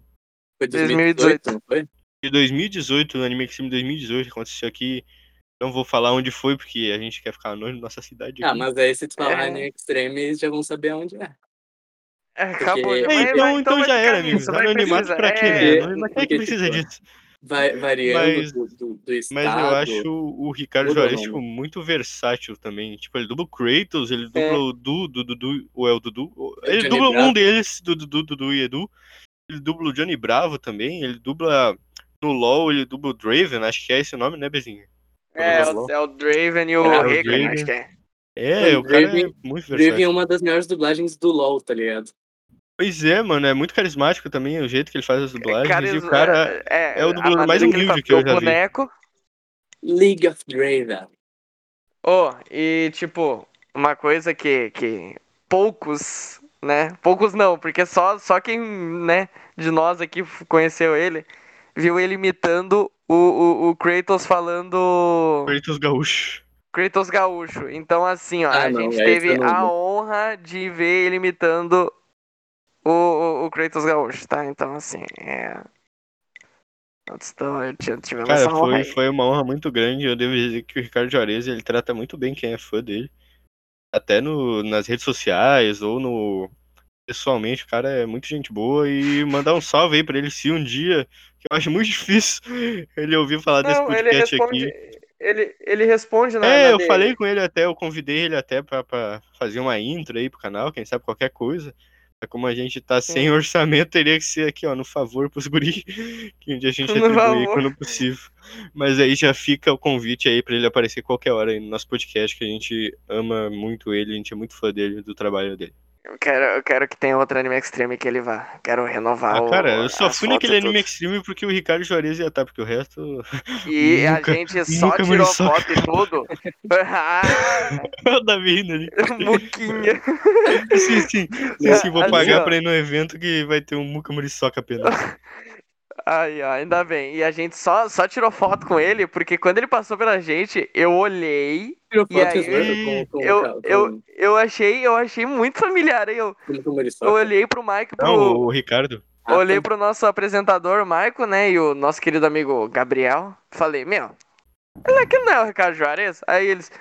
Foi 2018. 2018, não foi? De 2018, no Anime Extreme 2018, que aconteceu aqui. Não vou falar onde foi, porque a gente quer ficar longe da nossa cidade. Ah, aqui. mas aí se tu falar É. Extreme, já vão saber onde é. É, Acabou. Porque- Vai- É, vai- então, então vai já ficar era, amigo. nisso, vai Anonimato pra quê, é, né? Mas quem é que precisa tipo, disso? Vai variando Mas- do, do, do estado. Mas eu acho o Ricardo Juarez, tipo, muito versátil também. Tipo, ele dubla o Kratos, ele dubla É. o Du, do Dudu, ou é o Dudu? Ele dubla um Bravo. deles, do Dudu, Dudu e Edu. Ele dubla o Johnny Bravo também, ele dubla no LoL, ele dubla o Draven, acho que é esse o nome, né, Bezinho? É, o, é o Draven e o É, Hagen, Draven. acho que é. É, O o cara Draven- é muito Draven é versátil. uma das melhores dublagens do LoL, tá ligado? Pois é, mano, é muito carismático também o jeito que ele faz as dublagens. Caris- e o cara é, é o a dublador mais humilde faz, que eu já o vi. boneco. League of Draven. Oh, e tipo, uma coisa que, que poucos, né? Poucos não, porque só, só quem, né, de nós aqui conheceu ele, viu ele imitando o, o, o Kratos falando Kratos Gaúcho. Kratos gaúcho. Então, assim, ó, Ah, a não, gente é teve eu não a honra de ver ele imitando o, o, o Kratos gaúcho, tá? Então, assim, é. Então, tivemos Cara, essa honra foi, foi uma honra muito grande. Eu devo dizer que o Ricardo Juarez, ele trata muito bem quem é fã dele. Até no, nas redes sociais ou no. Pessoalmente, o cara é muito gente boa. E mandar um salve aí pra ele se um dia, que eu acho muito difícil ele ouvir falar desse Não, ele podcast responde. aqui. Ele, ele responde na. É, eu dele. falei com ele até, eu convidei ele até pra, pra fazer uma intro aí pro canal, quem sabe qualquer coisa. Como a gente tá sem Sim. orçamento, teria que ser aqui, ó, no favor pros guri, que um dia a gente favor. quando possível. Mas aí já fica o convite aí pra ele aparecer qualquer hora aí no nosso podcast, que a gente ama muito ele, a gente é muito fã dele, do trabalho dele. Eu quero, eu quero que tenha outro anime extreme que ele vá. Quero renovar Ah, o. cara, eu só fui naquele anime extreme porque o Ricardo Juarez ia estar, porque o resto. E Muca- a gente só tirou foto e tudo. ah, o Davi indo ali. Muquinha. Sim, sim. sim, sim, vou Assim, pagar ó. pra ir no evento que vai ter um Muca Muriçoca apenas. Aí, ó, ainda bem. E a gente só, só tirou foto com ele, porque quando ele passou pela gente, eu olhei, Tirou E foto aí, zoando com, com, eu, com, eu, eu achei, eu achei muito familiar. Aí eu, eu olhei pro Mike, pro, Não, o Ricardo. Olhei pro nosso apresentador, Maico, né? E o nosso querido amigo Gabriel. Falei, meu, ele aqui não é o Ricardo Juarez? Aí eles.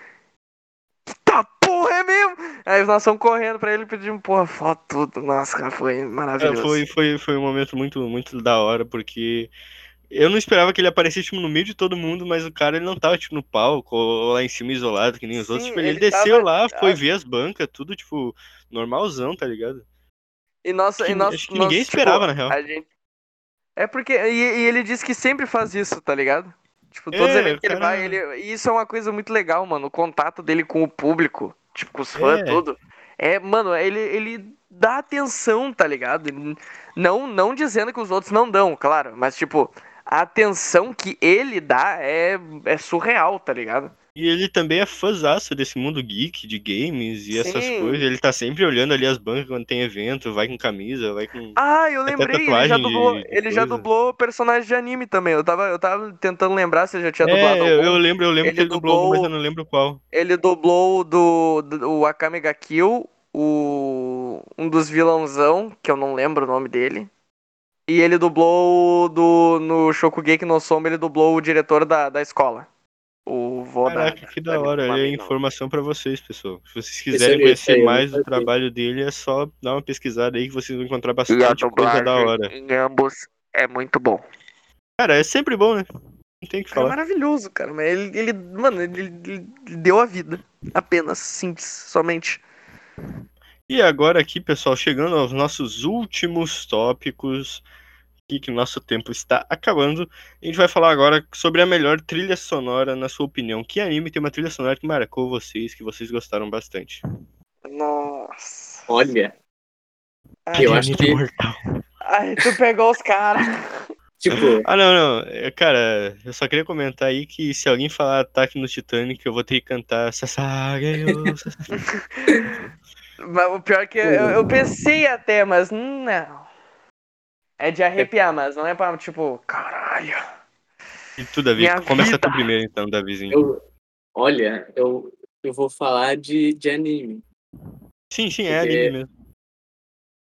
É mesmo? Aí nós fomos correndo pra ele pedindo, porra, foto, tudo. Nossa, cara, foi É, maravilhoso. foi, foi, foi um momento muito, muito da hora, porque eu não esperava que ele aparecesse tipo, no meio de todo mundo, mas o cara ele não tava tipo, no palco ou lá em cima isolado, que nem os Sim, outros. Tipo, ele, ele desceu tava- lá, foi ah. ver as bancas, tudo, tipo, normalzão, tá ligado? E nós, Que- e nós, acho que ninguém tipo, esperava, na real. A gente... É porque. E, e ele disse que sempre faz isso, tá ligado? Tipo, todos os É, eventos que ele vai, ele. E isso é uma coisa muito legal, mano. O contato dele com o público, tipo, com os fãs, É. tudo. É, mano, ele, ele dá atenção, tá ligado? Ele- Não, não dizendo que os outros não dão, claro, mas, tipo, a atenção que ele dá é, é surreal, tá ligado? E ele também é fãzaço desse mundo geek, de games e essas Sim. coisas. Ele tá sempre olhando ali as bancas quando tem evento, vai com camisa, vai com. Ah, eu lembrei, ele já tatuagem de- dublou, de ele já dublou personagem de anime também. Eu tava, eu tava tentando lembrar se ele já tinha dublado É, eu, algum. eu lembro, eu lembro Ele que ele dublou, algum, mas dublou- eu não lembro qual. Ele dublou o do, do o Akame ga Kill, o um dos vilãozão, que eu não lembro o nome dele. E ele dublou do no Shokugeki no Soma, ele dublou o diretor da, da escola. O vô da- Caraca, que da da hora. É informação pra vocês, pessoal. Se vocês quiserem esse conhecer aí, mais do trabalho dele, é só dar uma pesquisada aí que vocês vão encontrar bastante coisa da hora. em ambos é muito bom. Cara, é sempre bom, né? Não tem que É falar. maravilhoso, cara. Mas ele, ele mano, ele, ele deu a vida. Apenas, simples, somente. E agora aqui, pessoal, chegando aos nossos últimos tópicos, aqui que o nosso tempo está acabando, a gente vai falar agora sobre a melhor trilha sonora, na sua opinião. Que anime tem uma trilha sonora que marcou vocês, que vocês gostaram bastante? Nossa. Olha, Ai, Eu acho que- Mortal. ai, tu pegou os caras. tipo, Ah, não, não. É, Cara, eu só queria comentar aí que se alguém falar ataque no Titanic, eu vou ter que cantar. Mas o pior é que eu, eu pensei até, mas não. É de arrepiar, mas não é pra, tipo, caralho. E tu, Davi, Minha começa vida. tu primeiro então, Davizinho. eu, olha, eu eu vou falar de, de anime. Sim, sim, é Porque- anime mesmo.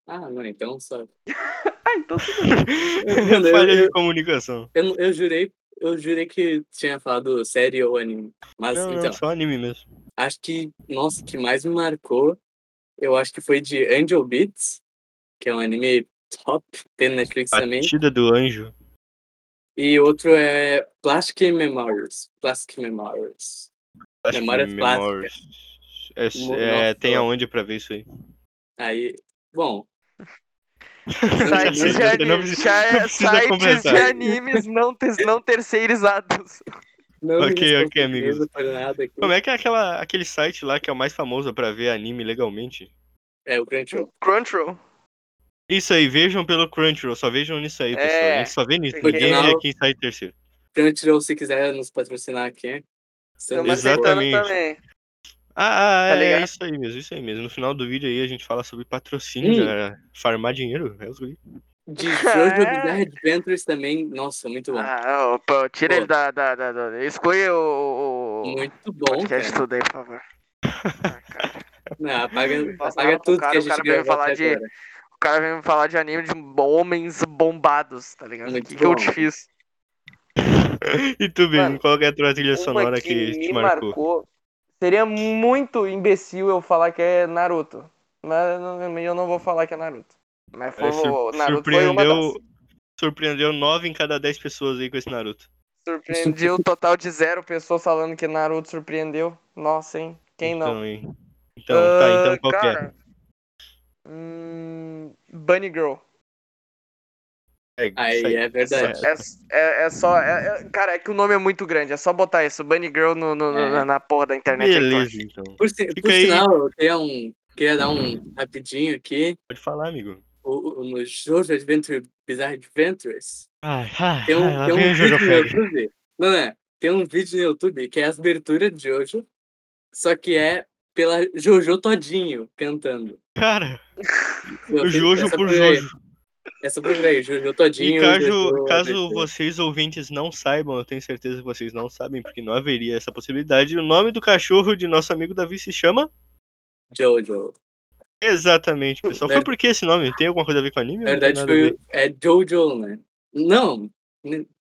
Ah, não, então só. Ah, então tudo bem. Falha de comunicação. Eu, eu jurei, eu jurei que tinha falado série ou anime. Mas Não, então, não, só anime mesmo. acho que, nossa, o que mais me marcou, eu acho que foi de Angel Beats, que é um anime top, tem no Netflix também. Batida do anjo. E outro é Plastic Memories. Plastic Memories. Que Memórias Memories. É, Mo- é, nossa. tem aonde pra ver isso aí? Aí, bom, Sites de, não anime, precisa- não é precisa sites de animes não, ter- não terceirizados. não Ok, ok, amigos. Como é que é aquela, aquele site lá que é o mais famoso pra ver anime legalmente? É o Crunchyroll. Crunchyroll. Isso aí, vejam pelo Crunchyroll, só vejam nisso aí, pessoal. É, a gente só vê nisso. Ninguém vê quem sai terceiro. Crunchyroll, se quiser nos patrocinar aqui. Estamos Exatamente. aceitando também. Ah, ah, Tá é, ligado? isso aí mesmo, isso aí mesmo. No final do vídeo aí a gente fala sobre patrocínio, Hum. galera. Farmar dinheiro. É os guri. De Jojo É. Bizarre Adventures também, nossa, muito bom. Ah, opa, tira ele da, da, da, da- Exclui o, o, o Muito bom, podcast cara. tudo aí, por favor. Ah, cara. Não, apaga, apaga tudo cara, que a o gente cara veio gravou falar de- agora. O cara vem me falar de anime de homens bombados, tá ligado? O que, que eu te fiz? E tu, Bim, qual é a tua trilha sonora que, que, me te marcou. marcou? Seria muito imbecil eu falar que é Naruto. Mas não- eu não vou falar que é Naruto. Mas foi, É, sur- o Naruto surpreendeu, surpreendeu 9 em cada 10 pessoas aí com esse Naruto. Surpreendi o total de zero pessoas falando que Naruto surpreendeu. Nossa, hein? Quem não? Então, hein? Então, tá, então Ah, qual que é? cara, hum, Bunny Girl. É, Aí isso aí. é verdade. É, é, é só. é- é- cara, é que o nome é muito grande. É só botar isso, Bunny Girl, no, no- no- É. na, na porra da internet. Beleza, então. Por, Fica por aí. sinal, eu queria, um, queria dar um rapidinho aqui. Pode falar, amigo. O, o- no Jojo Adventure Bizarre Adventures, Ai, ai, tem um, ai, tem um vídeo no. YouTube. Não é? Tem um vídeo no YouTube que é a abertura de Jojo, só que é pela Jojo Todinho cantando. Cara, Eu o fiz- Jojo essa por procurei, Jojo. Essa Jojo Todinho. E caso, Jojo caso vocês ouvintes não saibam, eu tenho certeza que vocês não sabem, porque não haveria essa possibilidade. O nome do cachorro de nosso amigo Davi se chama? Jojo. Exatamente, pessoal. Foi Ver- por que esse nome? Tem alguma coisa a ver com anime? Na verdade, foi, é Jojo, né? Não,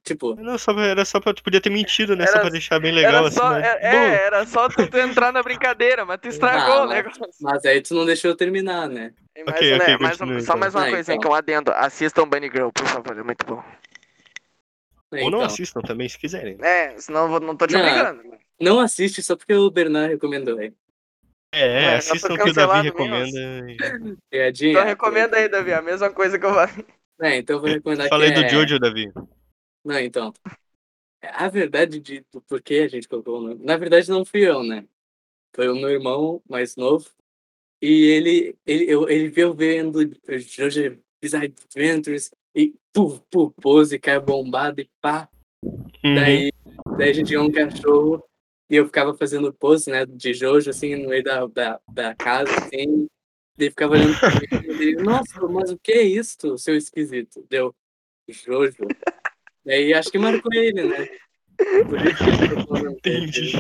tipo, Não, só, era só pra tu podia ter mentido, né? só Era- pra deixar bem legal Era assim. só, né? é, Bom, é, era só tu, tu entrar na brincadeira, mas tu estragou Ah, o mas- negócio. mas aí tu não deixou eu terminar, né? E mais, Ok, né, ok, mais um- continue, só então. mais uma Ah, coisinha então. que eu adendo. Assistam Bunny Girl, por favor, é muito bom. ou não Então, assistam também, se quiserem. É, senão eu não tô te Não. obrigando. não assiste só porque o Bernard recomendou aí. É, É, assistam o que o Davi recomenda. e- Piadinha. Então recomenda aí, Davi, a mesma coisa que eu falei. É, então eu vou recomendar Falei que do é... Jojo, Davi. Não, então. A verdade de do porquê a gente colocou o nome. Na verdade, não fui eu, né? Foi o meu irmão mais novo. E ele, ele, eu, ele veio vendo Jojo Bizarre Adventures e puf, puf, pose, cai bombado e pá. Uhum. Daí, daí a gente tinha um cachorro e eu ficava fazendo pose, né, de Jojo, assim, no meio da, da, da casa, assim. Daí ficava olhando pra mim e ele, nossa, mas o que é isso, seu esquisito? Deu, Jojo. Daí acho que marcou ele, né? Por isso que ele dele. Entendi.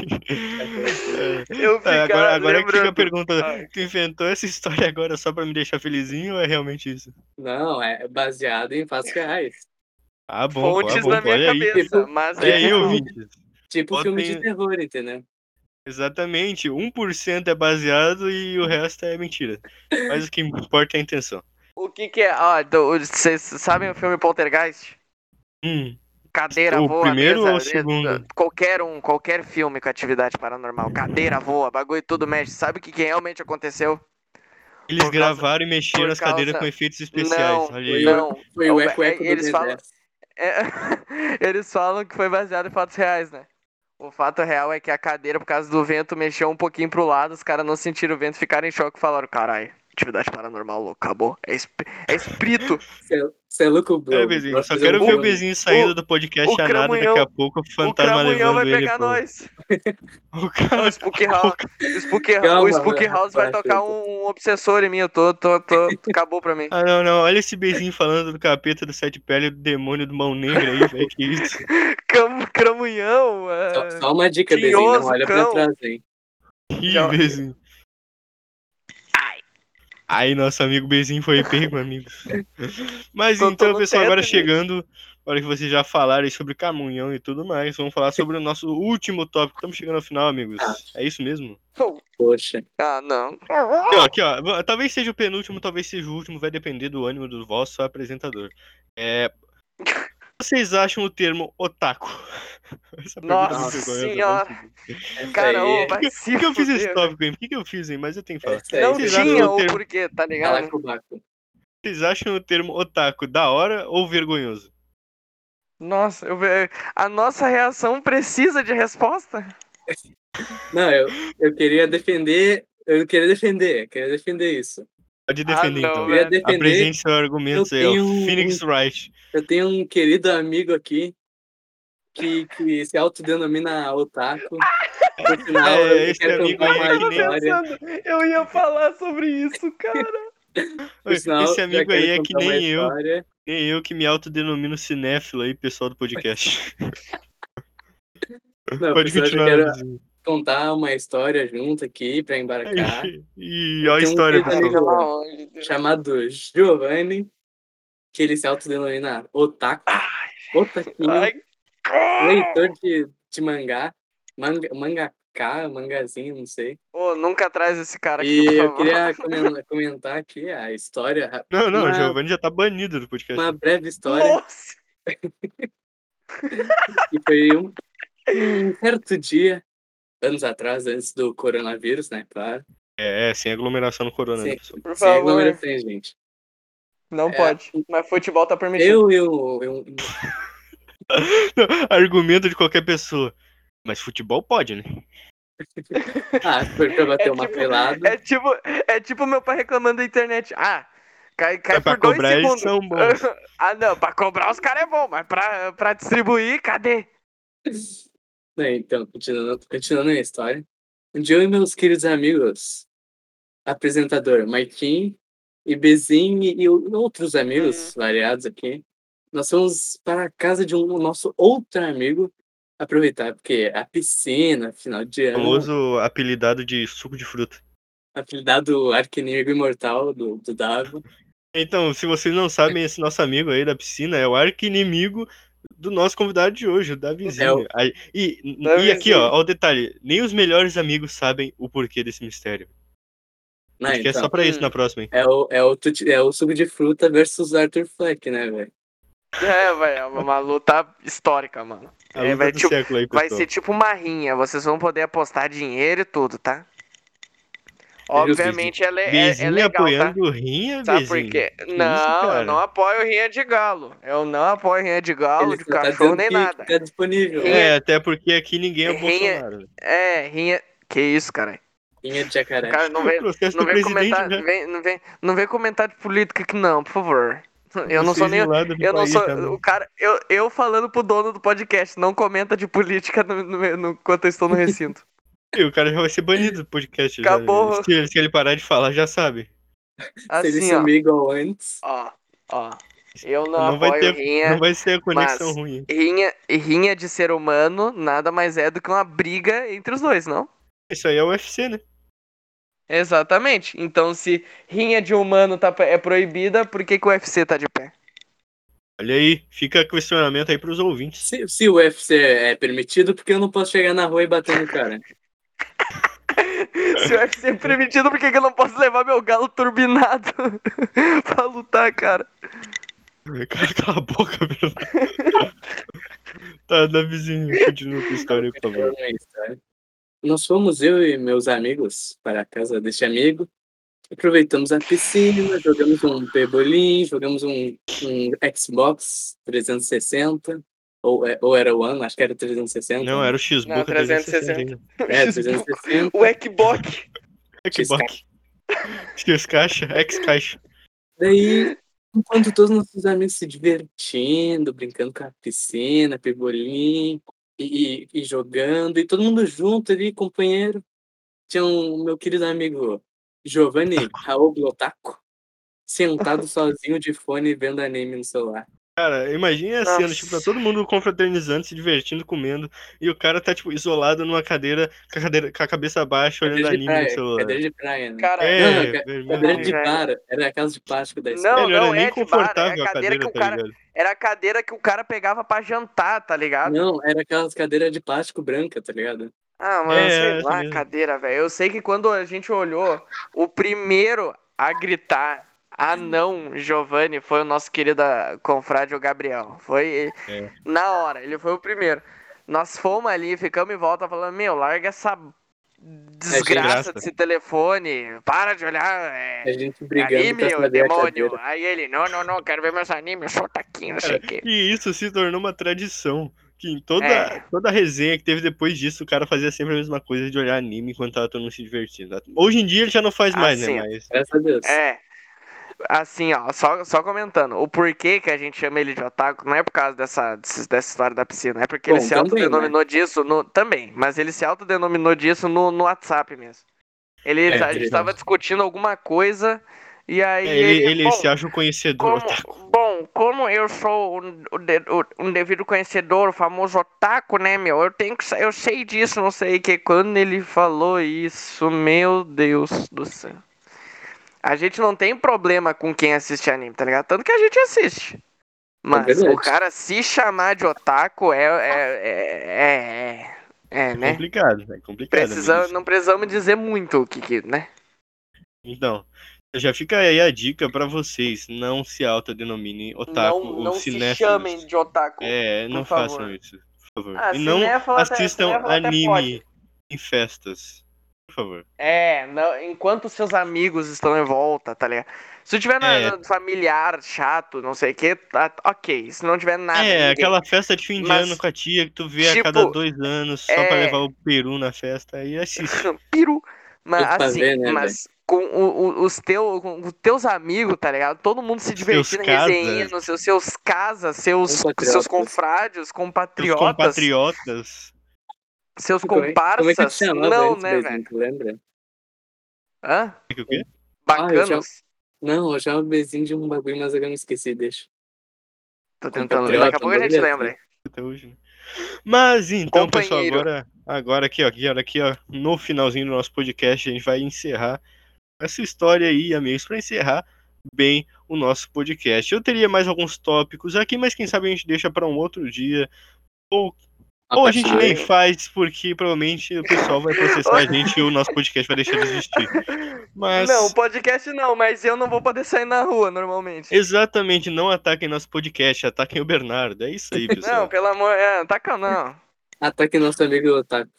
Eu É, agora, agora que fica a lembrando- pergunta: Ai. tu inventou essa história agora só pra me deixar felizinho ou é realmente isso? Não, é baseado em fatos reais. Ah, bom, ah, Fontes bom, na minha aí. cabeça, mas Olha aí, é. ouvintes. Tipo Botem- filme de terror, entendeu? Exatamente, 1% é baseado e o resto é mentira. Mas o que importa é a intenção. O que que é? Vocês sabem o filme Poltergeist? Hum, Cadeira O voa, primeiro mesa, ou o mesa- segundo? Qualquer um, qualquer filme com atividade paranormal. Cadeira voa, bagulho tudo mexe. Sabe o que, que realmente aconteceu? eles causa- gravaram e mexeram por as cadeiras causa- com efeitos especiais. Não, olha aí. não. Foi o O- Eco Eco eles do falam-. É, eles falam que foi baseado em fatos reais, né? O fato real é que a cadeira, por causa do vento, mexeu um pouquinho pro lado, os caras não sentiram o vento, ficaram em choque e falaram, caralho, atividade paranormal, louco, acabou. É, esp- é espírito. Você é louco, bro. É, Bezinho, só quero ver o. Bezinho saindo o- do podcast o a nada, daqui a pouco o o fantasma vai levando ele pegar pro... nós. O O cara... Spook House, o Spook, Calma, o Spook mano, House vai relaxa, tocar eu um obsessor em mim, eu tô, tô, tô, acabou pra mim. Ah, não, não, olha esse beijinho falando do capeta, do sete pele, do demônio do mão negra aí, velho, que isso. Cam- Cramunhão, é... Só, só uma dica, Bezinho, não olha cão. pra trás, hein? Ih, Bezinho. Ai. Aí, nosso amigo Bezinho foi pego, amigos. Mas Tô- então, pessoal, teto, agora gente. chegando, hora que vocês já falaram sobre camunhão e tudo mais, vamos falar sobre o nosso último tópico. Estamos chegando ao final, amigos. É isso mesmo? Poxa. Ah, não. Aqui, ó, aqui, ó, talvez seja o penúltimo, talvez seja o último, vai depender do ânimo do vosso apresentador. É... Vocês acham o termo otaku? Essa Nossa é vergonhosa, senhora. mas- Essa Cara, ô, vai Por se que, que eu fiz esse tópico aí? Por que, que eu fiz, hein? Mas eu tenho que falar. essa aí Não tinha o termo- porquê, tá ligado? Vocês acham o termo otaku da hora ou vergonhoso? Nossa, eu a nossa reação precisa de resposta? Não, eu, eu queria defender. Eu queria defender, queria defender isso. Pode defender, Ah, não, então. Eu velho. defender. Apresente seu argumento aí, ó. um- Phoenix Wright. Eu tenho um querido amigo aqui que, que se autodenomina otaku. Por sinal, É, eu esse amigo aí é que nem- eu ia falar sobre isso, cara. Sinal, Esse amigo aí é que nem eu, nem eu que me autodenomino cinéfilo aí, pessoal do podcast. Não, Pode continuar. Contar uma história junto aqui pra embarcar. E ó a um história, querido pessoal. Deus. chamado Giovanni, que ele se autodenomina otaku, otaquinho, Ai, leitor de, de mangá, manga, mangaká, mangazinho, não sei. Ô, nunca traz esse cara aqui, E eu queria comen- comentar aqui a história, Não, não, o Uma- Giovanni já tá banido do podcast. uma breve história, Nossa! que foi um, um certo dia, anos atrás, antes do coronavírus, né, claro. É, é, sem aglomeração no corona, Sim. pessoal? Por Sem favor. aglomerações, gente. Não É. pode. Mas futebol tá permitido. Eu e o... eu- Argumento de qualquer pessoa. Mas futebol pode, né? Ah, foi pra bater É uma tipo- pelada. É tipo, é tipo meu pai reclamando da internet. Ah, cai, cai por dois cobrar eles segundos. são bons. ah, não, pra cobrar os caras é bom, mas pra, pra distribuir, cadê? Né, Então, continuando, continuando a história. Um dia eu e meus queridos amigos, apresentador Marquinhos e Bezinho e outros amigos variados aqui, nós fomos para a casa de um nosso outro amigo aproveitar, porque a piscina, final de ano, famoso apelidado de suco de fruta. apelidado arqui-inimigo imortal do, do Davo. Então, se vocês não sabem, esse nosso amigo aí da piscina é o arqui-inimigo do nosso convidado de hoje, o Davizinho. É o- Aí- e, e Davizinho. aqui, ó, ó o detalhe. Nem os melhores amigos sabem o porquê desse mistério. Né, Acho que é então, só pra isso Hum. na próxima, hein? é, o, é, o, tuti- é o suco de fruta versus Arthur Fleck, né, velho? É, velho, é uma luta histórica, mano. A É, luta vai, do tipo, século aí, vai ser tipo uma rinha, vocês vão poder apostar dinheiro e tudo, tá? Obviamente é, le- é, é Bezinho legal, tá? apoiando rinha, Sabe por quê? Isso, não, cara? eu não apoio rinha de galo. Eu não apoio rinha de galo, Ele de tá cachorro, dizendo nem que nada. Tá disponível. Rinha- É, até porque aqui ninguém é Rinha- Bolsonaro. É, rinha. Que isso, cara? Rinha de jacaré. Cara, não vem, não vem comentar, né? vem, não, vem, não vem comentar de política aqui não, por favor. Eu não sou nem. Eu não sou. também. O cara, eu, eu falando pro dono do podcast, não comenta de política no, no, no- enquanto eu estou no recinto. E o cara já vai ser banido do podcast. já. Acabou. Se, ele- se ele parar de falar, já sabe. Se ele Assim, ó. sumir igual antes. Ó, ó. Eu não, Não vai apoio ter- rinha. Não vai ser a conexão mas- ruim. Rinha, rinha de ser humano nada mais é do que uma briga entre os dois, não? Isso aí é o UFC, né? Exatamente. Então, se rinha de humano tá, é proibida, por que, que o UFC tá de pé? Olha aí, fica questionamento aí pros ouvintes. Se, se o UFC é permitido, por que eu não posso chegar na rua e bater no cara? Se o UFC é permitido, por que, eu não posso levar meu galo turbinado pra lutar, cara? Cara, cala a boca, meu. tá, da vizinha, continua com a história, por favor. Nós fomos, eu e meus amigos, para a casa deste amigo. Aproveitamos a piscina, jogamos um pebolim, jogamos um, um Xbox 360. Ou, é- ou era o One, acho que era 360. Não, era o X-Book Não, 360. É, 360. O Xbox. Xbox. X-Caixa, X-Caixa. Daí, enquanto todos nossos amigos se divertindo, brincando com a piscina, pebolim, e, e, e jogando, e todo mundo junto ali, companheiro. Tinha um meu querido amigo Giovanni Raul Blotaco, sentado sozinho de fone vendo anime no celular. Cara, imagina a cena, tipo, tá todo mundo confraternizando, se divertindo, comendo, e o cara tá, tipo, isolado numa cadeira, com a, cadeira, com a cabeça baixa, olhando anime no praia, celular. cadeira de praia, né? Cara, É, Não, vermelho. cadeira de bar, era aquelas de plástico da Não, escola. É, não era não, nem é de bar, é a confortável a cadeira cadeira, que o tá cara- ligado? era a cadeira que o cara pegava pra jantar, tá ligado? Não, era aquelas cadeiras de plástico branca, tá ligado? Ah, mano, É, sei lá, cadeira, velho. Eu sei que quando a gente olhou, o primeiro a gritar, ah não, Giovanni, foi o nosso querido ah, confrade, o Gabriel. Foi É. na hora, ele foi o primeiro. Nós fomos ali, ficamos em volta falando, meu, larga essa desgraça desgraça. desse telefone, para de olhar, é, A gente brigando anime, pra a demônio. Aí ele, não, não, não, quero ver meus animes, solta aqui, não sei o quê. E isso se tornou uma tradição. Que em toda, É. toda resenha que teve depois disso, o cara fazia sempre a mesma coisa de olhar anime enquanto tava todo mundo se divertindo. Hoje em dia ele já não faz mais, Assim, né? Mas. Graças a Deus. É. Assim, ó, só, só comentando. O porquê que a gente chama ele de otaku não é por causa dessa, dessa história da piscina. É porque ele Bom, se também, autodenominou disso no. Também, mas ele se autodenominou disso no, no WhatsApp mesmo. Ele, É, a gente verdade. tava discutindo alguma coisa e aí. É, ele, ele bom, se acha o conhecedor. como, otaku. bom, como eu sou um, um um devido conhecedor, o famoso otaku, né, meu? Eu tenho que. Eu sei disso, não sei que. Quando ele falou isso, meu Deus do céu. A gente não tem problema com quem assiste anime, tá ligado? Tanto que a gente assiste. Mas verdade. o cara se chamar de otaku é. É. É. é, é, É né? complicado, é complicado. Precisamos, não precisamos dizer muito o que, que né? Então, já fica aí a dica pra vocês. Não se autodenominem otaku não ou não se cinéfilos. chamem de otaku. É, não por façam favor. isso, por favor. Ah, e não cinéfilo até- assistam anime em festas. Por favor. É, não, enquanto seus amigos estão em volta, tá ligado? Se tiver na, É. familiar, chato, não sei o que, tá, ok. Se não tiver nada. é, ninguém. aquela festa de fim de Mas, ano com a tia que tu vê a tipo, cada dois anos só pra é- levar o peru na festa. Aí assiste. Piru. Mas Tudo pra assim, ver, né, mas com o- o- os, teu, com os teus amigos, tá ligado? Todo mundo se Seus divertindo, resenhando, seus, seus casas, seus, Compatriotas. seus confrades, compatriotas, compatriotas. Seus é- comparsas. Como é que te chamava não, antes, né, Bezinho, velho? tu lembra? Hã? O quê? Ah, eu já-. Não, eu chamava o Bezinho de um bagulho, mas agora eu me esqueci, deixa. Tô tentando. Compatriota, Daqui a pouco a gente lembra aí. Até hoje, né? Mas então, pessoal, agora, agora aqui, ó, aqui, ó, aqui, ó, no finalzinho do nosso podcast, a gente vai encerrar essa história aí, amigos, para encerrar bem o nosso podcast. Eu teria mais alguns tópicos aqui, mas quem sabe a gente deixa para um outro dia. Ou, ou a gente nem faz, porque provavelmente o pessoal vai processar a gente e o nosso podcast vai deixar de existir. Mas Não, podcast não, mas eu não vou poder sair na rua normalmente. exatamente, não ataquem nosso podcast, ataquem o Bernardo. É isso aí, pessoal. Não, pelo amor. É, taca não. Ataque nosso amigo Otaku.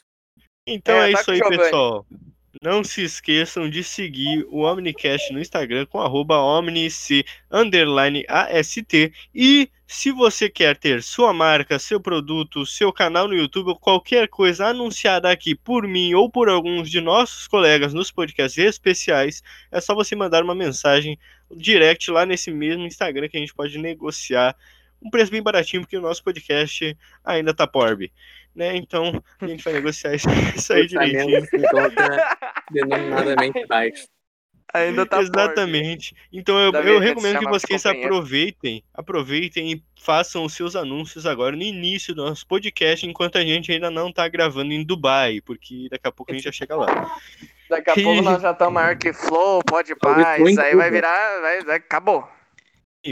Então É, é, isso aí, pessoal. Não se esqueçam de seguir o Omnicast no Instagram com arroba. E se você quer ter sua marca, seu produto, seu canal no YouTube ou qualquer coisa anunciada aqui por mim ou por alguns de nossos colegas nos podcasts especiais, é só você mandar uma mensagem direct lá nesse mesmo Instagram que a gente pode negociar um preço bem baratinho, porque o nosso podcast ainda tá porb. Né? Então, a gente vai negociar isso, isso aí direitinho. Encontra denominadamente baixo. Ainda tá Exatamente. Então eu, eu recomendo que vocês aproveitem, aproveitem e façam os seus anúncios agora no início do nosso podcast, enquanto a gente ainda não tá gravando em Dubai, porque daqui a pouco a gente já chega lá. Daqui a pouco nós já estamos maior que Flow, pode paz, aí vai virar. Vai, vai- acabou.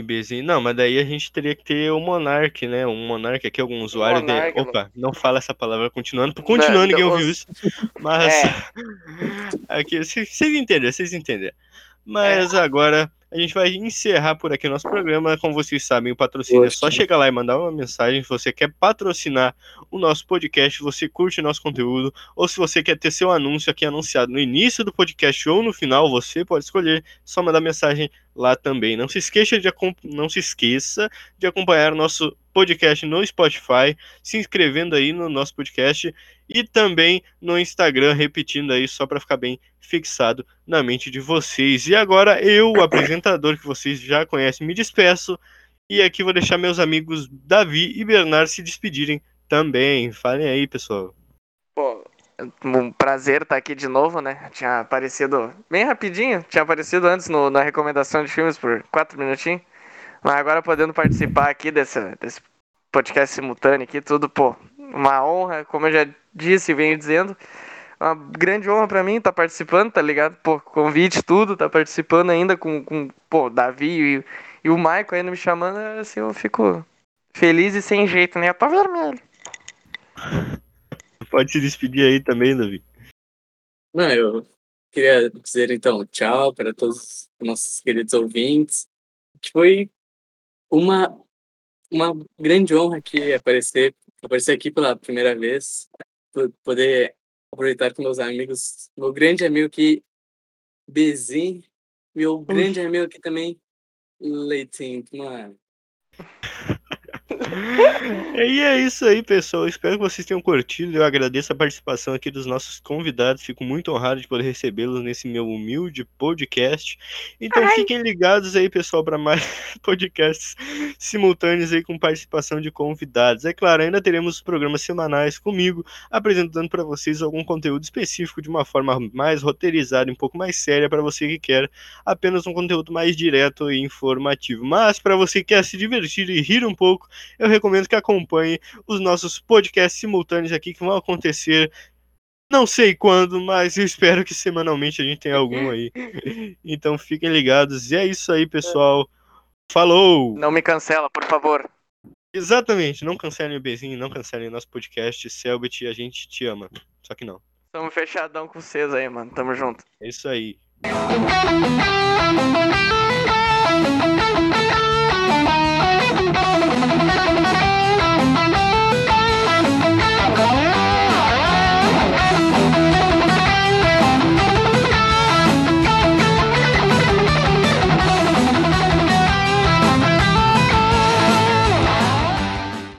Bezinho, não, mas daí a gente teria que ter o Monark, né? Um Monark aqui, algum usuário Monark, de. Opa, não fala essa palavra continuando, continuando, Não, ninguém os- ouviu isso. Mas É. aqui, vocês entenderam, vocês entenderam. Mas agora a gente vai encerrar por aqui o nosso programa. Como vocês sabem, o patrocínio é só chegar lá e mandar uma mensagem. Se você quer patrocinar o nosso podcast, você curte o nosso conteúdo, ou se você quer ter seu anúncio aqui anunciado no início do podcast ou no final, você pode escolher. Só mandar mensagem lá também. Não se esqueça de, não se esqueça de acompanhar o nosso podcast no Spotify, se inscrevendo aí no nosso podcast e também no Instagram, repetindo aí só para ficar bem fixado na mente de vocês. E agora eu, o apresentador que vocês já conhecem, me despeço e aqui vou deixar meus amigos Davi e Bernardo se despedirem também. Falem aí, pessoal. Pô, um prazer estar aqui de novo, né? Tinha aparecido bem rapidinho, tinha aparecido antes no- na recomendação de filmes por quatro minutinhos. Mas agora podendo participar aqui desse, desse podcast simultâneo aqui, tudo, pô, uma honra, como eu já disse e venho dizendo, uma grande honra pra mim estar tá participando, tá ligado? Pô, convite, tudo, tá participando ainda com, com pô, Davi e, e o Maico ainda me chamando, assim, eu fico feliz e sem jeito, né? Eu tô vermelho. Pode se despedir aí também, Davi. Não, eu queria dizer então tchau para todos os nossos queridos ouvintes. Foi uma uma grande honra aqui aparecer aparecer aqui pela primeira vez, poder aproveitar com meus amigos, meu grande amigo aqui, Bezin, meu grande amigo aqui também, Leitinho, mano. e é isso aí, pessoal. Espero que vocês tenham curtido. Eu agradeço a participação aqui dos nossos convidados. Fico muito honrado de poder recebê-los nesse meu humilde podcast. Então Ai. fiquem ligados aí, pessoal, para mais podcasts simultâneos aí com participação de convidados. É claro, ainda teremos programas semanais comigo, apresentando para vocês algum conteúdo específico de uma forma mais roteirizada, um pouco mais séria para você que quer apenas um conteúdo mais direto e informativo. Mas para você que quer se divertir e rir um pouco, eu recomendo que acompanhe os nossos podcasts simultâneos aqui que vão acontecer. Não sei quando, mas eu espero que semanalmente a gente tenha algum aí. Então fiquem ligados. E é isso aí, pessoal. Falou! Não me cancela, por favor. Exatamente, não cancelem o bezinho, não cancelem nosso podcast. Selbit, a gente te ama. Só que não. Tamo fechadão com vocês aí, mano. Tamo junto. É isso aí.